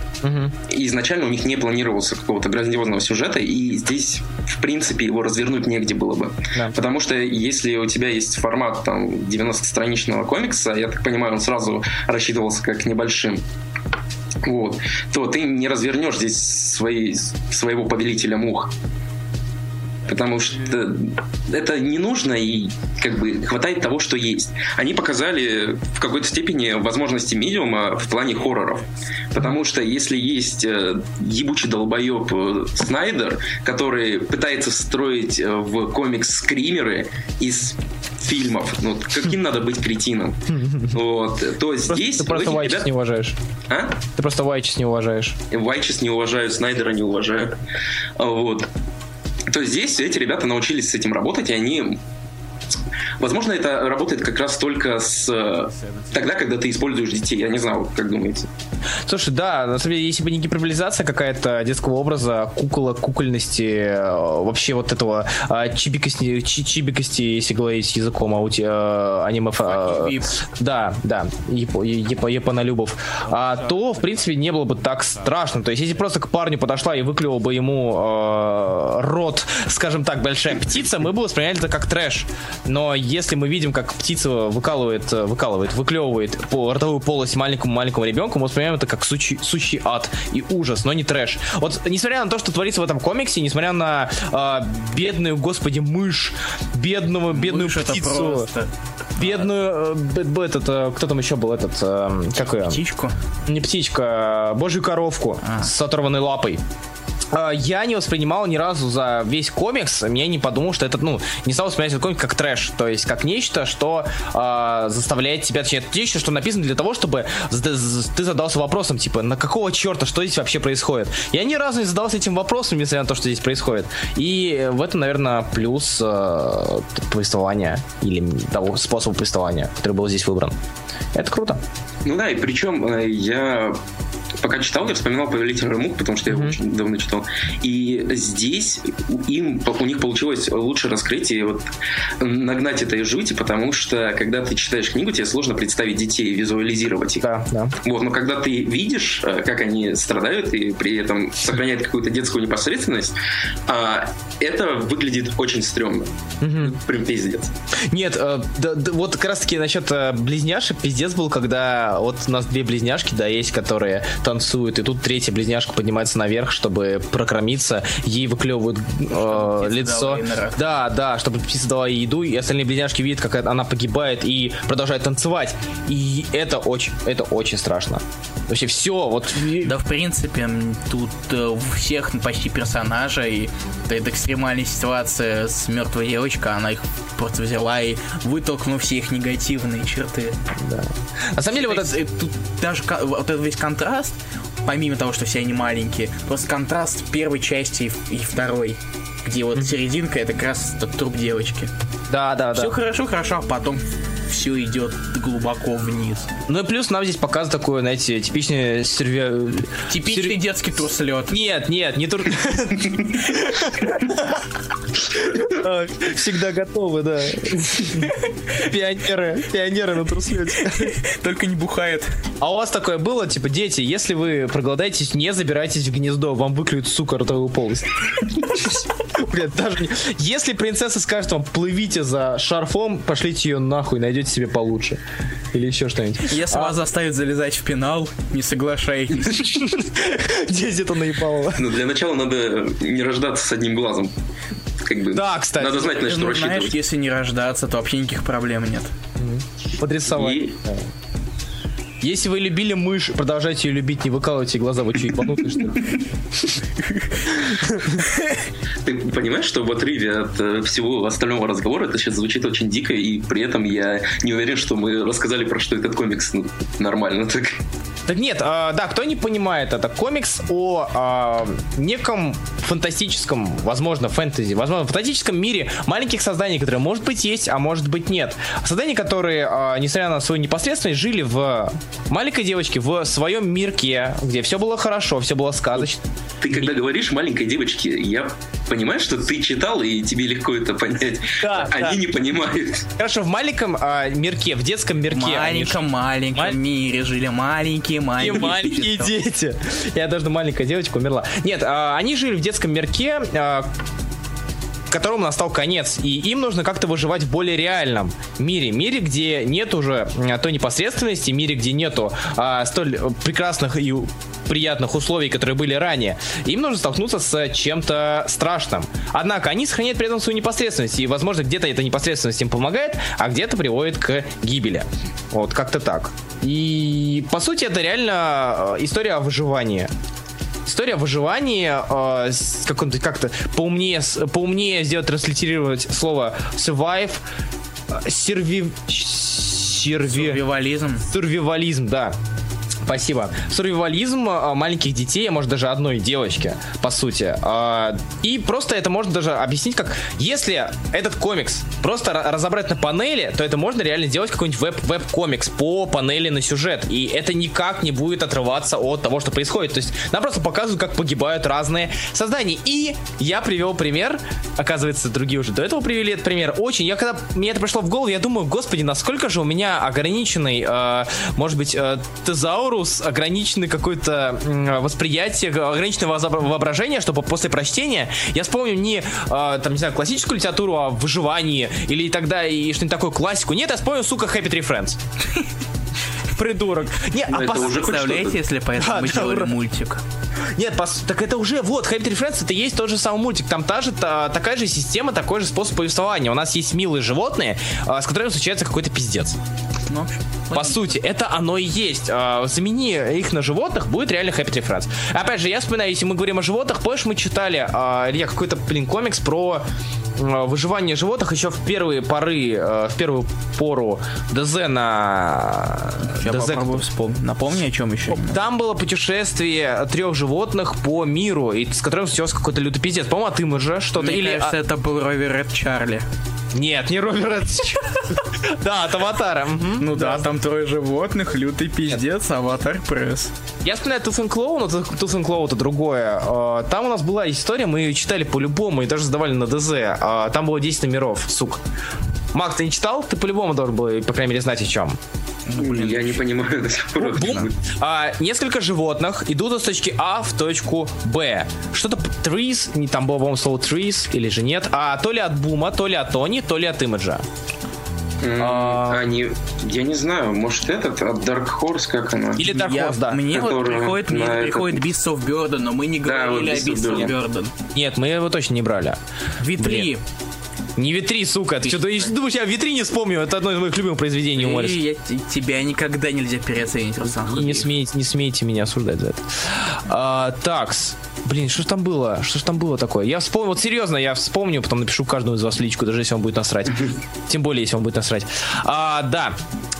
И изначально у них не планировался какого-то грандиозного сюжета, и здесь, в принципе, его развернуть негде было бы. Да. Потому что если у тебя есть формат там 90-страничного комикса, я так понимаю, он сразу рассчитывался как небольшим. Вот, то ты не развернешь здесь свои, своего повелителя мух. Потому что это не нужно и как бы хватает того, что есть. Они показали в какой-то степени возможности медиума в плане хорроров. Потому что если есть э, ебучий долбоеб э, Снайдер, который пытается строить э, в комикс скримеры из фильмов, ну, каким надо быть кретином, вот, то здесь ты просто Вайчес ребят- не уважаешь. А? Ты просто Вайчес не уважаешь. Вайчес не уважаю, Снайдера не уважаю. Вот. То здесь эти ребята научились с этим работать, и они... Возможно, это работает как раз только с э, тогда, когда ты используешь детей. Я не знаю, как думаете. Слушай, да, на самом деле, если бы не гиперболизация какая-то детского образа, кукола, кукольности, э, вообще вот этого а, чибикости, чи- чибикости, если говорить языком аути, э, аниме... да, да, япо, япо, японолюбов, а, то, в принципе, не было бы так страшно. То есть, если просто к парню подошла и выклевала бы ему э, рот, скажем так, большая птица, мы бы восприняли это как трэш. Но если мы видим, как птица выкалывает, э, выкалывает, выклевывает по ротовую полость маленькому-маленькому ребенку, мы воспринимаем это как сучий, сущий ад и ужас, но не трэш. Вот, несмотря на то, что творится в этом комиксе, несмотря на э, бедную, господи, мышь, бедного, бедную Мышь птицу, бедную, э, этот, э, кто там еще был, этот, э, как ее? птичку. Не птичка, а божью коровку А. с оторванной лапой. А, Я не воспринимал ни разу за весь комикс, я не подумал, что это, ну, не стал воспринимать этот комикс как трэш, то есть как нечто, что а, заставляет тебя, точнее, это нечто, что написано для того, чтобы ты задался вопросом, типа, на какого черта, что здесь вообще происходит? Я ни разу не задался этим вопросом, несмотря на то, что здесь происходит. И в этом, наверное, плюс э, повествования или того способа повествования, который был здесь выбран. Это круто. Ну да, и причем э, я пока читал, я вспоминал Повелителя мух, потому что я его очень давно читал. И здесь им, у них получилось лучше раскрыть и вот нагнать этой жути, потому что когда ты читаешь книгу, тебе сложно представить детей и визуализировать их. Да, да. Вот, но когда ты видишь, э, как они страдают и при этом сохраняют какую-то детскую непосредственность, а, это выглядит очень стрёмно. Прям пиздец. Нет, э, да- да, вот как раз таки насчет э, близняшек пиздец был, когда вот у нас две близняшки, да, есть, которые танцуют, и тут третья близняшка поднимается наверх, чтобы прокормиться, ей выклевывают э, лицо. Да, да, чтобы птица дала ей еду, и остальные близняшки видят, как она погибает и продолжает танцевать. И это очень, это очень страшно. Вообще все, вот... Да, в принципе, тут э, у всех почти персонажей эта экстремальная ситуация с мертвой девочкой, она их просто взяла и вытолкнула все их негативные черты. да. На самом деле, вот это... Тут даже вот этот весь контраст, помимо того, что все они маленькие, просто контраст первой части и, второй, где вот серединка это как раз тот труп девочки. Да, да, да. Все хорошо, хорошо, а потом все идет глубоко вниз. Ну и плюс нам здесь показывают такое, знаете, типичный серве... Типичный Сер- детский турслет. Нет, нет, не тур... Всегда готовы, да. Пионеры, пионеры на турслете. Только не бухает. А у вас такое было, типа, дети, если вы проголодаетесь, не забирайтесь в гнездо, вам выклюют, сука, ротовую полость. Блядь, даже не- Если принцесса скажет вам, плывите за шарфом, пошлите ее нахуй, найдете себе получше. Или еще что-нибудь. Если вас заставят залезать в пенал, не соглашайтесь. Дети это наебало. Ну, для начала надо не рождаться с одним глазом. Как бы, Да, кстати. Надо знать, на что Ну, знаешь, рассчитывать. если не рождаться, то вообще никаких проблем нет. Подрисовать. И- Если вы любили мышь, продолжайте ее любить, не выкалывайте глаза, вы что, ебанутые, что ли? Ты понимаешь, что в отрыве от э, всего остального разговора это сейчас звучит очень дико, и при этом я не уверен, что мы рассказали про что этот комикс ну, нормально так. Так нет, а, да, кто не понимает, это комикс о а, неком фантастическом, возможно, фэнтези, возможно, фантастическом мире маленьких созданий, которые, может быть, есть, а может быть, нет. Созданий, которые, а, несмотря на свою непосредственность, жили в маленькой девочке, в своем мирке, где все было хорошо, все было сказочно. Ты когда говоришь маленькой девочке, я понимаю, что ты читал, и тебе легко это понять. Да, Они да. не понимают. Хорошо, в маленьком а, мирке, в детском В мирке. они маленьком-маленьком Маль- мире жили маленькие И маленькие маленькие дети. дети. Я даже маленькая девочка умерла. Нет, а, они жили в детском мирке, а, которому настал конец, и им нужно как-то выживать в более реальном мире, мире, где нет уже а, той непосредственности, мире, где нету а, столь э, прекрасных и приятных условий, которые были ранее. Им нужно столкнуться с чем-то страшным. Однако они сохраняют при этом свою непосредственность, и, возможно, где-то эта непосредственность им помогает, а где-то приводит к гибели. Вот, как-то так. И, по сути, это реально э, история о выживании. История о выживании, э, с каком-то как-то поумнее, поумнее сделать, транслитировать слово survive, э, серви... серви... Сурвивализм. Сурвивализм, да. Спасибо. Сурвивализм а, маленьких детей, а может даже одной девочки, по сути. А, И просто это можно даже объяснить как, если этот комикс просто ра- разобрать на панели, то это можно реально сделать какой-нибудь веб- веб-комикс по панели на сюжет. И это никак не будет отрываться от того, что происходит. То есть нам просто показывают, как погибают разные создания. И я привел пример, оказывается, другие уже до этого привели этот пример. Очень, я когда мне это пришло в голову, я думаю, господи, насколько же у меня ограниченный, э, может быть, э, тезаурус, ограниченный какое-то м, восприятие, ограниченное воображение, чтобы после прочтения я вспомню не, э, там, не знаю, классическую литературу о выживании или тогда и что-нибудь такое, классику. Нет, я вспомню, сука, Happy Tree Friends. Придурок. Не, Ну, а это пос- уже хоть Представляете, если поэтому Да, мы да, делали ура. мультик? Нет, пос- так это уже, вот, Happy Tree Friends, это есть тот же самый мультик. Там та же, та- такая же система, такой же способ повествования. У нас есть милые животные, а, с которыми случается какой-то пиздец. Ну, в общем, По сути, это оно и есть. А, Замени их на животных, будет реально Happy Tree Friends. Опять же, я вспоминаю, если мы говорим о животных, помнишь, мы читали, а, Илья, какой-то, блин, комикс про а, выживание животных еще в первые поры, а, в первую пору ДЗ на... Я ДЗ попробую вспомнить. Напомни, о чем еще. там было путешествие трех животных по миру, и с которым случился какой-то лютый пиздец. По-моему, от имиджа что-то. Мне Или... кажется, а- это был Ровер Ред Чарли. Нет, не Роберт. Да, от Аватара. Ну да, там трое животных, лютый пиздец, аватар пресс. Я вспоминаю and Claw, но and Claw это другое. А, Там у нас была история, мы ее читали по-любому и даже сдавали на ДЗ. А, Там было 10 номеров, сука. Макс, ты не читал? Ты по-любому должен был, по крайней мере, знать о чем. Я не понимаю до сих пор. А, несколько животных идут из точки А в точку Б. Что-то trees, не там было, по-моему, слово trees, или же нет. А то ли от Бума, то ли от Тони, то ли от имиджа. М, Они, я не знаю, может этот, от Dark Horse, как она? Или Dark Я- Horse, да. Мне вот приходит, мне на приходит Beasts of Burden, но мы не Да, вот говорили о Beasts of. Burden. Нет, мы его точно не брали. Витри. Не Витри, сука. Ты что, думаешь, я Витри не вспомню? Это одно из моих любимых произведений у Морриса. И я- т- тебя никогда нельзя переоценить, Руслан. Не смейте, не смейте меня осуждать за это. А, такс. Блин, что ж там было? Что ж там было такое? Я вспомнил, вот серьезно, я вспомню, потом напишу каждому из вас личку, даже если он будет насрать. Тем более, если он будет насрать. А, да.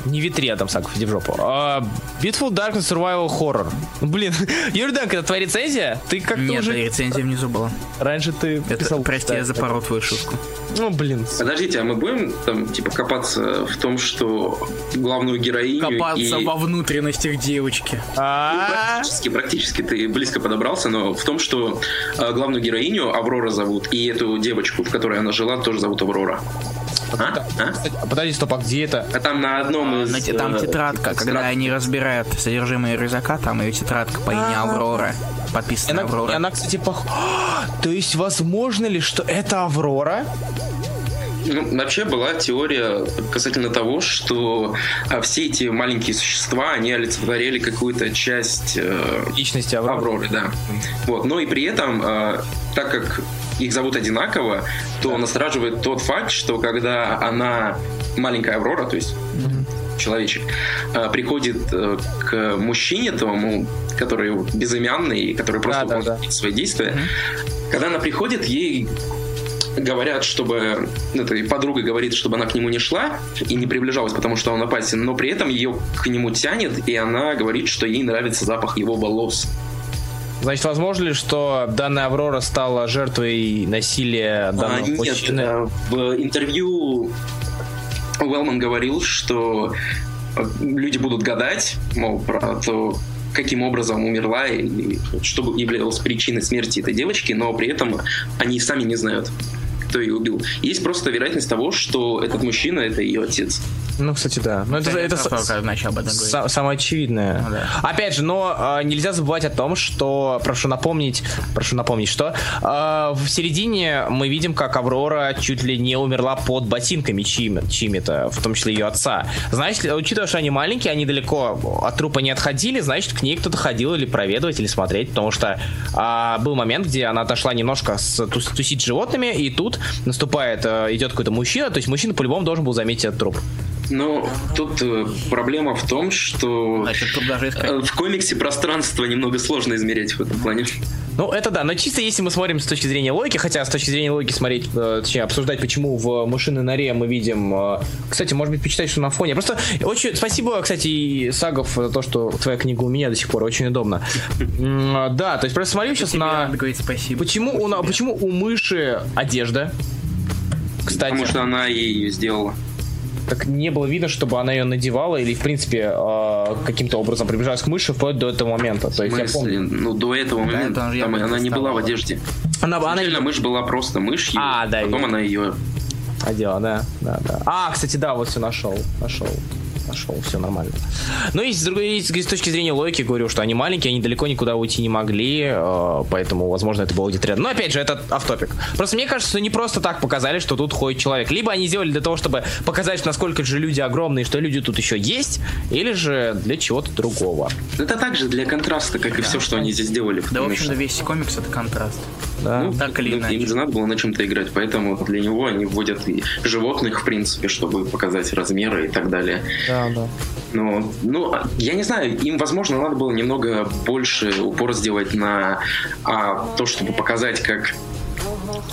Не ветри, Адам Саков, иди в жопу. А, Beautiful Darkness Survival Horror. Ну, блин, Юрий Данк, это твоя рецензия? Ты как-то Нет, уже... рецензия внизу была. Раньше ты Это, писал... прости, я запорол твою шутку. Ну, блин. Подождите, а мы будем там, типа, копаться в том, что главную героиню Копаться и... во внутренностях девочки. А, Практически, практически ты близко подобрался, но в том, что э, главную героиню Аврора зовут, и эту девочку, в которой она жила, тоже зовут Аврора. А? А? Подожди, стоп, а где это? А там на одном из... На Там э, тетрадка, когда они разбирают содержимое рюкзака, там ее тетрадка по имени Аврора. Подписана Аврора. она, кстати, пох... То есть, возможно ли, что это Аврора? Ну, вообще была теория касательно того, что а, все эти маленькие существа, они олицетворяли какую-то часть э, Личности Авроры. Авроры, да. Вот. Но и при этом, э, так как их зовут одинаково, то настораживает тот факт, что когда она маленькая Аврора, то есть человечек, э, приходит э, к мужчине тому, который безымянный, который просто Да, да, выполняет да. свои действия, когда она приходит, ей говорят, чтобы... Это подруга говорит, чтобы она к нему не шла и не приближалась, потому что он опасен, но при этом ее к нему тянет, и она говорит, что ей нравится запах его волос. Значит, возможно ли, что данная Аврора стала жертвой насилия А, данного нет, мужчины? э, в интервью Уэллман говорил, что э, люди будут гадать, мол, про то, каким образом умерла и что являлось причиной смерти этой девочки, но при этом они сами не знают, кто ее убил. Есть просто вероятность того, что этот мужчина — это ее отец. Ну, кстати, да. Но это, это, с- этом говорить. Са- самое очевидное. Ну да. Опять же, но а, нельзя забывать о том, что прошу напомнить, прошу напомнить, что а, в середине мы видим, как Аврора чуть ли не умерла под ботинками чьими- чьими-то, в том числе ее отца. Значит, учитывая, что они маленькие, они далеко от трупа не отходили, значит, к ней кто-то ходил или проведывать, или смотреть, потому что а, был момент, где она отошла немножко с, тус- тусить с животными, и тут наступает, а, идет какой-то мужчина, то есть мужчина по-любому должен был заметить этот труп. Но тут э, проблема в том, что Значит, э, в комиксе пространство немного сложно измерять в этом плане. Ну, это да, но чисто если мы смотрим с точки зрения логики, хотя с точки зрения логики смотреть, э, точнее, обсуждать, почему в мышиной норе мы видим... кстати, может быть, почитать, что на фоне. Просто очень... Спасибо, кстати, и Сагов за то, что твоя книга у меня до сих пор очень удобно. Да, то есть просто смотрю сейчас на... Почему у, почему у мыши одежда? Кстати, Потому что она ее сделала. Так не было видно, чтобы она ее надевала или, в принципе, э, каким-то образом приближалась к мыши вплоть до этого момента. То есть я помню. Ну, до этого момента он там она не была в одежде. Она, она Изначально мышь была просто мышью, А, да, потом видно. она ее... Одела, да, да, да. А, кстати, да, вот все нашел, нашел, нашел, все нормально. Ну и с другой и с точки зрения логики говорю, что они маленькие, они далеко никуда уйти не могли, э, поэтому, возможно, это было где-то рядом. Но опять же, это автопик. Просто мне кажется, что не просто так показали, что тут ходит человек. Либо они сделали для того, чтобы показать, насколько же люди огромные, что люди тут еще есть, или же для чего-то другого. Это также для контраста, как и все, что они здесь делали. Да, в общем-то, что- весь комикс это контраст. Да. Ну, так или ну, иначе. Им же надо было на чем-то играть, поэтому для него они вводят и животных, в принципе, чтобы показать размеры и так далее. да, да. Но, ну, а, я не знаю, им, возможно, надо было немного больше упор сделать на а, то, чтобы показать, как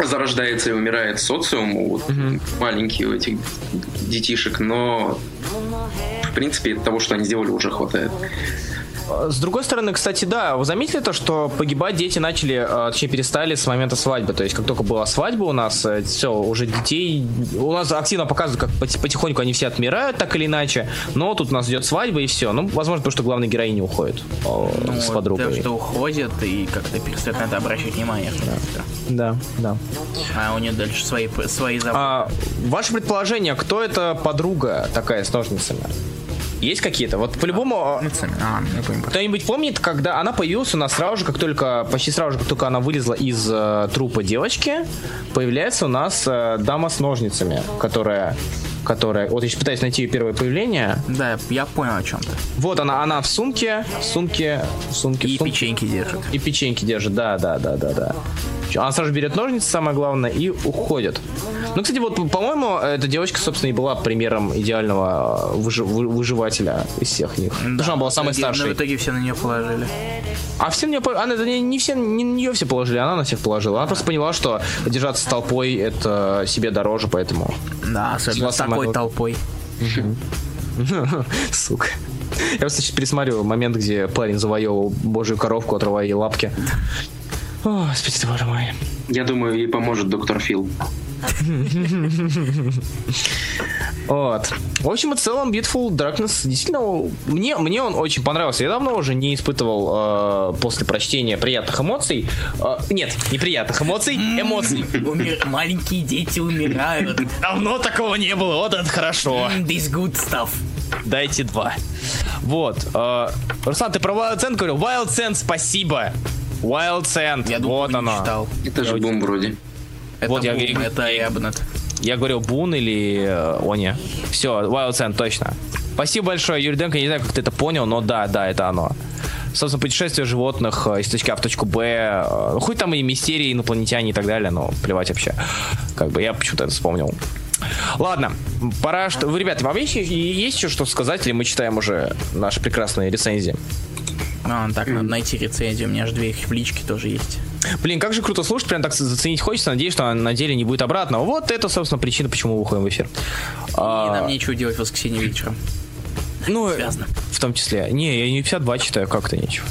зарождается и умирает социум у вот, маленьких у этих детишек, но в принципе того, что они сделали, уже хватает. С другой стороны, кстати, да, вы заметили то, что погибать дети начали, э, точнее, перестали с момента свадьбы. То есть, как только была свадьба у нас, все, уже детей... У нас активно показывают, как поти- потихоньку они все отмирают, так или иначе. Но тут у нас идет свадьба и все. Ну, возможно, потому что главная героиня уходит э, Ну, с подругой. тем, что уходит и как-то перестает на это обращать внимание. Да, да. А у нее дальше свои, свои заботы. А, ваше предположение, кто это подруга такая с ножницами? Есть какие-то? Вот по-любому... э, А, я понял. Кто-нибудь помнит, когда она появилась у нас сразу же, как только, почти сразу же, как только она вылезла из э, трупа девочки, появляется у нас э, дама с ножницами, которая, которая, вот я сейчас пытаюсь найти ее первое появление. Да, я понял о чем-то. Вот она, она в сумке, в сумке, в сумке, в И сумке. печеньки держит. И печеньки держит, да, да, да, да, да. Она сразу берет ножницы, самое главное, и уходит. Ну, кстати, вот, по-моему, эта девочка, собственно, и была примером идеального э, выжи- вы- выживателя из всех них. Потому что она была в самой итоге- старшей. но в итоге все на нее положили. А все на нее, она, это не, не все, не на нее все положили, она на всех положила. Она просто поняла, что держаться с толпой это себе дороже, поэтому. Да, особенно такой толпой. Сука. Я просто сейчас пересмотрю момент, где парень завоевывал божью коровку, отрывая ей лапки. О, Господи, боже мой. Я думаю, ей поможет доктор Фил. Вот. В общем и целом, Beautiful Darkness действительно мне, мне он очень понравился. Я давно уже не испытывал э, после прочтения приятных эмоций. Э, нет, неприятных эмоций, эмоций. Умер... Маленькие дети умирают. Давно такого не было, вот это хорошо. This good stuff. Дайте два. Вот. Э, Руслан, ты про Wild Sand говорил? Wild Sand, спасибо. Wild Sand, Я думаю, вот не оно. читал. Это же бум вроде. Это Вот я Бум, говорю. это Эбнет. Я говорил Бун или э, Они. Все, Wild Sand, точно. Спасибо большое, Юрий Денко. Не знаю, как ты это понял, но да, да, это оно. Собственно, путешествие животных э, из точки А в точку Б. э, Ну, хоть там и мистерии, инопланетяне и так далее, но плевать вообще. Как бы я почему-то это вспомнил. Ладно, пора что... Вы, ребята, вам есть, есть еще что сказать, или мы читаем уже наши прекрасные рецензии? А, так, надо найти рецензию. У меня же две их в личке тоже есть. Блин, как же круто слушать, прям так заценить хочется. Надеюсь, что на деле не будет обратного. Вот это, собственно, причина, почему мы выходим в эфир. И А, нам нечего делать в воскресенье вечером. ну, Связано. в том числе. Не, я не 52 читаю, как-то нечего.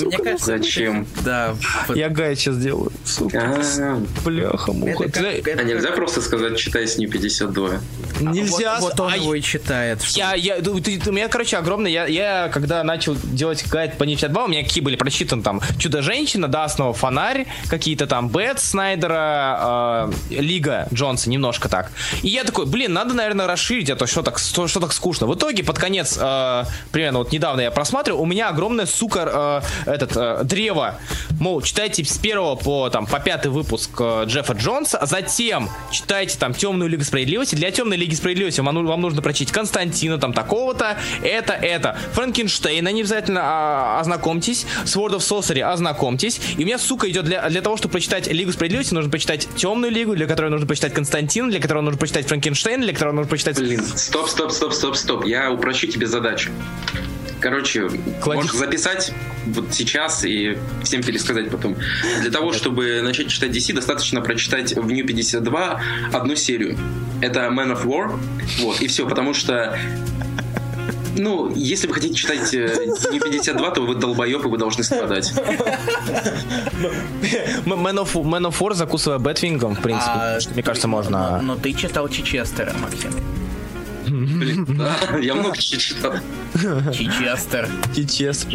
Мне кажется, Зачем? да. Я гайд сейчас делаю. Сука, А, бляха, муха. это как- это А нельзя просто сказать, читай с New 52. Нельзя. Вот, вот он а его и читает. что- Я, я, ты- ты- у меня, короче, огромный, я, я когда начал делать гайд по New 52, у меня какие были прочитаны там Чудо-женщина, Дасного, Фонарь, какие-то там Бэт Снайдера, э, Лига Джонса, немножко так. И я такой, блин, надо, наверное, расширить, а то что так, что, что так скучно. В итоге, под конец, э, примерно вот недавно я просматривал, у меня огромное, сука, э, этот, э, древо. Мол, читайте с первого по, там, по пятый выпуск э, Джеффа Джонса, а затем читайте там Темную Лигу Справедливости. Для Темной Лиги Справедливости вам, вам нужно прочитать Константина, там, такого-то, это, это. Франкенштейна не обязательно а, ознакомьтесь. Sword of Sorcery ознакомьтесь. И у меня, сука, идет для, для того, чтобы прочитать Лигу Справедливости, нужно почитать Темную Лигу, для которой нужно почитать Константина, для которого нужно почитать Франкенштейна, для которого нужно почитать... Блин, стоп, стоп, стоп, стоп, стоп. Я упрощу тебе задачу. Короче, Клади- можешь записать вот сейчас и всем пересказать потом. Для того, чтобы начать читать DC, достаточно прочитать в New 52 одну серию. Это Man of War. Вот, и все, потому что ну, если вы хотите читать э, New 52, то вы долбоеб, и вы должны страдать. Man of, Man of War, закусывая Бэтвингом, в принципе. А, что, мне кажется, но- можно... Но ты читал Чичестера, Максим. Блин, да, я много читал. Чичестер. Чес.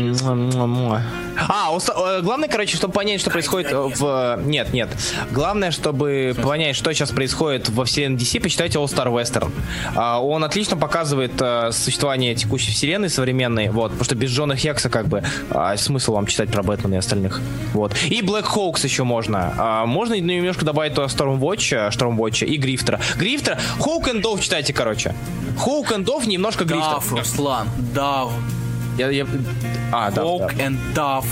А, уста- э, главное, короче, чтобы понять, что происходит э, в... Нет, нет. Главное, чтобы понять, что сейчас происходит во вселенной DC, почитайте All Star Western. А, Он отлично показывает э, существование текущей вселенной современной, вот, потому что без Джона Хекса, как бы, а, смысл вам читать про Бэтмена и остальных. Вот. И Black Hawks еще можно. А, Можно немножко добавить туда Stormwatch, Stormwatch и Грифтера. Грифтера, Хоук and Dove читайте, короче. Хоук and Dove, немножко Грифтера. Дав, Руслан. Дав. Я, я... А, да, Волк and Дав.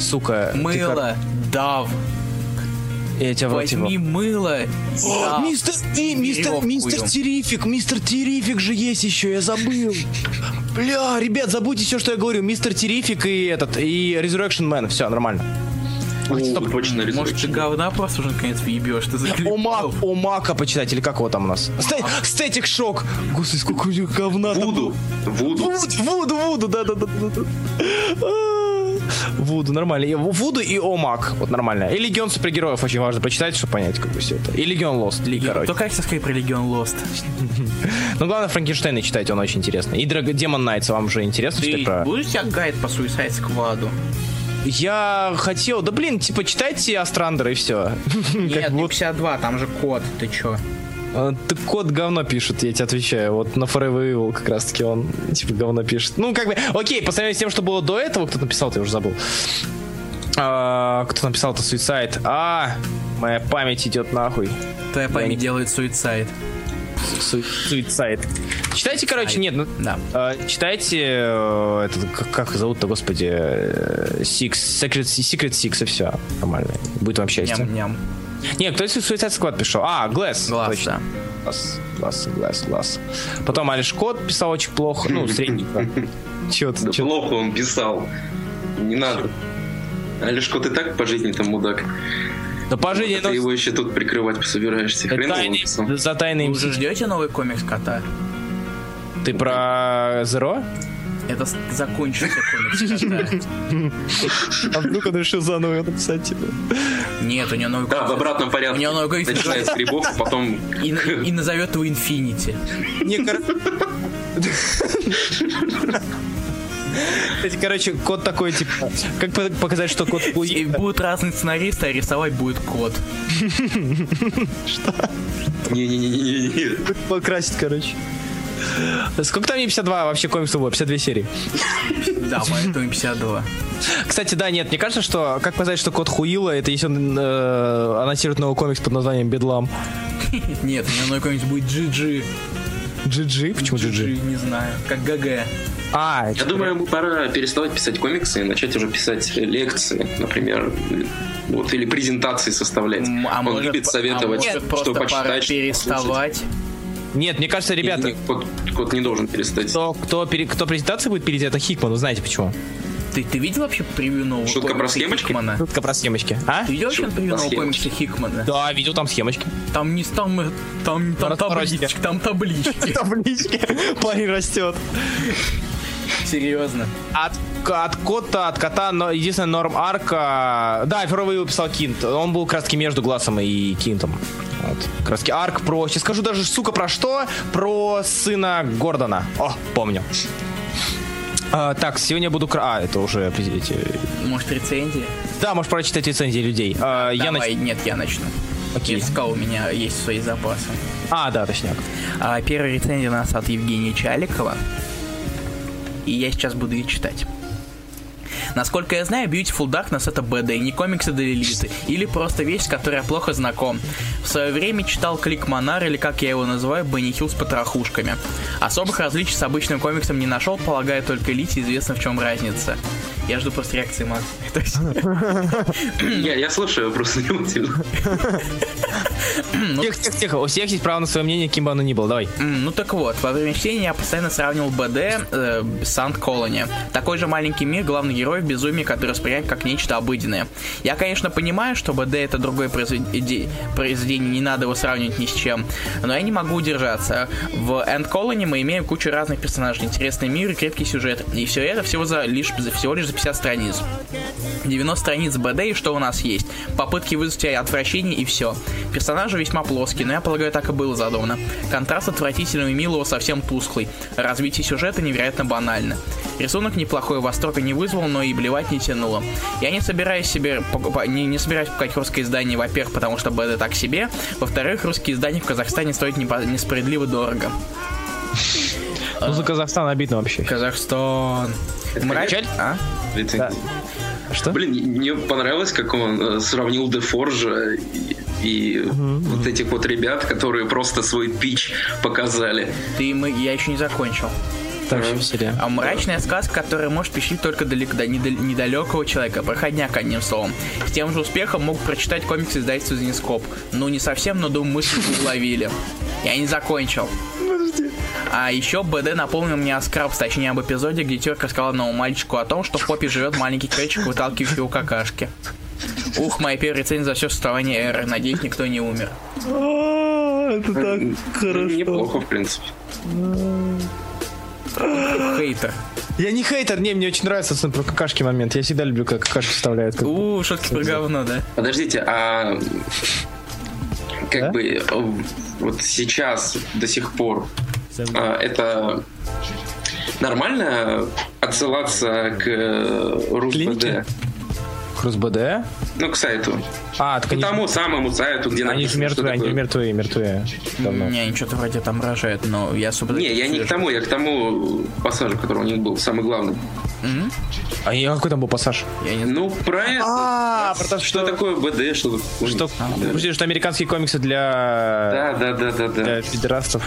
Сука. ты Мыло. Дав. Я тебя Возьми ебал. мыло. О, Дав. мистер, и, мистер, мистер идем. Террифик, мистер Террифик же есть еще, я забыл. Бля, ребят, забудьте все, что я говорю. Мистер Террифик и этот, и Resurrection Man, все, нормально. Точно, Может, ты говна просто уже наконец въебешь. Ты Омак, заклепал. Омака почитать, или как его там у нас? Сте- Стетик шок. Господи, сколько у них говна Вуду. Вуду. Вуду, Вуду, Вуду, да, да, да, да, да. А, Вуду, нормально. И Вуду и Омак, вот нормально. И Легион супергероев очень важно почитать, чтобы понять, как бы все это. И Легион Лост, короче. Только как сказать про Легион Лост? Ну, главное, Франкенштейна читайте, он очень интересный. И Демон Найтс вам же интересно читать про... будешь тебя гайд по Suicide Squad? Я хотел... Да, блин, типа, читайте Астрандера и все. Нет, не 52, там же код, ты чё? Ты код говно пишет, я тебе отвечаю. Вот на Forever Evil как раз-таки он, типа, говно пишет. Ну, как бы, окей, по сравнению с тем, что было до этого, кто написал, ты уже забыл. А, кто написал это Suicide? А, моя память идет нахуй. Твоя память делает суицид. Су- Suicide. Читайте, короче, нет, ну, Да. А, читайте, э, этот, как, как зовут-то, господи, э, Six, Secret, Secret Six, и все, нормально. Будет вам счастье. Ням-ням. Не, кто из Suicide Squad писал? А, Глэс. Глаз, точно. Глаз, Глаз, Глаз, Глаз. Потом Алиш Кот писал очень плохо, ну, средненько. Чё ты, Да плохо он писал. Не надо. Алешко, ты так по жизни там мудак. Да пожизненно. Ты его еще тут прикрывать собираешься. Хрен его тайный- за тайный Вы уже ждете новый комикс кота? Ты про Зеро? Это закончился комикс. А вдруг он решил заново написать, типа? Нет, у него новый Да, в комикс. обратном порядке. У него новый комикс Начинает с грибов, а потом... И, и назовет его Инфинити. Не, кор- Кстати, короче, код такой, типа, как по- показать, что код И будут разные сценаристы, а рисовать будет кот. Не-не-не-не-не. Покрасить, короче. Сколько там не 52 вообще комиксов было? 52 серии. Да, поэтому 52. Кстати, да, нет, мне кажется, что как показать, что код Хуила, это если он э, анонсирует новый комикс под названием Бедлам. Нет, у меня новый комикс будет GG. GG? Почему GG? не знаю. Как ГГ. А, Я думаю, ему пора переставать писать комиксы и начать уже писать лекции, например, вот, или презентации составлять. А Он может, любит а советовать, может, что просто пора почитать, что переставать. нет, мне кажется, ребята, не, кот, кот не должен перестать. кто, кто, пере- кто презентации будет перейти, это Хикман, вы знаете почему? Ты, ты видел вообще превью нового Шутка про комикса схемочки? Хикмана? Шутка про схемочки. А? Ты видел вообще превью нового комикса Хикмана? Да, видел там схемочки. Там не там, э, там, там Расстройки. таблички, там таблички. Таблички. Парень растет. Серьезно. От, от кота, от кота, но единственная норм арка. Да, впервые его писал Кинт. Он был таки между Глассом и Кинтом. Вот. Таки арк про. Сейчас скажу даже, сука, про что? Про сына Гордона. О, помню. А, так, сегодня буду... кра- А, это уже... эти- Может, рецензии? Да, можешь прочитать рецензии людей. А, я Давай, нач- нет, я начну. Окей. Я сказал, у меня есть свои запасы. А, да, точняк. А, первая рецензия у нас от Евгения Чаликова. И я сейчас буду ее читать. Насколько я знаю, Beautiful Darkness это БД, не комиксы для элиты, или просто вещь, с которой я плохо знаком. В свое время читал Клик Монар, или как я его называю, Бенни Хилл с потрохушками. Особых различий с обычным комиксом не нашел, полагаю, только элите известно в чем разница. Я жду просто реакции Макса. Есть, Я, слушаю просто внимательно. Тихо, тихо, тихо. У всех есть право на свое мнение, кем бы оно ни было. Давай. Ну так вот, во время чтения я постоянно сравнивал БД э, с Сант Колони. Такой же маленький мир, главный герой в безумии, который воспринимает как нечто обыденное. Я, конечно, понимаю, что БД это другое произведение, не надо его сравнивать ни с чем, но я не могу удержаться. В Энд Колони мы имеем кучу разных персонажей, интересный мир и крепкий сюжет. И все это всего, за лишь, за- всего лишь за 50 страниц. 90 страниц БД и что у нас есть? Попытки вызвать отвращение и все. Персонажи весьма плоские, но я полагаю, так и было задумано. Контраст отвратительного и милого совсем тусклый. Развитие сюжета невероятно банально. Рисунок неплохой, восторга не вызвал, но и блевать не тянуло. Я не собираюсь себе покупать, не, не собираюсь покупать русское издание, во-первых, потому что БД так себе, во-вторых, русские издания в Казахстане стоят непо- несправедливо дорого. Ну, за Казахстан обидно вообще. Казахстан. Мрач- Печаль? А? Рецензии. Что? Блин, мне понравилось, как он э, сравнил Дефоржа и, и вот этих вот ребят, которые просто свой пич показали. Ты, мы, я еще не закончил. Так, вообще веселее. А мрачная сказка, которая может впечатлить только далеко, до недал- недалекого человека, проходняк, одним словом. С тем же успехом мог прочитать комиксы издательства Зенископ. Ну, не совсем, но думаю, мысль вы уловили. Я не закончил. А еще БД напомнил мне о Скрабс, точнее об эпизоде, где тетка сказала новому мальчику о том, что в попе живет маленький крольчик, выталкивающий его какашки. Ух, моя первая рецензия за все существование эры. Надеюсь, никто не умер. Это так Ну, Неплохо, в принципе. Хейтер. Я не хейтер, не, мне очень нравится собственно, про какашки момент. Я всегда люблю, как какашки вставляют. Как- У, шутки про говно, да? Подождите, а как Да? бы э, вот сейчас до сих пор а, это нормально отсылаться к э? РусБД? Хрус БД? Ну, к сайту. А, так К они, тому самому сайту, где они же мертвые, они такое. мертвые, мертвые. Давно. Не, они что-то вроде там рожают, но я особо... Не, я не к тому, я к тому пассажу, который у них был, самый главный. А я- какой там был пассаж? Я не Ну, про это. А, про то, что что... такое БД, что. Что, Да. что американские комиксы для, Да, да, да, да, да. для пидорастов.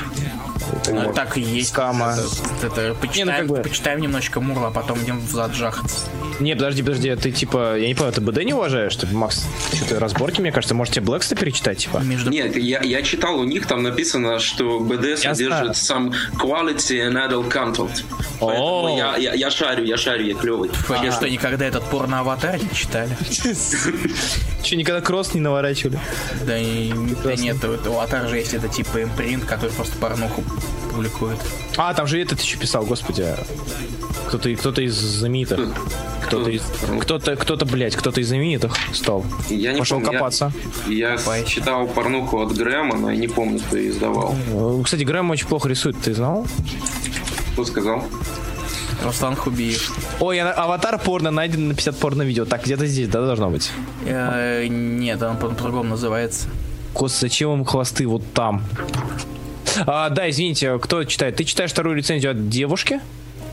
Ну, так и есть. Скама. Это, это- почитаем, как бы- почитаем немножечко Мурла, а потом идем в зад жахаться. Не, подожди, подожди, ты типа, я не понял, ты БД не уважаешь? Ты, Макс, что-то разборки, мне кажется, может тебе Блэкста перечитать, типа? Между... Нет, я, я читал у них, там написано, что БД Я содержит some quality and adult content. Поэтому О. я, я, я шарю, я шарю, я клевый. Вы что, никогда этот порно-аватар не читали? Че, никогда кросс не наворачивали? Да, и, да нет, у аватар же есть это типа импринт, который просто порнуху публикует. А, там же этот еще писал, господи. Кто-то, кто-то из знаменитых. Кто-то из... Кто-то, кто-то, блядь, кто-то из знаменитых стал. Я не Пошел помню, я- копаться. Я, читал порнуху от Грэма, но я не помню, кто ее издавал. Кстати, Грэм очень плохо рисует, ты знал? Кто сказал? Руслан Хубиев. Ой, а- аватар порно найден на 50 порно-видео. Так, где-то здесь, да, должно быть? Э, нет, он по- по-другому называется. Кос, зачем им хвосты вот там? А, да, извините, кто читает? Ты читаешь вторую рецензию от девушки?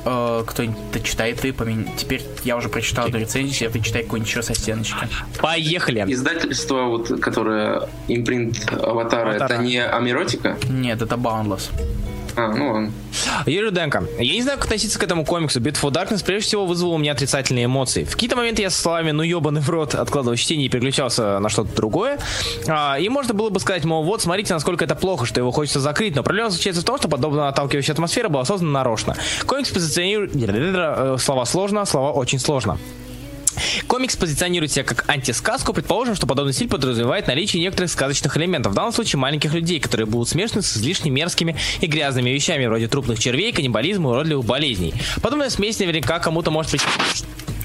Э, кто-нибудь читает, ты помен... Теперь я уже прочитал эту рецензию, а ты читай какую-нибудь еще со стеночки. Поехали! Издательство, вот, которое импринт Аватара, Аватара. это не Амиротика? Нет, это Boundless. А, ну ладно. Юрий Руденко. Я не знаю, как относиться к этому комиксу. Beautiful Darkness прежде всего вызвал у меня отрицательные эмоции. В какие-то моменты я со словами «ну ебаный в рот» откладывал чтение и переключался на что-то другое. А, и можно было бы сказать, мол, вот, смотрите, насколько это плохо, что его хочется закрыть. Но проблема заключается в том, что подобная отталкивающая атмосфера была создана нарочно. Комикс позиционирует... Э, Слова сложно, слова очень сложно. Комикс позиционирует себя как антисказку. Предположим, что подобный стиль подразумевает наличие некоторых сказочных элементов. В данном случае маленьких людей, которые будут смешаны с излишне мерзкими и грязными вещами, вроде трупных червей, каннибализма и уродливых болезней. Подобная смесь наверняка кому-то может быть...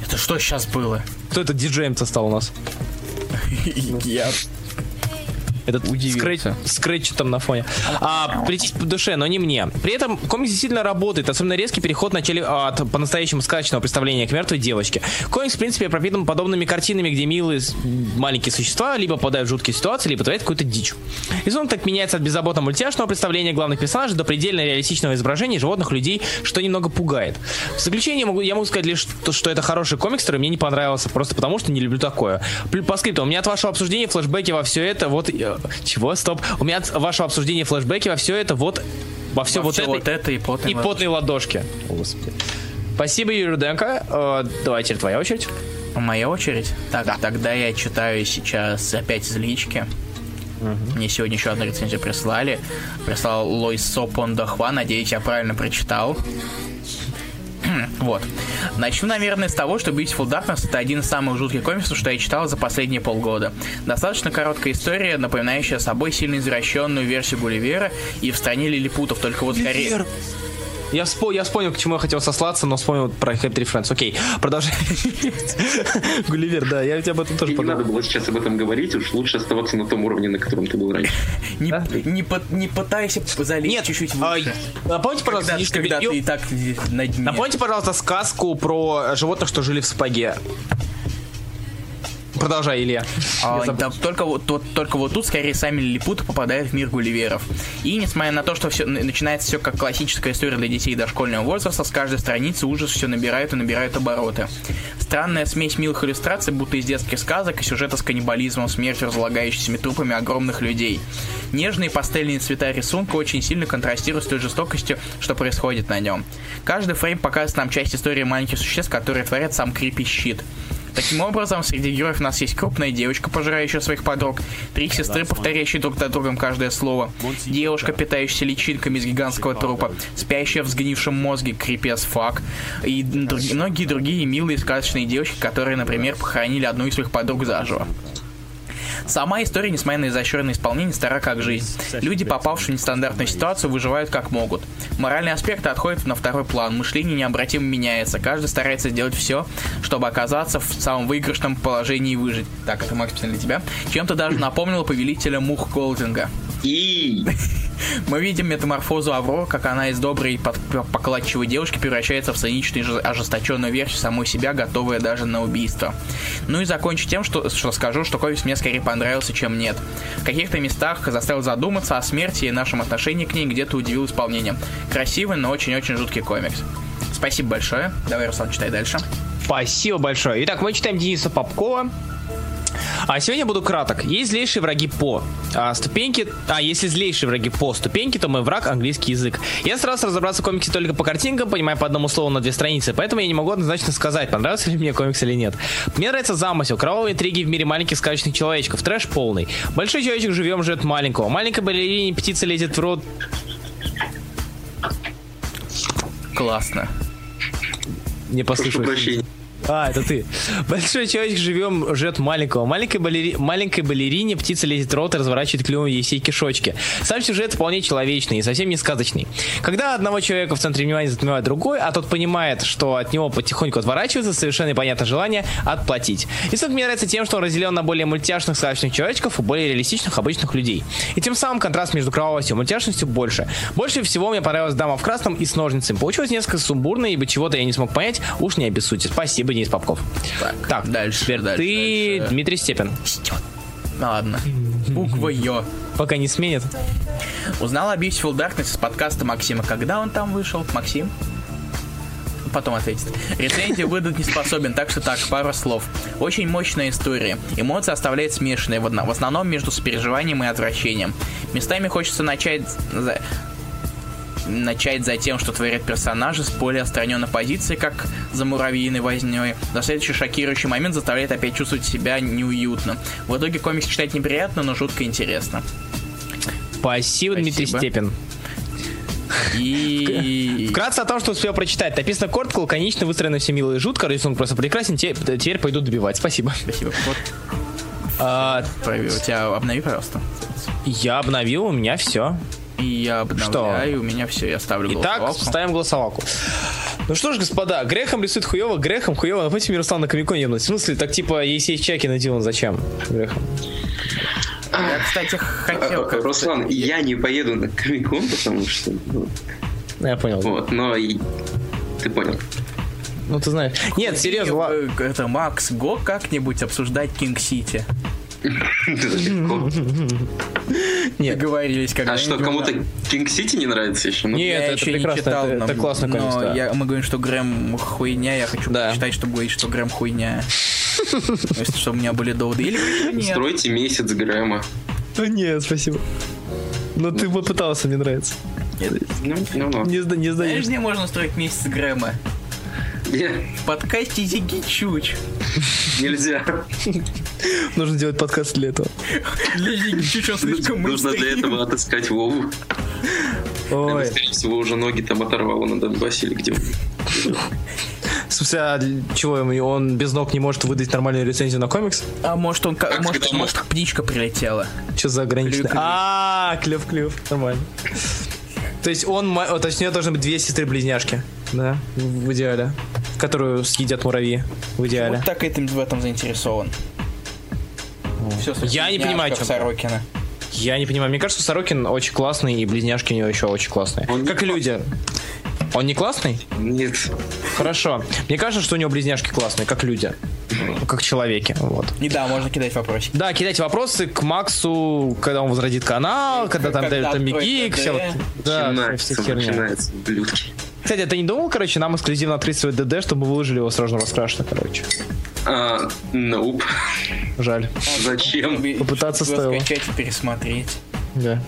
Это что сейчас было? Кто это диджеем-то стал у нас? Я Этот скретч, скретч там на фоне. А, прийти по душе, но не мне. При этом комикс действительно работает, особенно резкий переход в начале от по-настоящему сказочного представления к мертвой девочке. Комикс, в принципе, пропитан подобными картинами, где милые маленькие существа либо попадают в жуткие ситуации, либо творят какую-то дичь. Рисунок так меняется от беззаботного мультяшного представления главных персонажей до предельно реалистичного изображения животных людей, что немного пугает. В заключение могу, я могу сказать лишь, то, что это хороший комикс, который мне не понравился, просто потому что не люблю такое. По скрипту, у меня от вашего обсуждения флешбеки во все это, вот... Чего? Стоп. У меня от вашего обсуждения флешбеки во все это, вот... Во все вот Всё это... вот это и потные и потные ладошки. Господи. Спасибо, Юрий Руденко. Э, давай теперь твоя очередь. Моя очередь? Так, тогда я читаю сейчас опять из лички. Мне сегодня еще одну рецензию прислали. Прислал Лойс Сопондохва. Надеюсь, я правильно прочитал. Вот. Начну, наверное, с того, что Beautiful Darkness это один из самых жутких комиксов, что я читал за последние полгода. Достаточно короткая история, напоминающая собой сильно извращенную версию Гулливера и в стране лилипутов, только вот скорее... Я, вспо- я вспомнил, к чему я хотел сослаться, но вспомнил про Happy Tree Friends. Окей, продолжай. Гулливер, да, я тебе об этом тоже И не надо подумал. было сейчас об этом говорить, уж лучше оставаться на том уровне, на котором ты был раньше. Не, Да? не, пот- не пытайся залезть Нет, чуть-чуть а, выше. напомните, пожалуйста, когда, ты и так на дне. Напомните, пожалуйста, сказку про животных, что жили в сапоге. Продолжай, Илья. А, да, только, вот, тут- только вот тут скорее сами лилипуты попадают в мир гулливеров. И несмотря на то, что все начинается все как классическая история для детей дошкольного возраста, с каждой страницы ужас все набирают и набирают обороты. Странная смесь милых иллюстраций, будто из детских сказок и сюжета с каннибализмом, смертью, разлагающимися трупами огромных людей. Нежные пастельные цвета рисунка очень сильно контрастируют с той жестокостью, что происходит на нем. Каждый фрейм показывает нам часть истории маленьких существ, которые творят сам крипи щит. Таким образом, среди героев у нас есть крупная девочка, пожирающая своих подруг, три сестры, повторяющие друг за другом каждое слово, девушка, питающаяся личинками из гигантского трупа, спящая в сгнившем мозге, as fuck, и друг- многие другие милые сказочные девочки, которые, например, похоронили одну из своих подруг заживо. Сама история, несмотря на изощренное исполнение, стара как жизнь. Люди, попавшие в нестандартную ситуацию, выживают как могут. Моральные аспекты отходят на второй план, мышление необратимо меняется, каждый старается сделать все, чтобы оказаться в самом выигрышном положении и выжить. Так, это Макс для тебя. Чем-то даже напомнило повелителя мух Голдинга. И Мы видим метаморфозу Авроры, как она из доброй покладчивой девушки превращается в циничную и ожесточенную версию самой себя, готовая даже на убийство. Ну и закончу тем, что, что скажу, что комикс мне скорее понравился, чем нет. В каких-то местах заставил задуматься о смерти и нашем отношении к ней, где-то удивил исполнением. Красивый, но очень-очень жуткий комикс. Спасибо большое. Давай, Руслан, читай дальше. Спасибо большое. Итак, мы читаем Дениса Попкова. А сегодня буду краток. Есть злейшие враги по а, ступеньке. А если злейшие враги по ступеньке, то мой враг английский язык. Я старался разобраться в комиксе только по картинкам, понимая по одному слову на две страницы, поэтому я не могу однозначно сказать, понравился ли мне комикс или нет. Мне нравится замысел, кровавые интриги в мире маленьких сказочных человечков, трэш полный. Большой человечек живем живет маленького. Маленькая балерине птица лезет в рот. Классно. Не Прошу послушай. прощения. А, это ты. Большой человечек живем, ждет маленького. Маленькой, балери... Маленькой балерине птица лезет рот и разворачивает клювом ей все кишочки. Сам сюжет вполне человечный и совсем не сказочный. Когда одного человека в центре внимания затмевает другой, а тот понимает, что от него потихоньку отворачивается, совершенно непонятное желание отплатить. Рисунок мне нравится тем, что он разделен на более мультяшных сказочных человечков и более реалистичных обычных людей. И тем самым контраст между кровавостью и мультяшностью больше. Больше всего мне понравилась дама в красном и с ножницами. Получилось несколько сумбурно, ибо чего-то я не смог понять. Уж не обессудьте. Спасибо, Денис Попков. Так, дальше, Теперь дальше, ты, дальше. Дмитрий Степин. Ну ладно. Буква Ё. Пока не сменит. Узнал о Beautiful Darkness из подкаста Максима. Когда он там вышел? Максим? Потом ответит. Рецензию выдать не способен, так что так, пару слов. Очень мощная история. Эмоции оставляет смешанные, в основном между сопереживанием и отвращением. Местами хочется начать начать за тем, что творят персонажи с более отстраненной позиции, как за муравьиной вознёй. За следующий шокирующий момент заставляет опять чувствовать себя неуютно. В итоге комикс читать неприятно, но жутко интересно. Спасибо, Дмитрий Спасибо. Степин. И... Вкратце о том, что успел прочитать. Написано коротко, лаконично, выстроено все мило и жутко. Рисунок просто прекрасен. Те- Теперь пойду добивать. Спасибо. Спасибо. Вот, А, у тебя обнови, пожалуйста. я обновил, у меня все. И я обновляю, у меня все, я ставлю Итак, голосовалку. ставим голосовалку. Ну что ж, господа, Грехом рисует хуево, Грехом хуево. Напомните Мирослав на Комиконе. В смысле, так типа, если есть чаки на Дилан, зачем? Грехом. Я, кстати, хотел... А, Руслан, я не поеду на Комикон, потому что... ну, Ну, Я понял. Вот, но и... Ты понял. Ну ты знаешь. Нет, серьезно, Это Макс, го как-нибудь обсуждать King City. Нет. Договорились, когда А что, кому-то King City не нравится еще? Ну, Нет, это прекрасно, читал, это- но, это классный но мы говорим, что Грэм хуйня, я хочу читать, чтобы говорить, что Грэм хуйня. То есть, чтобы у меня были доводы. Или нет. Стройте месяц Грэма. Да нет, спасибо. Но ты попытался, мне нравится. Ну, ну, ну. Не, не Знаешь, сдаешь. где можно строить месяц Грэма? В подкасте Зиги Чуч. Нельзя. Нужно делать подкаст для этого. Для Зиги Чуч он слишком Нужно для этого отыскать Вову. Ой. скорее всего, уже ноги там оторвала на Донбассе или где. А чего ему? Он без ног не может выдать нормальную рецензию на комикс? А может он, ка- Как может, может птичка прилетела. Что за ограниченное? Клюв-клюв. А, клев-клев. Нормально. То есть он, точнее, должны быть две сестры-близняшки. Да, в идеале. Которую съедят муравьи. В идеале. Вот так этим в этом заинтересован. Всё, Я не понимаю, чё- Сорокина. Я не понимаю. Мне кажется, Сорокин очень классный, и близняшки у него еще очень классные. Он не как и люди. Он не классный? Нет. Хорошо. Мне кажется, что у него близняшки классные, как люди. Как человеки. Вот. И да, можно кидать вопросики. Да, кидайте вопросы к Максу, когда он возродит канал, когда там Когда там Мигик, ДД. все вот. Да, начинается, вся херня. Кстати, а ты не думал, короче, нам эксклюзивно открыть свой ДД, чтобы выложили его сразу раскрашено, короче. А, ноуп. Жаль. Зачем? Попытаться стоило. скачать и пересмотреть. Да.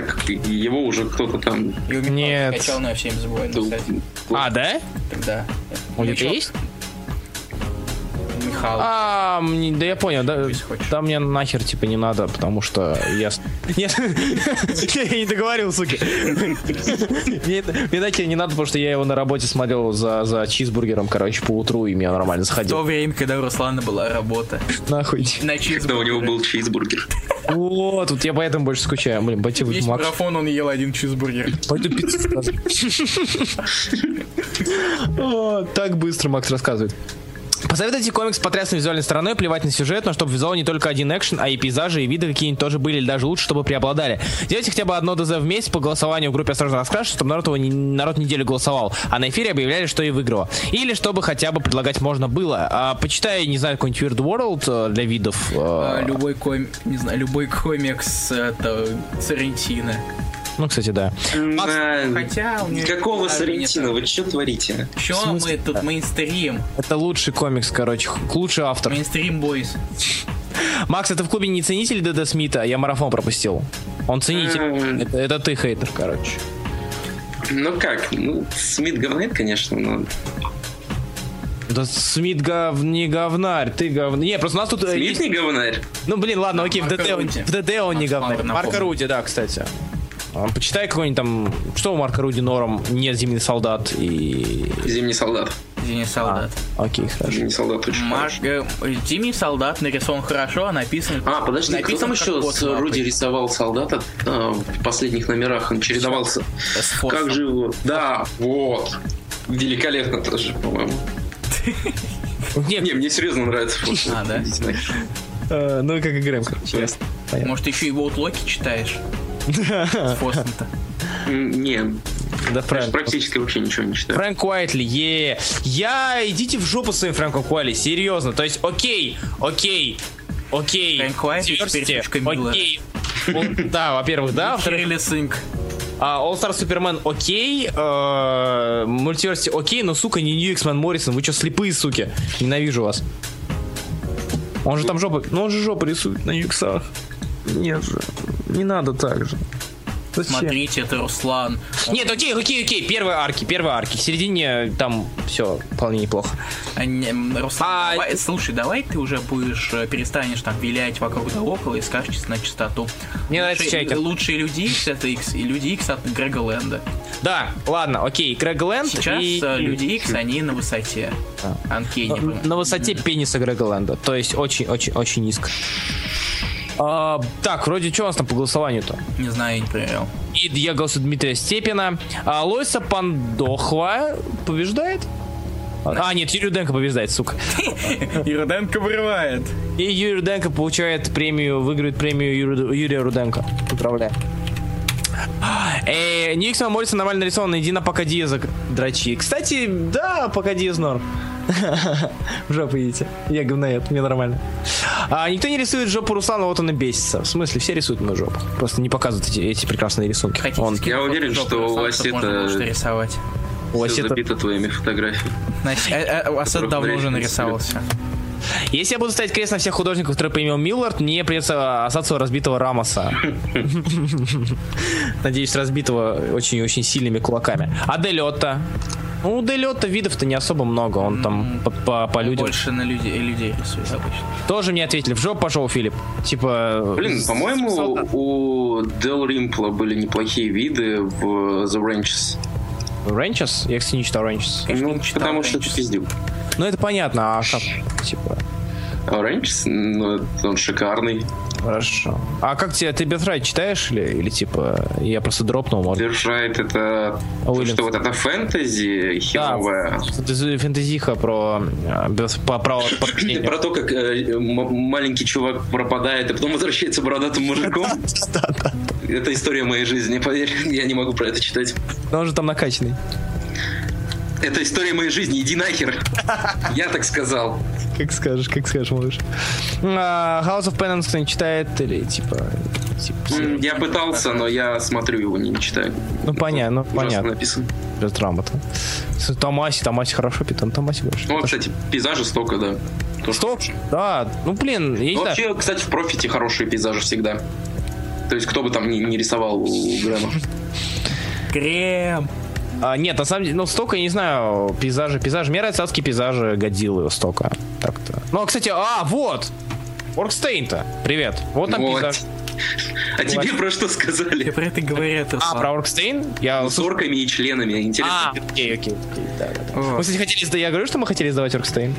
Так как его уже кто-то там... Нет. всем забываю дал- написать. А, да? Тогда. У него Ничего. есть? А, да я понял, да, да мне нахер типа не надо, потому что я... Нет, я не договорил, суки. Мне нахер не надо, потому что я его на работе смотрел за, за чизбургером, короче, по утру, и меня нормально В то заходил. время, когда у Руслана была работа. Нахуй. На Когда у него был чизбургер. Вот, тут я поэтому больше скучаю. Блин, пойти Весь в Макс. марафон он ел один чизбургер. Пойду пиццу Так быстро Макс рассказывает. Посоветуйте комикс с потрясной визуальной стороной, плевать на сюжет, но чтобы визуал не только один экшен, а и пейзажи, и виды какие-нибудь тоже были, или даже лучше, чтобы преобладали. Делайте хотя бы одно ДЗ в месяц по голосованию в группе «Осторожно раскрашен», чтобы народ, его не- народ неделю голосовал, а на эфире объявляли, что и выиграло. Или чтобы хотя бы предлагать можно было. А, почитай, не знаю, какой-нибудь Weird World э, для видов. э, А, Любой комик, не знаю, любой комикс это Сарентино. Ну, кстати, да. Да, Хотя Какого нет. Вы что творите? В смысле? мы тут мейнстрим? Это лучший комикс, короче, лучший автор. Мейнстрим бойс. Макс, это в клубе не ценитель ДД Смита, я марафон пропустил. Он ценитель. М. Это, это ты хейтер, короче. Ну как? Ну, Смит говнает, конечно, но... Да Смит гов... не говнарь, ты говнарь. Не, просто у нас тут... э, Смит есть- не говнарь? Ну, блин, ладно, окей, в Марко ДД, он, Руди. в ДД он не Макс говнарь. Пауэр Марко напомнил. Руди, да, кстати. А, Почитай какой-нибудь там... Что у Марка Руди норм? Нет, Зимний солдат и... Зимний солдат. Зимний солдат. Окей, хорошо. Зимний солдат очень Марк, э, Зимний солдат нарисован хорошо, а написан... А, подожди, кто написан там как еще с. Руди рисовал солдата а, в последних номерах? Он чередовался. С. Как же его? Да, вот. Великолепно тоже, по-моему. Не, Не, мне серьезно нравится. А, да? Э, ну как и Грэм, короче, ясно. Понятно. Может, еще и Волт Локи читаешь? Фосом-то. М, Не, Да, правильно. практически вообще ничего не читаю. Фрэнк Уайтли, е Я идите в жопу своим Фрэнком Уайтли, серьезно. То есть, окей, окей, окей. Фрэнк Уайтли теперь окей. Да, во-первых, да. Во-вторых, а, All Star Superman окей. э, Мультиверсити окей, но, сука, не Нью X-Men Моррисон. Вы что, слепые, суки? Ненавижу вас. Он же там жопу... Ну, он же жопу рисует на юксах. Нет же. Не надо так же. Зачем? Смотрите, это Руслан. Нет, окей, окей, окей. Первые арки, первые арки. В середине там все вполне неплохо. А, не, Руслан, А, давай- слушай, давай ты уже будешь э, перестанешь там вилять вокруг да около и скажешь на чистоту. Мне нравится Лучшие- чайка. Лучшие люди X это X и люди X от Грега Лэнда. Да, ладно, окей. Грег Лэнд Сейчас и... э, люди X, они на высоте. Анкейни. на, на высоте пениса Грега Лэнда. То есть очень-очень-очень низко. А, так, вроде что у нас там по голосованию-то? Не знаю, я не проверял. И я голосую Дмитрия Степина. А Лойса Пандохва побеждает? А, нет, Юрий Руденко побеждает, сука. И Руденко вырывает. И Юрий Руденко получает премию, выигрывает премию Юрия Руденко. Поздравляю. Э, Никсон Моррисон нормально нарисован, иди на пока Диаза дрочи. Кстати, да, пока Диаз норм. В жопу идите. Я говноед, мне нормально. А, никто не рисует жопу Руслана, вот он и бесится. В смысле, все рисуют мою жопу. Просто не показывают эти, эти прекрасные рисунки. Хотите Он, Я уверен, что у вас это- рисовать. у вас Все это- забито твоими фотографиями. Значит, э, Асет Которых давно уже нарисовался. Если я буду ставить крест на всех художников, которые поимел Миллард, мне придется остаться у разбитого Рамоса. Надеюсь, разбитого очень-очень сильными кулаками. А Делетта? Ну, у Делетта видов-то не особо много, он там по, по- по людям. Больше на людей, людей рисует обычно. Тоже мне ответили, в жопу пошел Филипп. Типа... Блин, по-моему, у Дел Римпла были неплохие виды в The Ranches. Ренчес? Я, кстати, не читал. Конечно, Ну, читал потому что Ranches. это пиздюк. Ну, это понятно, а как? Типа... А Ranches, ну, он шикарный. Хорошо. А как тебе, ты Бетрайт читаешь или, или типа, я просто дропнул, может? Держает это... Уильямс. Что вот это фэнтези херовое. Это фэнтезиха про, э, по праву подчинения. Про то, как э, маленький чувак пропадает, а потом возвращается бородатым мужиком. Это история моей жизни, поверь. Я не могу про это читать. Но он же там накачанный. Это история моей жизни, иди нахер. Я так сказал. Как скажешь, как скажешь, малыш. А, House of Penance кто не читает или типа... типа Я пытался, но я смотрю его, не читаю. Ну, понятно, ну, понятно. написано. без драмата. С- Томаси, Томаси хорошо, Питон Томаси больше. Ну, кстати, пейзажи столько, да. Стоп, да, ну блин, я не Ну, вообще, кстати, в профите хорошие пейзажи всегда. То есть, кто бы там ни, ни рисовал у Грэма. Крем. А, нет, на самом деле, ну, столько, я не знаю, пейзажи, пейзажи. Мне нравятся адские пейзажи Годзиллы столько. Так-то. Ну, а, кстати, а, вот! Оркстейн-то. Привет. Вот там Вот. пейзаж. А тебе про что Я сказали? про это говорят, А, про Оркстейн? Я... С орками и членами, А, интересно. окей, окей, окей, да, да, да. Вот. Мы, кстати, хотели сдавать, я говорю, что мы хотели сдавать Оркстейн.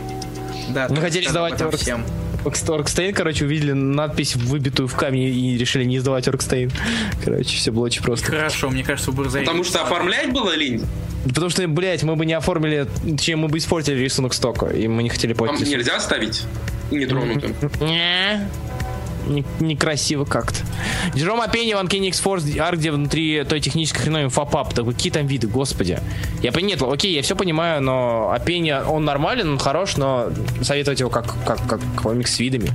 Да, Мы хотели сдавать об Оркстейн, короче, увидели надпись, выбитую в камне, и решили не сдавать Оркстейн. Короче, все было очень просто. Хорошо, мне кажется, у Бурзаи... Потому что оформлять было лень? Потому что, блядь, мы бы не оформили, чем мы бы испортили рисунок стока, и мы не хотели Там платить. нельзя ставить нетронутым. Не. Не- Некрасиво как-то. Джером Апенни, Ван Кенни Форс, Арк, где внутри той технической хреновин фапап. Да какие там виды, господи. Я нет, окей, я все понимаю, но Апенни, он нормален, он хорош, но советовать его как, как, как комикс с видами.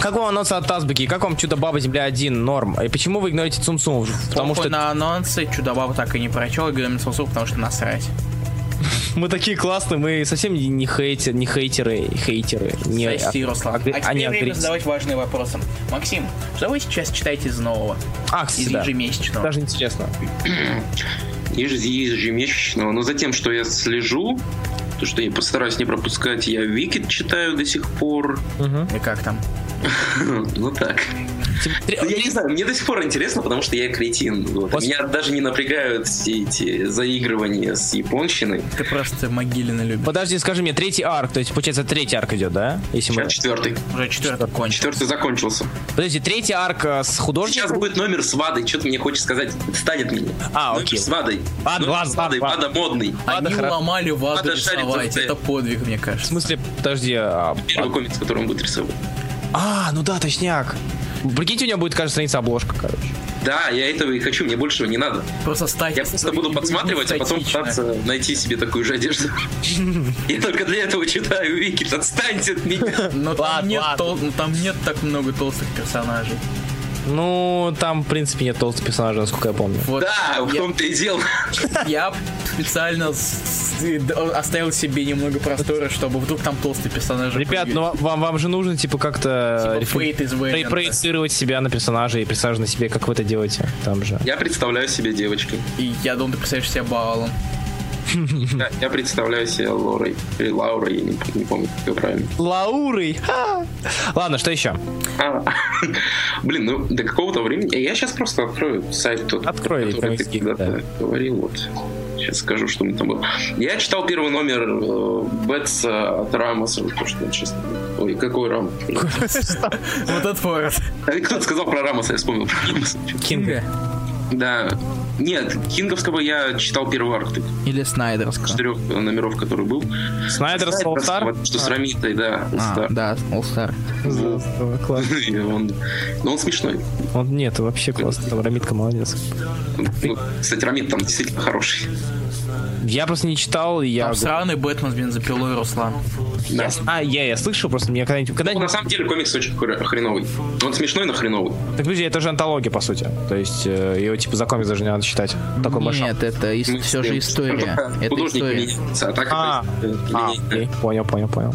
Как вам анонс от Азбуки? Как вам Чудо-Баба Земля 1 норм? И почему вы игнорируете Цум-Цум? Потому Похуй что на анонсы Чудо-Баба так и не прочел, и говорим Сусу, потому что насрать. Мы такие классные, мы совсем не, не, хейтер, не хейтеры, хейтеры. Не, Руслан. агре- А а теперь не время задавать важные вопросы. Максим, что вы сейчас читаете из нового? А, Из да. ежемесячного? Даже интересно. Еж- ежемесячного. Но за тем, что я слежу, то, что я постараюсь не пропускать, я Викид читаю до сих пор. И как там? Ну так. Ну, Я не знаю, мне до сих пор интересно, потому что я кретин. Вот. Меня даже не напрягают все эти заигрывания с японщиной. Ты просто могилина любишь. Подожди, скажи мне, третий арк, то есть, получается, третий арк идет, да? Если мы... Сейчас четвертый. Уже четвертый кончил. Четвертый закончился. Подожди, третий арк э, с Сейчас художником? будет номер с Вадой. Что ты мне хочешь сказать? Станет меня. А, Номер окей. с Вадой. Номер с Вадой. ладно, Вада модный. Они Ладно, хоро- уломали Ваду шарить рисовать. Это подвиг, мне В кажется. смысле, подожди, а, Первый комикс, который он будет рисовать. а, ну да, точняк. Прикиньте, у него будет каждая страница обложка, короче. Да, я этого и хочу, мне большего не надо. Просто стать... Я просто буду подсматривать, а потом пытаться найти себе такую же одежду. Я только для этого читаю Вики, отстаньте от меня. Но там, нет тол- ну, там нет так много толстых персонажей. Ну, там, в принципе, нет толстых персонажей, насколько я помню. Вот Да, в том-то и дело. я специально оставил себе немного простора, чтобы вдруг там толстые персонажи Ребят, ну вам, вам же нужно, типа, как-то Типа проецировать себя на персонажа и персонажа на себе, как вы это делаете там же. Я представляю себе девочкой. И я думаю, ты представляешь себя Баалом. Я, я представляю себя Лорой. Или Лаурой, я не, не помню, как ее правильно. Лаурой! Ха! Ладно, что еще? А, Блин, ну до какого-то времени... Я сейчас просто открою сайт тот, Открой, который ты когда-то да. говорил. Вот. Сейчас скажу, что мы там было. Я читал первый номер э, Бетса от Рамоса. То, что он сейчас... Ой, какой Рам? Вот этот форот. А Кто-то сказал про Рамоса, я вспомнил про Рамоса. Кинга. Да. Нет, Кинговского я читал первый арк Или Снайдерского. четырех номеров, который был. Снайдер Солстар? Вот, Что с Рамитой, да. А, да. И он, но он смешной. Он нет, вообще классно. Там Рамитка молодец. Ну, кстати, Рамит там действительно хороший. Я просто не читал, я... Там сраный Бэтмен с бензопилой, Руслан. Да. Я- А, я, я слышал, просто мне когда-нибудь... Ну, когда на самом деле комикс очень хр- хреновый. Он смешной, но хреновый. Так, подожди, это же антология, по сути. То есть, э, его, типа, за комикс даже не надо читать. Такой машин. Нет, это ис- Мы все же история. Это история. меняется, а так А, это а, окей, понял, понял, понял.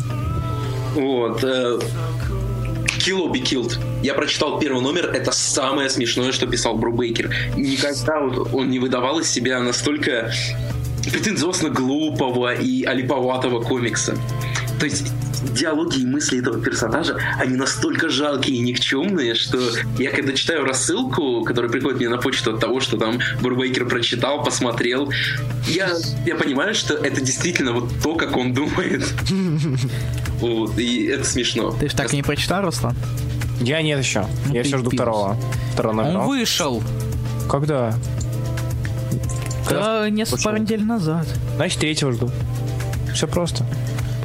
Вот. э, Kill or Be Killed. Я прочитал первый номер, это самое смешное, что писал Брубейкер. Никогда вот он не выдавал из себя настолько претенциозно глупого и олиповатого комикса. То есть диалоги и мысли этого персонажа, они настолько жалкие и никчемные, что я когда читаю рассылку, которая приходит мне на почту от того, что там Бурбейкер прочитал, посмотрел, я, я понимаю, что это действительно вот то, как он думает. Вот, и это смешно. Ты же так и не прочитал, Руслан? Я нет еще. Ну я еще жду второго. Второго номера. Он вышел. Когда? Да, несколько пару недель назад. Значит, третьего жду. Все просто.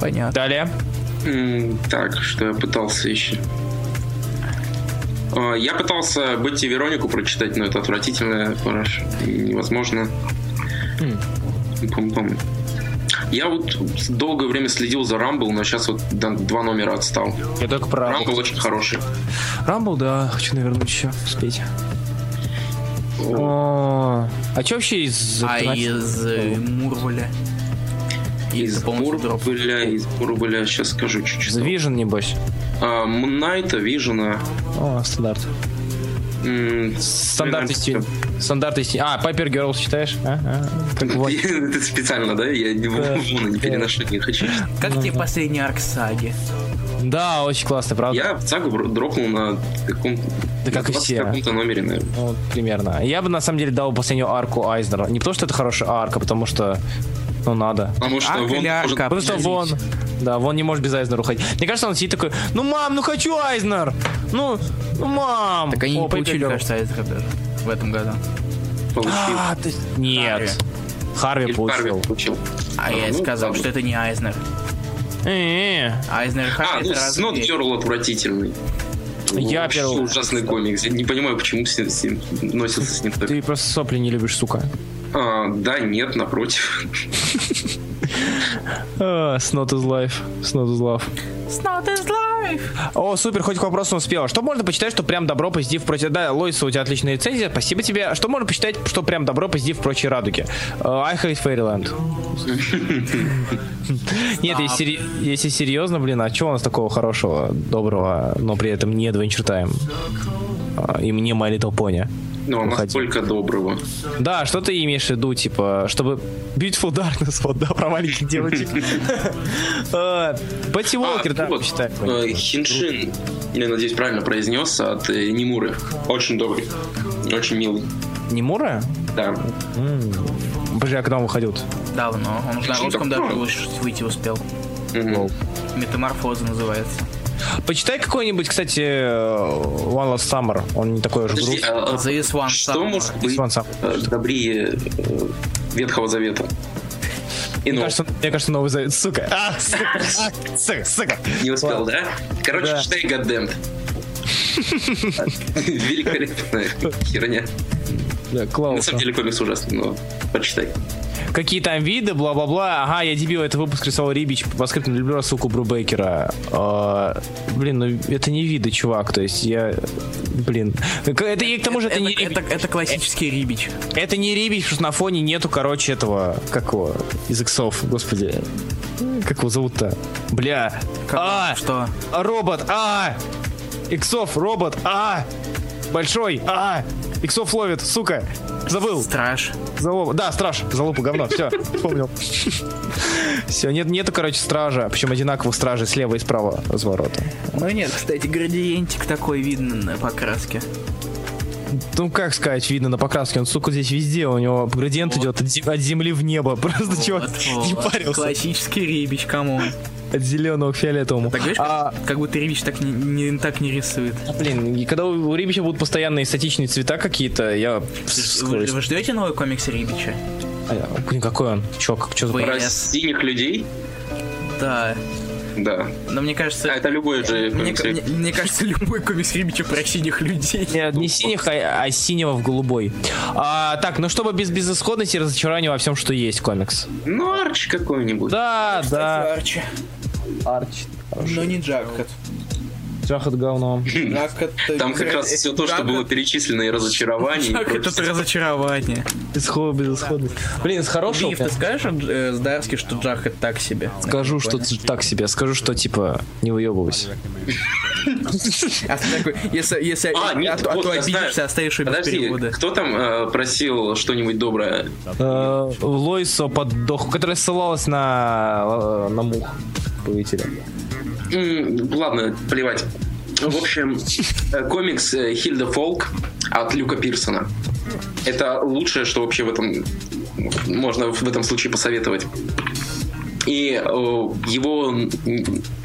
Понятно. Далее. Так, что я пытался еще? А, Я пытался быть и Веронику прочитать, но это отвратительно, хорошо, невозможно. Не помню, помню. Я вот долгое время следил за Рамбл, но сейчас вот два номера отстал. Я только про Рамбл Рамбл. очень хороший. Рамбл, да, хочу навернуть еще. Успеть. О, а что вообще из... А из э, Мурваля? Из Из. Мурбеля, из Мурбеля, сейчас скажу чуть-чуть. The Vision, небось. А, Мунайта, Вижена. О, стандарт. наверное, стиль. Стандарты стиль. А, Пайпер Girls читаешь? А, а, как вот. Это специально, да? Я не, Да, не переношу, не хочу. Как тебе последний арк саги? Да, очень классно, правда? Я в Цагу бро- дропнул на каком-то... Да как и на 20 все. каком-то номере, наверное. Ну, вот примерно. Я бы на самом деле дал последнюю арку Айзнера. Не потому, что это хорошая арка, а потому что ну надо. Потому что Арка вон или может- арка? Потому что вон. Да, вон не может без Айзнера уходить. Мне кажется, он сидит такой, ну мам, ну хочу Айзнер! Ну, ну мам! Так они О, не получили, кажется, Айзера даже в этом году. получил. А, ты- Нет. Харви Харви получил. получил. А я ну, сказал, что это не Айзнер. Э-э. Айзнер и А, Харви ну, это разные Снот. Герл отвратительный. Я Вообще первый- ужасный комикс. Я не понимаю, почему все, носятся с ним так. Ты просто сопли не любишь, сука. А, да, нет, напротив. А, Snot is life. Snot is love. Снот is life. О, супер, хоть к вопросу успела. Что можно почитать, что прям добро, позитив против... Да, Лойса, у тебя отличная рецензия, спасибо тебе. Что можно почитать, что прям добро, позитив прочие радуги? Э, I hate Fairyland. Нет, если, серьезно, блин, а что у нас такого хорошего, доброго, но при этом не Adventure Time? А, И мне My Little Pony. Ну, а Уходи. настолько доброго. Да, что ты имеешь в виду, типа, чтобы Beautiful Darkness, вот, да, про маленьких девочек. А, Пэтти Уолкер, да, вот, почитай. э, Хиншин, я надеюсь, правильно произнес, от э, Немуры. Очень добрый. Очень милый. Немура? Да. Подожди, а когда он выходил? Давно. Он уже на русском даже выйти успел. Метаморфоза называется. Почитай какой-нибудь, кстати, э, One Last Summer. Он не такой уж Подожди, грустный. а, а This one что summer. может быть One Summer. э, добрее э, Ветхого Завета? И Мне ну, кажется, мне кажется, новый завет. Сука. А, сука. А, сука, сука. не успел, да? Короче, Да. читай Goddamned. Великолепная херня. Да, На самом деле комикс ужасный, но почитай. Какие там виды, бла-бла-бла. Ага, я дебил, это выпуск рисовал Рибич. По скрипту люблю рассылку Брубейкера. А, блин, ну это не виды, чувак. То есть я... Блин. Это, и к тому же это, Это, не это, это классический рибич. Это не Рибич, потому что на фоне нету, короче, этого... Как его? Из иксов, господи. Как его зовут-то? Бля. А! Что? Робот! А! Иксов, робот! А! Большой! А! Иксов ловит, сука! Забыл! Страж. Залупа. Да, страж. Залупа говно. Все, вспомнил. Все, нет, нету, короче, стража. Причем одинаковых стражей слева и справа разворота. Ну нет, кстати, градиентик такой видно на покраске. Ну, как сказать, видно на покраске. Он, сука, здесь везде. У него градиент идет от, зем- от земли в небо. Просто чувак Вот, не вот. парился. Классический рибич, кому? От зеленого к фиолетовому. Так говоришь, А, как, как будто рибич так не, не- так не рисует. блин, и когда у, у Рибича будут постоянные статичные цвета какие-то, я... Вы, вы ждете новый комикс Рибича? А, Блин, какой он? Чё, как, чё за... Про синих людей? Да. Да. Но мне кажется... А это любой же Мне, мне- мне кажется, любой комикс Рибича про синих людей. Нет, не синих, а, а синего в голубой. А, так, ну чтобы без безысходности и разочарования во всем, что есть комикс. Ну, Арч какой-нибудь. Да, да. Арчи. Арч. Но не Джакхат. Джахат говно. Там как раз все то, что было перечислено, и разочарование. прочее. это разочарование. Исход, безысходность. Блин, с хорошего... Ты скажешь э, Здарски, что Джахат так себе? Скажу, что так себе. Скажу, что типа не выебывайся. А ты такой, если, если А, нет, а, а вот, то знаю. обидишься, оставишь ее без перевода. кто там э, просил что-нибудь доброе? Э, Лойсо поддох, которая ссылалась на, э, на мух. Повителя. Ладно, плевать. В общем, э, комикс э, Хильда Фолк от Люка Пирсона. Это лучшее, что вообще в этом можно в этом случае посоветовать. И э, его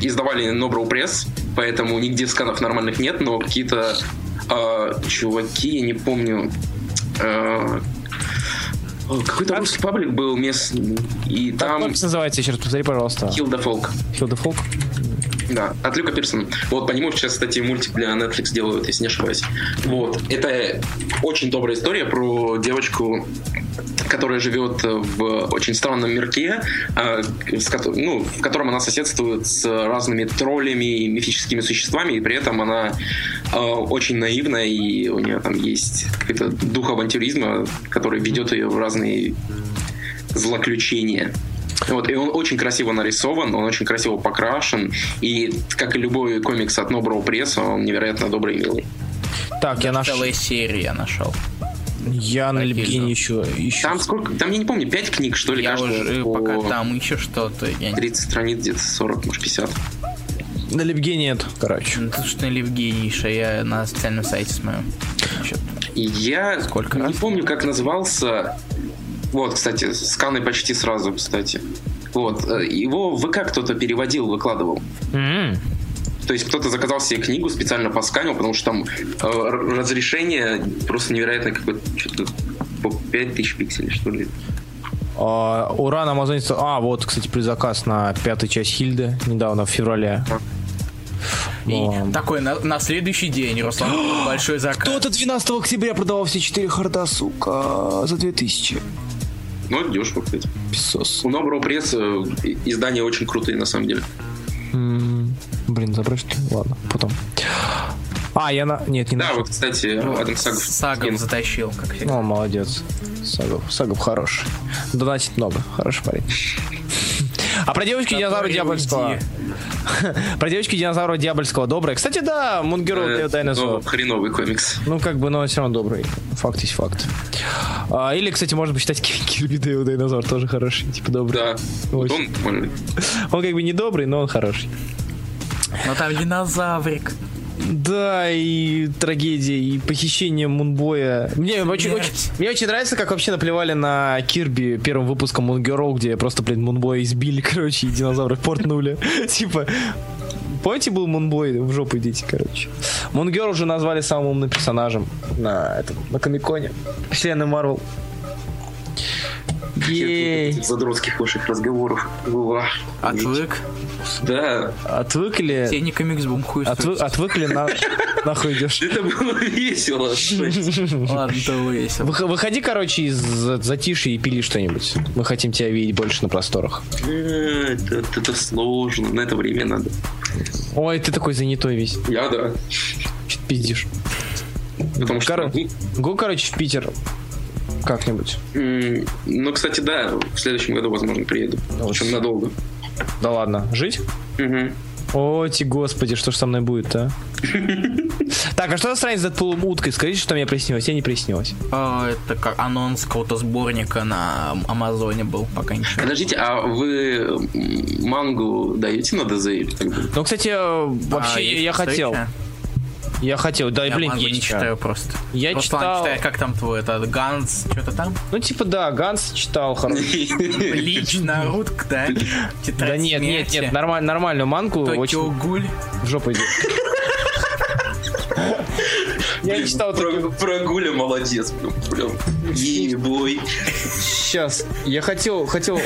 издавали Nobrow Press, поэтому нигде сканов нормальных нет, но какие-то э, чуваки, я не помню, э, какой-то русский паблик был местный, и Как там комикс называется? Еще раз повтори, пожалуйста. Хилда Фолк. Хилда Фолк? Да, от Люка Пирсона. Вот, по нему сейчас, кстати, мультик для Netflix делают, если не ошибаюсь. Вот. Это очень добрая история про девочку, которая живет в очень странном мирке, а, ну, в котором она соседствует с разными троллями и мифическими существами, и при этом она а, очень наивна, и у нее там есть какой-то дух авантюризма, который ведет ее в разные злоключения. Вот, и он очень красиво нарисован, он очень красиво покрашен, и, как и любой комикс от Nobrow Press, он невероятно добрый и милый. Так, я нашел. Целая серия я нашел. Я на. Лебгине еще. еще. Там сколько, там я не помню, 5 книг, что ли, Я уже, по пока там еще что-то. Я не... 30 страниц, где-то 40, может, 50. На Лебгине нет, короче. Ну, что, Евгенийша, я на официальном сайте смотрю. Я Сколько не раз? помню, как назывался. Вот, кстати, сканы почти сразу, кстати. Вот, э, его в ВК кто-то переводил, выкладывал. М. То есть кто-то заказал себе книгу, специально посканил, потому что там э, разрешение просто невероятное какое-то, что-то по 5000 пикселей, что ли. А, Ура на Амазоне. сто- А, вот, кстати, предзаказ на пятую часть Хильды недавно, в феврале. И Ну, такой на, на следующий день, Руслан, большой заказ. Кто-то 12 октября продавал все 4 харда, сука, за 2000. Ну, дешево, кстати. Писос. У Nobrow Press э, издания очень крутые, на самом деле. М. Блин, забрать что ли? Ладно, потом. А, я на... Нет, не Да, нашел. вот, кстати, Адам Сагов. Сагов затащил, как всегда. О, молодец. Сагов, Сагов хороший. Донатить много. Хороший парень. А про девочки динозавра дьявольского. Про девочки динозавра дьявольского добрая. Кстати, да, Мунгеру Э, Дайнозор. ну, хреновый комикс. Ну, как бы, но он все равно добрый. Факт есть факт. А, или, кстати, можно посчитать Ки- Кирби Дайнозор тоже хороший, типа добрый. Да. Он как бы не добрый, но он хороший. Но там динозаврик. Да, и трагедия, и похищение Мунбоя. Мне очень, очень- мне очень нравится, как вообще наплевали на Кирби первым выпуском Мунгерол, где просто, блин, Мунбоя избили, короче, и динозавры портнули. Типа, помните, был Мунбой? В жопу идите, короче. Мунгер уже назвали самым умным персонажем на, этом, на Комиконе. Вселенной Марвел. Ей. задротских ваших разговоров. Уа. Отвык. Да. Отвыкли? Синий комикс бум хуй Отвы- отвыкли на... Нахуй идешь. Это было весело. Ладно, то весело. Вых- Выходи, короче, из за- затишья и пили что-нибудь. Мы хотим тебя видеть больше на просторах. Э, Это, это сложно. На это время надо. Ой, ты такой занятой весь. Я да. Чё ты пиздишь? Потому что... Го, короче, в Питер. Как-нибудь. М, Ну, кстати, да, в следующем году, возможно, приеду. Причем надолго. Да ладно. Жить? Мгм. О, ти господи, что ж со мной будет, а? Так, а что настроение с Дэдпулом уткой? Скажите, что мне приснилось. Я не приснилось. А, Это как анонс какого-то сборника на Амазоне был, пока ничего. Подождите, а вы мангу даете на ДЗ? Ну, кстати, э, вообще, А, я хотел. встреча? Я хотел. Да, Я блин, мангу не читаю читаю. просто. Я Руслан читал- читает, как там твой этот Ганс, что-то там? Ну, типа, да, Ганс читал хороший. Лич, Наруто, да? Да нет, нет, нет, нормаль- нормальную мангу. Токио Гуль. в жопу идет. Я не читал Про, про Гуля молодец. Прям, ебой. Сейчас. Я хотел, хотел э,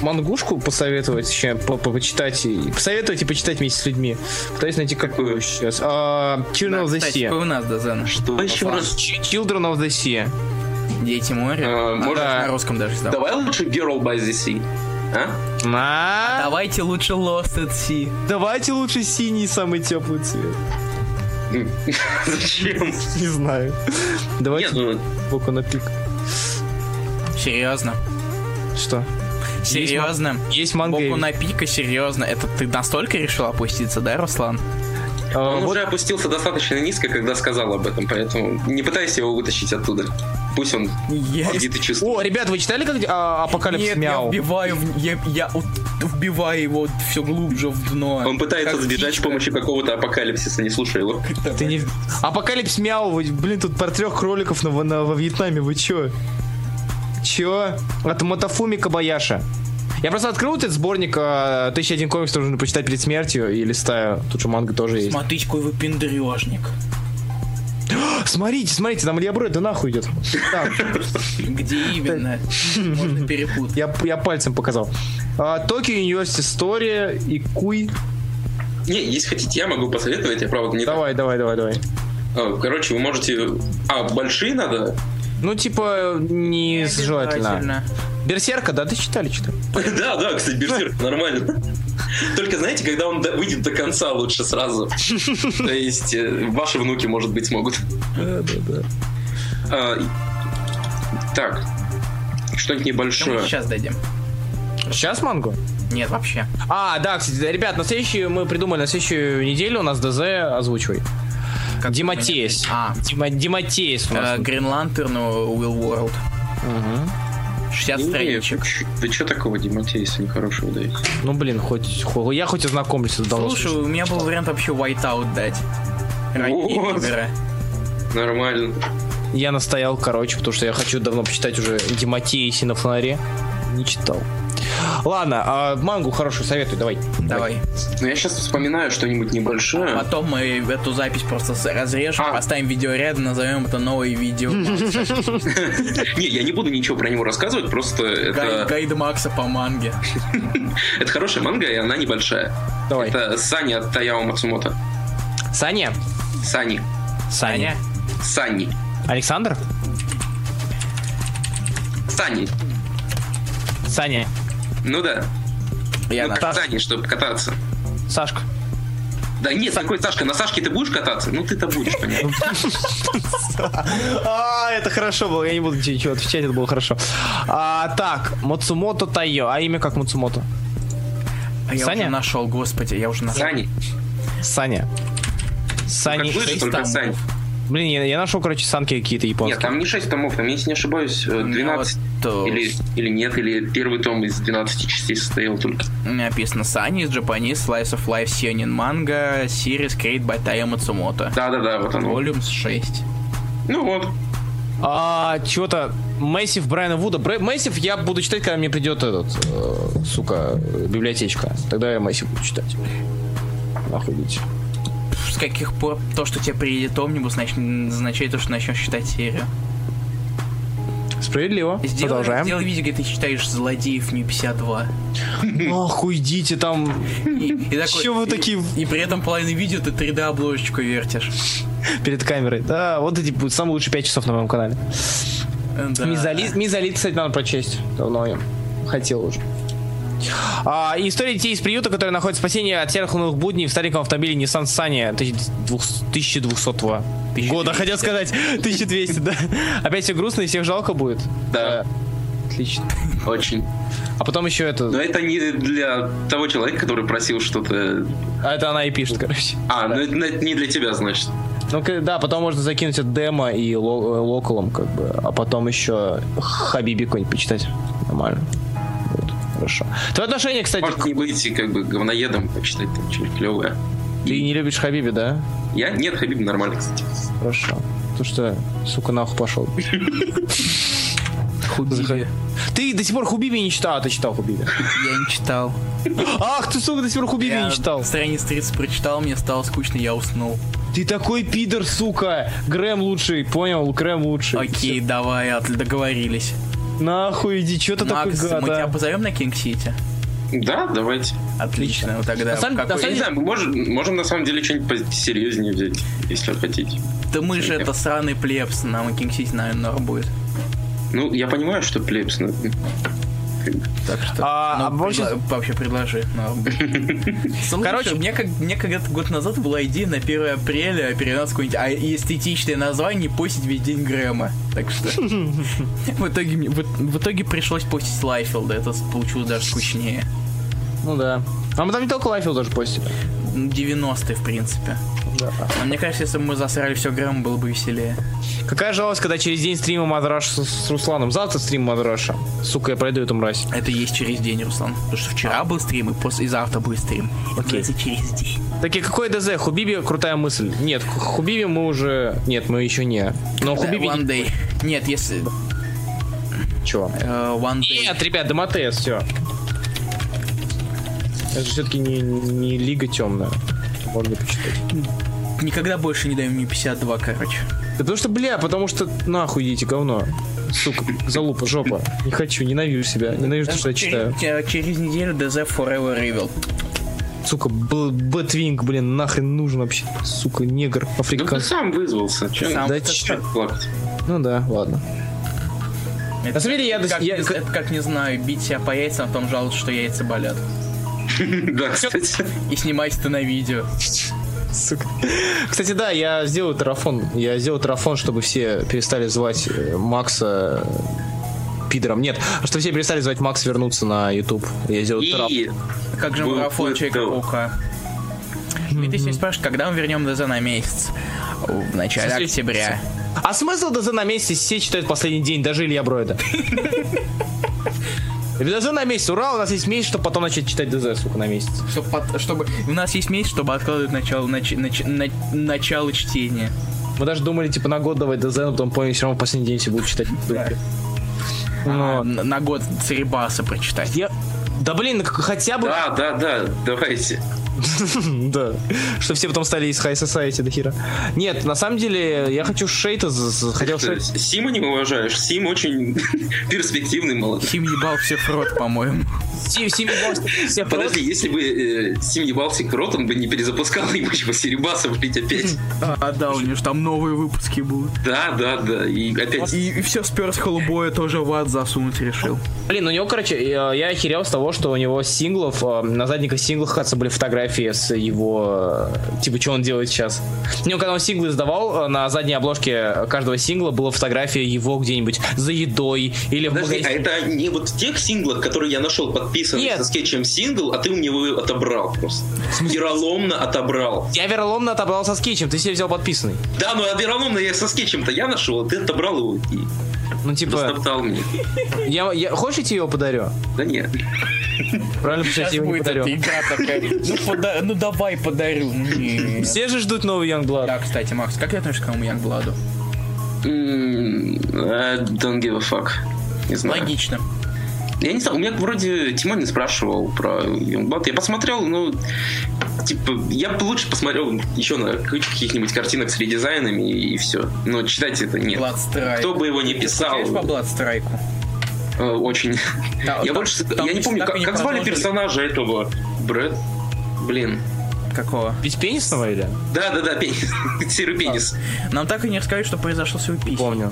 мангушку посоветовать еще, по- по- почитать. И, посоветовать и почитать вместе с людьми. Пытаюсь найти какую сейчас. А, Children of the Кстати, Sea. какой у нас Дозен? Что еще раз? Children of the Sea. Дети моря. А, А, может, на русском даже издал. Давай лучше Girl by the Sea. А? А, Давайте лучше Lost at Sea. Давайте лучше синий самый теплый цвет. Зачем? Не знаю. Давайте Нет, ну, боку на пик. Серьезно. Что? Серьезно. Есть манга. Boku no Pico, серьезно. Это ты настолько решил опуститься, да, Руслан? А, он вот уже опустился достаточно низко, когда сказал об этом, поэтому не пытайся его вытащить оттуда. Пусть он Я... где-то чувствует. О, ребят, вы читали как а, Апокалипсис Нет, я Мяу? вбиваю, в- я, я вот вбиваю его все глубже в дно. Он пытается Как сбежать с помощью какого-то апокалипсиса, не слушай его. Ты не... Апокалипс Мяу, вы, блин, тут про трех кроликов на, на- во Вьетнаме, вы чё? Чё? От Мотофуми Кабаяша. Я просто открыл этот сборник а, 1001 комикс, который нужно почитать перед смертью, и листаю. Тут же манга тоже есть. Смотрите, какой вы пендрежник. Смотрите, смотрите, там Илья Бред, да нахуй идет. Где именно? Можно перепутать. я, я пальцем показал. Токио University Story и Куй. Не, если хотите, я могу посоветовать, я правда не. Давай, давай, давай, давай. А, Короче, вы можете... А, большие надо? Ну, типа, не желательно. Обязательно. Берсерка, да, ты читали что-то? Да, да, кстати, Берсерк нормально. Только знаете, когда он выйдет до конца, лучше сразу. То есть, э, ваши внуки, может быть, смогут. Да, да, да. А, Так, что-нибудь небольшое. сейчас дадим. Сейчас мангу? Нет, вообще. А, да, кстати, ребят, на следующую мы придумали, на следующую неделю у нас ДЗ озвучивай. Как Диматеес. А, Дима, Диматеес у нас. Грин Will World. Мгм. 60 Не, страничек. Вы что такого Диматеиса нехорошего даете? Ну, блин, хоть, хо- я хоть ознакомлюсь с Слушай, у меня был вариант вообще Whiteout дать. Вот. Нормально. Я настоял, короче, потому что я хочу давно почитать уже Диматеиси на фонаре. Не читал. Ладно, а мангу хорошую советую, давай. Давай. Но я сейчас вспоминаю что-нибудь небольшое. Потом мы эту запись просто разрежем, А. поставим видео рядом, назовем это новое видео. Не, я не буду ничего про него рассказывать, просто это, Гайд Макса по манге. это хорошая манга, и она небольшая. Давай. Это Сани от Таяо Мацумото. Саня. Сани. Саня. Сани. Александр? Сани. Саня. Ну да. Я ну, на- как Сани, чтобы кататься. Сашка. Да нет, такой Сашка, на Сашке ты будешь кататься? Ну ты-то будешь, понятно. А, это хорошо было, я не буду ничего отвечать, это было хорошо. А, так, Мацумото Тайо, а имя как Мацумото? А я Саня? уже нашел, господи, я уже нашел. Сани, Саня. Сани. как слышишь, шесть только томов. Блин, я, я нашел, короче, санки какие-то Нет, японские. там не 6 томов, там, если не ошибаюсь, э, У меня 12 вот, э, или, или нет, или первый том из 12 частей состоял только. У меня написано Sunny, Japanese Slice of Life Seinen Manga, Series Created by Taya Matsumoto. Да-да-да, вот оно. Volumes 6. Ну вот. А, чего-то Мэйсив Брайана Вуда. Мэйсив я буду читать, когда мне придет этот, э, сука, библиотечка. Тогда я Мэйсив буду читать. Нахуй идите. С каких пор то, что тебе приедет Омнибус, значит, означает то, что начнешь читать серию. Справедливо. Сделай, Продолжаем. сделай видео, где ты читаешь злодеев Ми 52. Нахуй идите там. И, и такой- Чё вы такие- И, при этом половину видео ты 3D обложечку вертишь. перед камерой. Да, вот эти будут самые лучшие 5 часов на моем канале. Э, Да. Мизолит, Мизолит, кстати, надо прочесть. Давно я хотел уже. А, история детей из приюта, которые находят спасение от серых лунных будней в стареньком автомобиле Nissan Sunny 1200 года, хотел сказать 1200, да. Опять все грустно и всех жалко будет. Да. Отлично. Очень. А потом еще это... Но это не для того человека, который просил что-то... А это она и пишет, короче. А, ну это не для тебя, значит. Ну да, потом можно закинуть это демо и э, локалом, как бы, а потом еще Хабиби какой-нибудь почитать. Нормально. Хорошо. Твое отношение, кстати, Может не быть как бы говноедом, почитать там что-нибудь клевое. ты не любишь Хабиби, да? Я? Нет, Хабиб нормально, кстати. Хорошо. То что, сука, нахуй пошел. Хубиби. Ты до сих пор Хубиби не читал, а ты читал Хубиби. Я не читал. Ах, ты, сука, до сих пор Хубиби Я не читал. страниц 30 прочитал, мне стало скучно, я уснул. Ты такой пидор, сука. Грэм лучший, понял? Грэм лучший. Окей, давай, от- договорились. Нахуй иди, что ты такой гад, мы тебя а? позовем на King City? Да, давайте. Отлично, ну тогда На самом- какой- на Я самом не знаю, мы можем, можем на самом деле что-нибудь посерьезнее взять, если хотите. Да мы же это сраный плебс, нам и King City, наверное, норм будет. Ну, я понимаю, что плебс, но... Так что, А, ну, а вообще- предла- вообще предложи. Слушай, Короче- мне, как, мне когда-то год назад была идея на 1 апреля перенос какое-нибудь а, эстетичное название постить весь день Грэма. Так что в итоге, в, в итоге пришлось постить Лайфилда, это получилось даже скучнее. Ну да. А мы там не только Лайфил даже постили. Ну, 90-е, в принципе. Да. Но мне кажется, если бы мы засрали все Грэма, было бы веселее. Какая жалость, когда через день стрима Мадраш с, с Русланом. Завтра стрим Мадраша. Сука, я пройду эту мразь. Это есть через день, Руслан. Потому что вчера был стрим, и, после, и завтра будет стрим. Окей. Это через день. Так и какой ДЗ? Хубиби крутая мысль. Нет, Ху- Хубиби мы уже... Нет, мы еще не. Но Хубиби... One day. Нет, если... Чего? э, one day. Нет, ребят, Демотес, все. Это же все-таки не, не лига темная. Можно почитать. Никогда больше не даем мне 52, короче. Да потому что, бля, потому что нахуй идите, говно. Сука, залупа, жопа. Не хочу, ненавижу себя. Ненавижу то, что я читаю. Через, неделю DZ Forever Evil. Сука, Бэтвинг, блин, нахрен нужен вообще. Сука, негр, Ну ты сам вызвался. Че Сам. Да чё? плакать? Ну да, ладно. Это, На самом деле, я как, я- не, это как, не знаю, бить себя по яйцам, а потом жаловаться, что яйца болят. Да, кстати. И снимать это на видео. Сука. Кстати, да, я сделаю тарафон. Я сделаю тарафон, чтобы все перестали звать э, Макса э, пидором. Нет, чтобы все перестали звать Макс вернуться на YouTube. Я тарафон. И... Как же Был марафон Человека-паука. Дмитрий сегодня спрашивает, когда мы вернем ДЗ на месяц? В начале Слушай, октября. А смысл ДЗ на месяце все читают последний день, даже Илья Бройда. ДЗ на месяц, ура, у нас есть месяц, чтобы потом начать читать ДЗ, сука, на месяц. Чтоб под- чтобы у нас есть месяц, чтобы откладывать начало, нач- нач- на- начало чтения. Мы даже думали, типа, на год давать ДЗ, но потом поняли, все равно в последний день все будут читать. А, Но- на, на год Церебаса прочитать. Я... Да блин, ну хотя бы... Да, да, да, давайте. Да. Что все потом стали из High Society до хера. Нет, на самом деле, я хочу Шейта... Хотел. Сима не уважаешь? Сим очень перспективный молодой. Сим ебал всех в рот, по-моему. Си- Сими Бостон, все Подожди, если бы э, Сим ебался крот, он бы не перезапускал, ему бы Серебаса влить опять. А, да, у него же там новые выпуски будут. Да, да, да. И опять... И, все сперс Холубоя тоже в ад засунуть решил. Блин, у него, короче, я, я охерел с того, что у него синглов, э, на задниках синглов, кажется, были фотографии фотографии с его, типа, что он делает сейчас. У него, когда он синглы издавал, э, на задней обложке каждого сингла была фотография его где-нибудь за едой или в Подожди, а магазине. это не вот в тех синглах, которые я нашел подписанный Нет. со скетчем сингл, а ты у него его отобрал просто. Вероломно отобрал. Я вероломно отобрал со скетчем, ты себе взял подписанный. Да, ну а вероломно я со скетчем-то я нашел, а ты отобрал его и Ну, типа, растоптал мне. я, я, хочешь, я тебе его подарю? Да нет. Правильно, потому что я будет подарю. игра такая. Ну, пода- ну давай подарю. Ну, не. Все же ждут новый Youngblood. Да, кстати, Макс, как ты относишься к новому? М, I don't give a fuck. Не знаю. Логично. Я не знаю, у меня вроде Тимон не спрашивал про Youngblood. Я посмотрел, ну, типа, я бы лучше посмотрел еще на кучу каких-нибудь картинок с редизайнами и, все. Но читать это нет. Bloodstrike. Кто бы его не Ты писал, скучаешь по Bloodstrike? Э, очень. Да, я там- больше, там я не помню, так как, не как звали персонажа этого. Брэд? Блин. Какого? Ведь пенисного или? Да, да, да, пенис. Серый пенис. Нам так и не рассказали, что произошло с его пенисом. Помню.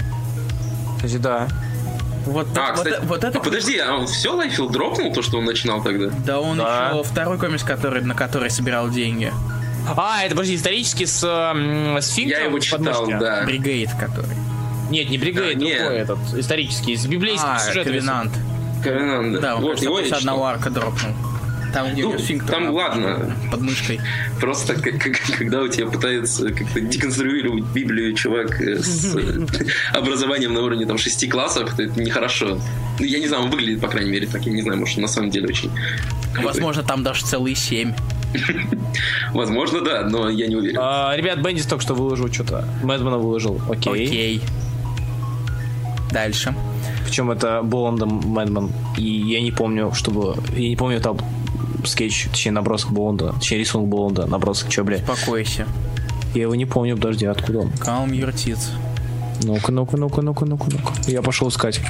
Кстати, да. Вот, А, вот, кстати, вот это... а подожди, а он все Лайфилд drop нул, то, что он начинал тогда? Да он Да. еще второй комикс, который, на который собирал деньги. А, это, подожди, исторически с, с Финком Я его читал, подмышке? да. Бригейд, который. Нет, не Бригейд, Да, нет. другой этот, исторический, с библейским А, сюжетом. Ковенант. Ковенант, Да, он, вот кажется, его после одного арка дропнул. Там, где Ну, сфинктер там ладно. под мышкой. Просто как- как- когда у тебя пытается как-то деконструировать Библию чувак э, с э, образованием на уровне там шести классов, то это нехорошо. Ну, я не знаю, он выглядит, по крайней мере, так. Я не знаю, может, на самом деле очень... Возможно, там даже целые семь. Возможно, да, но я не уверен. А, ребят, Бендис только что выложил что-то. Мэдмана выложил. Окей. Окей. Дальше. Причем это Боландом Мэдман. И я не помню, чтобы... Я не помню там скетч, точнее набросок Боланда, точнее рисунок Боланда, набросок, что, блядь. Успокойся. Я его не помню, подожди, откуда он? Calm your tits. Ну-ка, ну-ка, ну-ка, ну-ка, ну-ка, ну-ка. Я пошел искать.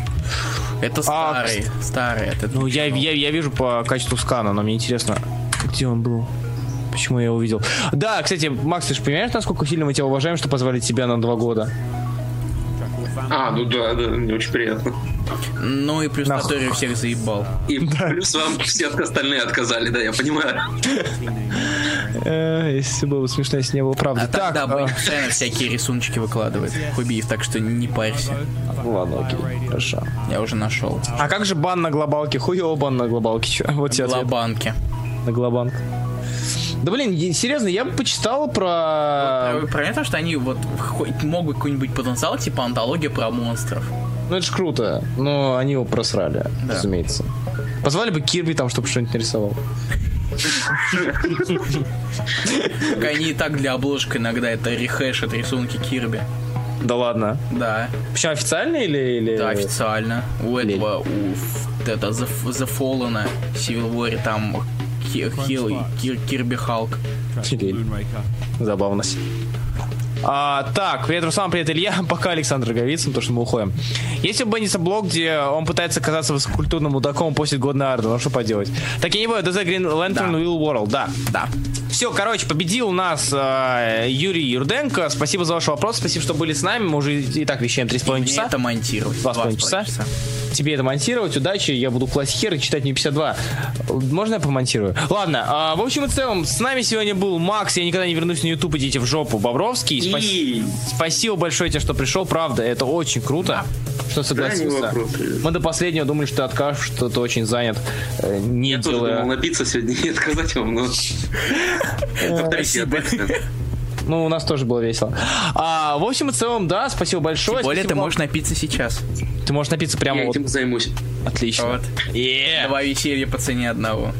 Это А, старый. Старый. Это Ну, я, я, я вижу по качеству скана, но мне интересно, где он был? Почему я его увидел? Да, кстати, Макс, ты же понимаешь, насколько сильно мы тебя уважаем, что позвали тебя на два года? А, ну да, да, мне очень приятно. Ну и плюс который всех заебал. И плюс вам все остальные отказали, да, я понимаю. Э, если было бы смешно, если не было правды. А так, тогда а, бы постоянно всякие рисуночки выкладывает. Хубиев, так что не парься. ладно, окей, хорошо. Я уже нашел. А как же бан на глобалке? Хуёво бан на глобалке, чё? Вот тебе. Лабанки. На глобанк. Да блин, серьезно, я бы почитал про... Про это, что они вот могут какой-нибудь потенциал, типа антология про монстров. Ну это ж круто, но они его просрали, Да. разумеется. Позвали бы Кирби там, чтобы что-нибудь нарисовал. Они и так для обложек иногда это рехэшат рисунки Кирби. Да ладно. Да, Причем официально или... или... да, официально. У этого, у это, The, The Fallen, Civil War, там Кирби Халк. Забавность. А, так, привет, Руслан, привет, Илья. Пока Александр Говицын, потому что мы уходим. Есть у Бенниса блог, где он пытается казаться высококультурным мудаком после годной арды, ну что поделать. Так я не бываю, The Green Lantern Да. Will World, да. Да. Все, короче, победил нас э, Юрий Юрденко. Спасибо за ваш вопрос, спасибо, что были с нами. Мы уже и так вещаем 3,5 Мне часа. это монтировать. Два с половиной часа. Тебе это монтировать, удачи, я буду класть хер и читать мне 52. Можно я помонтирую? Ладно, а, в общем и целом, с нами сегодня был Макс, я никогда не вернусь на YouTube, идите в жопу, Бобровский. Спас- И... Спасибо большое тебе, что пришел, правда, это очень круто, что Да, не согласился. Мы до последнего думали, что ты откажешь, что ты очень занят, э, не Я тоже делая... думал напиться сегодня и отказать вам, но... Ответственно. Ну, у нас тоже было весело. А, в общем и целом, да, спасибо большое. Тем более ты спасибо вам. можешь напиться сейчас. Ты можешь напиться прямо Я вот. этим займусь. Отлично. Вот. Е. Два веселья по цене одного.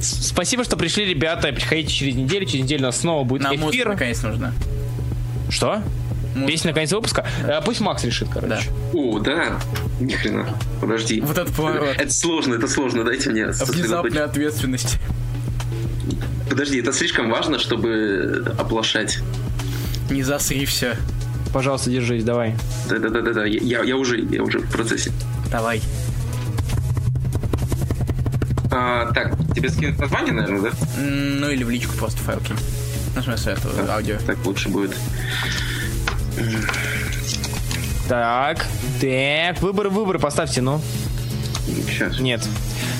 Спасибо, что пришли, ребята. Приходите через неделю. Через неделю у нас снова будет Нам музыка эфир. наконец нужна. Что? Музыка. Песня на конец выпуска? Э, пусть Макс решит, короче. Да. О, да. Ни хрена. Подожди. Вот этот поворот. Это сложно, это сложно. Дайте мне. Внезапная ответственность. Подожди, это слишком важно, чтобы оплошать. Не засри все. Пожалуйста, держись, давай. Да-да-да-да, я, я уже, я уже в процессе. Давай. А, так, тебе скинуть название, наверное, да? Ну или в личку просто файл кинь. Ну, в смысле, это аудио. Так лучше будет. Так, так, выборы, выборы, поставьте, ну. Сейчас. Нет.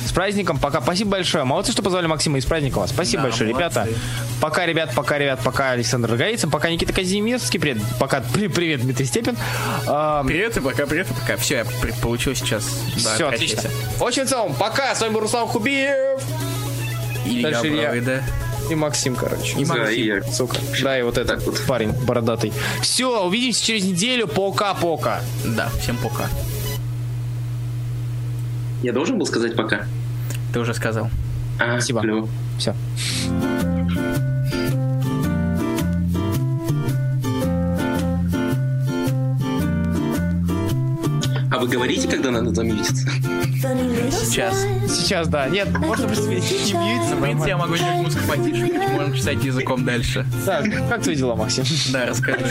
С праздником, пока. Спасибо большое. Молодцы, что позвали Максима, и с праздником вас. Спасибо Да, большое, молодцы. ребята. Пока, ребят, пока, ребят, пока Александр Роговицын, пока Никита Казимирский, привет, пока, при- привет, Дмитрий Степин. А, Привет и пока, привет и пока. Все, я при- получил сейчас. Да, Все, отлично. Очень целом, пока. С вами был Руслан Хубиев Илья Дальше Илья. Бравыда. и Максим, короче. Да, и я. Сука. Да, и вот этот Так вот. парень бородатый. Все, увидимся через неделю. Пока-пока. Да, всем пока. Я должен был сказать пока? Ты уже сказал. А, Спасибо. клево. Все. А вы говорите, когда надо замьютиться? Сейчас. Сейчас, да. Нет, можно быть не мьютиться. В принципе, я могу делать музыку потише, можем читать языком дальше. Так, как твои дела, Максим? Да, расскажи.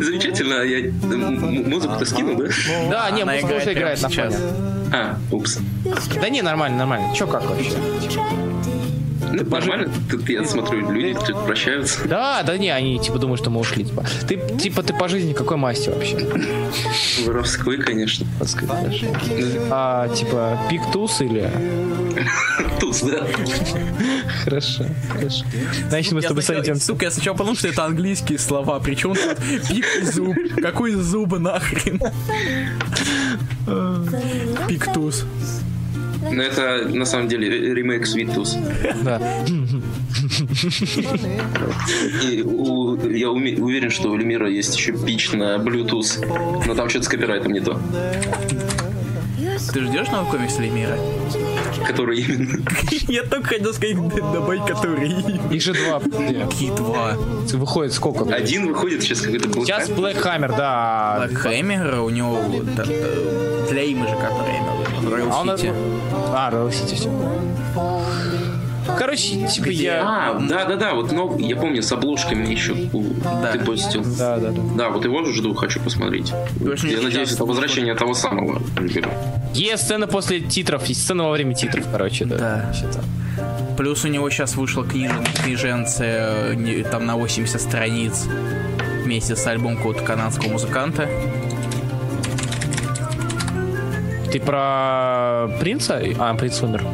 Замечательно, я музыку-то скинул, да? Да, не, музыка уже играет на фоне. А, упс. Да не, нормально, нормально. Че как вообще? Ну, нормально, тут я смотрю, люди прощаются. Да, да не, они типа думают, что мы ушли. Типа. Ты, типа, ты по жизни какой масти вообще? Воровской, конечно. Подскажешь? А, типа, пик-туз или... Туз, да. Хорошо, хорошо. Значит, мы с тобой сойдемся. Сука, я сначала подумал, что это английские слова. Причем тут пик и зуб. Какой зубы нахрен? Пиктус. Но это на самом деле ре- ремейк Tooth. Да. И у- я уме- уверен, что у Люмира есть еще пич на Bluetooth. Но там что-то с копирайтом не то. Ты ждешь новый комикс Лемира? Который именно. Я только хотел сказать, добавить который. Их же два. Какие два? Выходит сколько? Один выходит сейчас какой-то Black Сейчас. Black Hammer, да. Блэк Хэммер, у него да, для имиджа, который я имел Royal А. City. А, Royal City, все. Короче, типа я... А, да-да-да, вот новый, я помню, с обложками еще Да. ты постил. Да, да, да. Да, вот его жду, хочу посмотреть. Очень Я надеюсь, это возвращение того самого Люмира. Есть сцена после титров, есть сцена во время титров, короче, да. Да. Плюс у него сейчас вышла книжен, книженце там на 80 страниц вместе с альбомом какого-то канадского музыканта. Ты про принца? А, принц умер.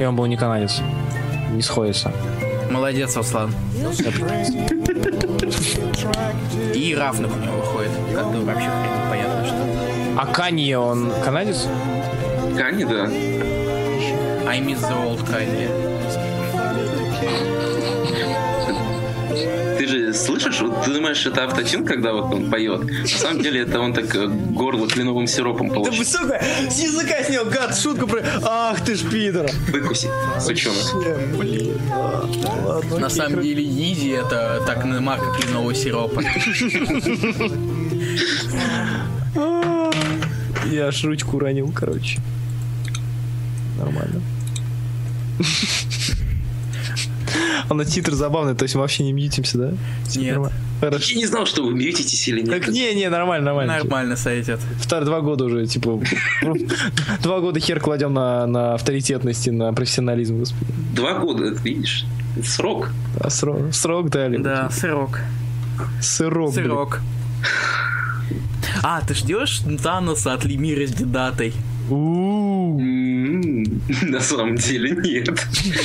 И он был не канадец. Не сходится. Молодец, Руслан. И равных у него выходит. Как бы вообще хрен непонятно, что. А Канье, он канадец? Кани, да. I miss the old Kanye. Слышишь, вот ты думаешь, это автотюн, когда вот он поет. На самом деле это он так э, горло кленовым сиропом получил. сука, с языка снял, гад, шутку про... Ах ты ж пидор. Выкуси, сучонок. Блин. На самом деле Изи это так на марка кленового сиропа. Я аж ручку уронил, короче. Нормально. А на титр забавный, то есть мы вообще не мьютимся, да? Нет. Хорошо. Я не знал, что вы мьютитесь или нет. Так не, не, нормально, нормально. Нормально сойдет. Вторые два года уже, типа, два года хер кладем на, на авторитетность и на профессионализм, господи. Два года, видишь? Срок. А срок, срок дали. Да. Сырок, блин. Сырок. А, ты ждешь Таноса от Лемира с дедатой? На самом деле нет.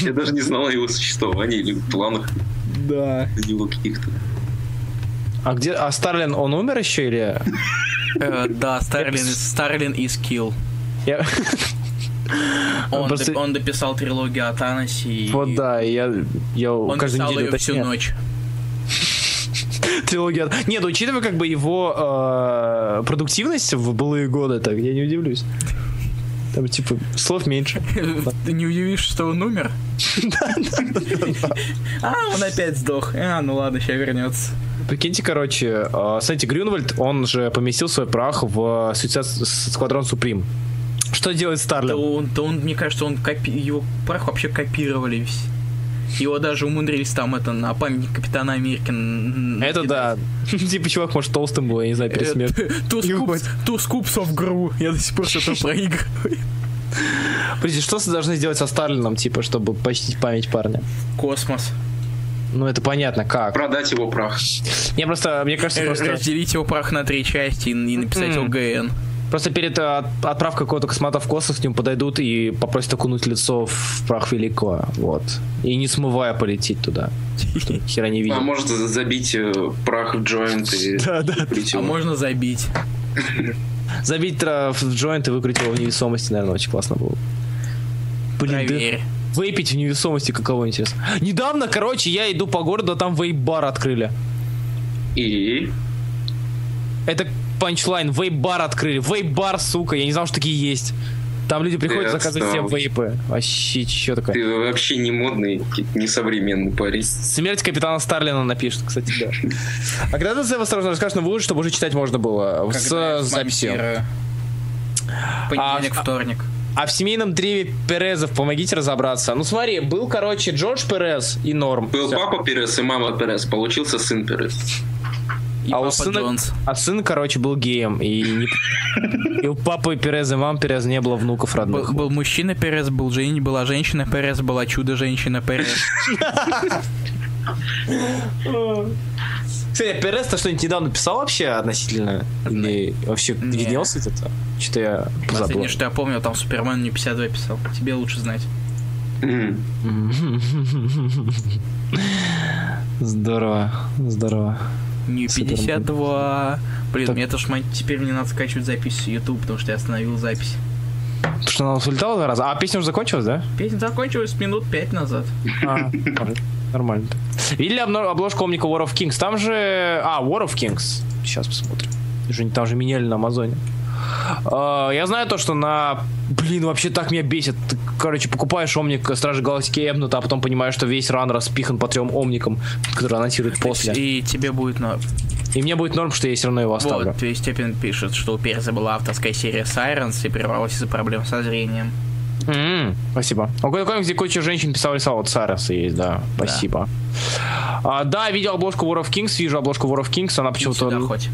Я даже не знал о его существовании или планах Да. на него каких-то. А где, а Старлин, он умер еще или? Э, Да, Старлин Старлин и Скилл. Он, Просто- доп- он дописал трилогию о Таносе и Вот да, я, я он каждую писал неделю ее всю ночь. Трилогия. Нет, учитывая как бы его э, продуктивность в былые годы, так я не удивлюсь. Там типа слов меньше. Ты не удивишься, что он умер? А, он опять сдох. А, ну ладно, сейчас вернется. Прикиньте, короче, э, Сэнти Грюнвальд, он же поместил свой прах в Суицид Сквадрон Суприм. Что делает Да Старлин? он, да он, мне кажется, он копи... его прах вообще копировали весь. Его даже умудрились там это на памятник Капитана Америки. Это да. Типа чувак, может, толстым был, я не знаю, перед смертью. Э, уходит. two scoops of Gru. Я до сих пор что-то проигрываю. Подожди, что должны сделать со Старлином, типа, чтобы почтить память парня? Космос. Ну, это понятно, как. Продать его прах. Не, просто, мне кажется, Э, просто... Разделить его прах на три части и, написать. ОГН. Просто перед э, от- отправкой какого-то космонавта в космос к нему подойдут и попросят окунуть лицо в прах великого. Вот. И не смывая полететь туда. Чтобы хера не А видел. может за- забить э, прах в джойнт и Да, да. А можно забить. Забить в джойнт и выкрутить его в невесомости, наверное, очень классно было. Блин, да- Проверь. Выпить в невесомости каково интересно. Недавно, короче, я иду по городу, а там вейп-бар открыли. И Это панчлайн, вейп-бар открыли. Вейп-бар, сука, я не знал, что такие есть. Там люди приходят, Ты заказывают себе вейпы. Вообще, что такое? ты вообще не модный, несовременный парень. Смерть капитана Старлина напишет, кстати, да. А когда ты Сэм осторожно расскажешь новую, чтобы уже читать можно было с записью? смонтирую. Понедельник, А, вторник. А в семейном древе Перезов помогите разобраться. Ну смотри, был, короче, Джордж Перез и Норм. Был Всё. папа Перес и мама Перес, получился сын Перес. И а у сына, Джонс. а сын, короче, был геем. И, не- и у папы Перез и мам Перез не было внуков Был, родных. был мужчина Перес, был жен... была женщина Перес, была чудо-женщина Перес. Кстати, Перез-то что-нибудь недавно писал вообще относительно? Или вообще Не. виделся это? Что-то я позабыл. Последнее, что я помню, там Супермен не 52 писал. Тебе лучше знать. Здорово, здорово. Не Супермен. 52. Блин, Так. мне тоже мать, теперь мне надо скачивать запись YouTube, потому что я остановил запись. Потому что она улетала два раза. А песня уже закончилась, да? Песня закончилась минут 5 назад. А, нормально. Видели обложку Омника War of Kings? Там же... А, War of Kings. Сейчас посмотрим. Там же меняли на Амазоне. А, Я знаю то, что на... Блин, вообще так меня бесит. Ты, короче, покупаешь Омник Стражи Галактики Эбнут, а потом понимаешь, что весь ран распихан по трем Омникам, которые анонсируют после. И тебе будет норм. И мне будет норм, что я все равно его оставлю. Вот, Степин пишет, что у Перза была авторская серия Sirens и прервалась из-за проблем со зрением. М, Спасибо. А какой комикс, где куча женщин писали рисовал? Вот Сарес есть, да. Спасибо. А, да, видел обложку War of Kings, вижу обложку War of Kings, она почему-то хоть.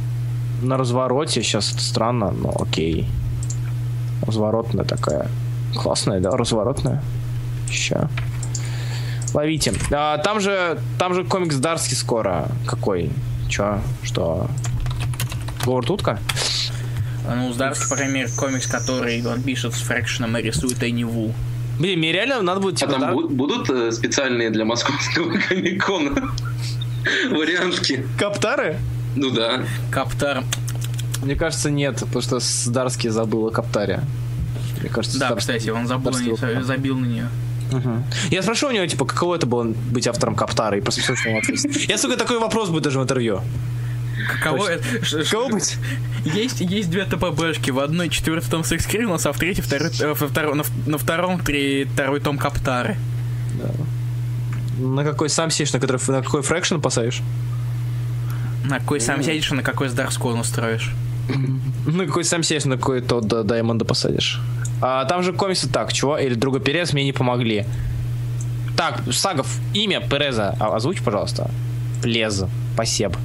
На развороте. Сейчас это странно, но окей. Разворотная такая. Классная, да, разворотная. Ща. Ловите. А, там же, там же комикс Дарский скоро. Какой? Чё? Что? Говард Утка? Ну, Здарский, по крайней мере, комикс, который он пишет с фрэкшеном и рисует Энни Ву. Блин, мне реально надо будет А типа, там Дар- бу- будут э, специальные для московского комикона вариантки? Каптары? Ну да. Каптар. Мне кажется, нет, потому что с Дарски забыл о Каптаре. Мне кажется, Да, Здарский- кстати, он забыл, его- забил на нее. Мгм. Я спрошу у него, типа, каково это было быть автором Каптара, и просто что он ответит. Я, сука, такой вопрос будет даже в интервью. Каково это? Ш- ш- Кого быть? Есть, есть две ТПБшки. В одной четвертый том Секс Криминалс, а в третьей второй, э, во втором, на, на втором три, второй том Каптары. На какой сам сидишь, на, который, на какой фрэкшн посадишь? На какой сам сядешь, а на какой с Дарскон устроишь. На какой сам сидишь, на какой то до Даймонда посадишь. А, там же комиксы так, чего? Или друга Перез мне не помогли. Так, Сагов, имя Переза а, озвучь, пожалуйста. Плез. Спасибо.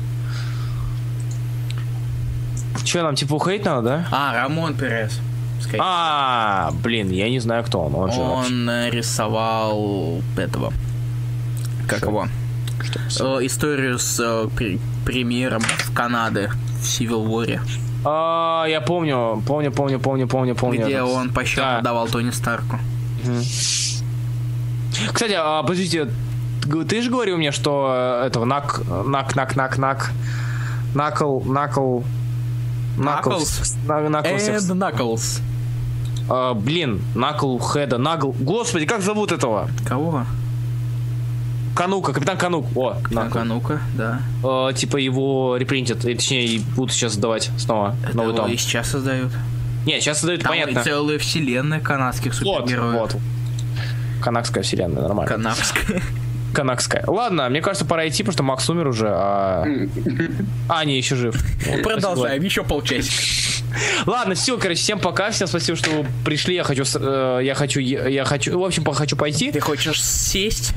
Че, нам типа уходить надо, да? А, Рамон Перес. А, блин, я не знаю, кто он. Он же вообще- Он э, рисовал этого. Как его? Э, историю с э, премьером в Канады в Civil War, А, я помню, помню, помню, помню, помню, помню. где он по счету Да. давал Тони Старку. Кстати, а, подождите, ты же говорил мне, что э, этого нак, нак, нак, нак, нак, накл, накл? Наклс. Эд Наклс. А, блин, накл, хеда, нагл. Господи, как зовут этого? Кого? Канука, капитан Канук. О, Так, а ну-ка, да. А, типа его репринтят, и, точнее, будут сейчас сдавать снова Это новый его том. и сейчас создают. Не, сейчас создают, Там понятно. целая вселенная канадских Вот, супергероев. вот. Канакская вселенная, нормально. Канадская. Канакская. Ладно, мне кажется, пора идти, потому что Макс умер уже, а... А, не, еще жив. Продолжаем, еще полчасика. Ладно, все, короче, всем пока, всем спасибо, что вы пришли. Я хочу, э, я хочу, я хочу, в общем, хочу пойти. Ты хочешь сесть?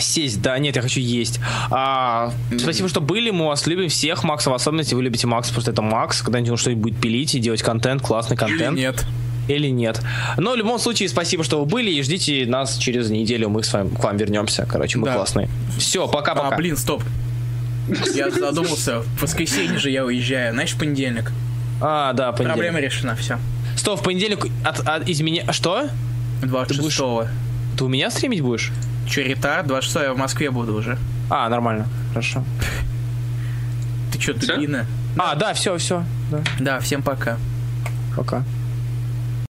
Сесть, да, нет, я хочу есть. А, спасибо, что были, мы вас любим всех, Макса в особенности, вы любите Макса, потому что это Макс, когда-нибудь он что-нибудь будет пилить и делать контент, классный Или контент. нет? Или нет. Но в любом случае, спасибо, что вы были, и ждите нас через неделю, мы с вами к вам вернемся. Короче, мы Да. классные. Все, пока-пока. А, блин, стоп. Я задумался. В воскресенье же я уезжаю. Знаешь, в понедельник. А, да, понедельник. Проблема решена, все. Стоп, в понедельник от, от- из меня... Что? 26-го. Ты у меня стримить будешь? Че, ретард? 26 я в Москве буду уже. А, нормально. Хорошо. Ты че, Всё? дубина? А, да, все, все. Да, Да, всем пока. пока.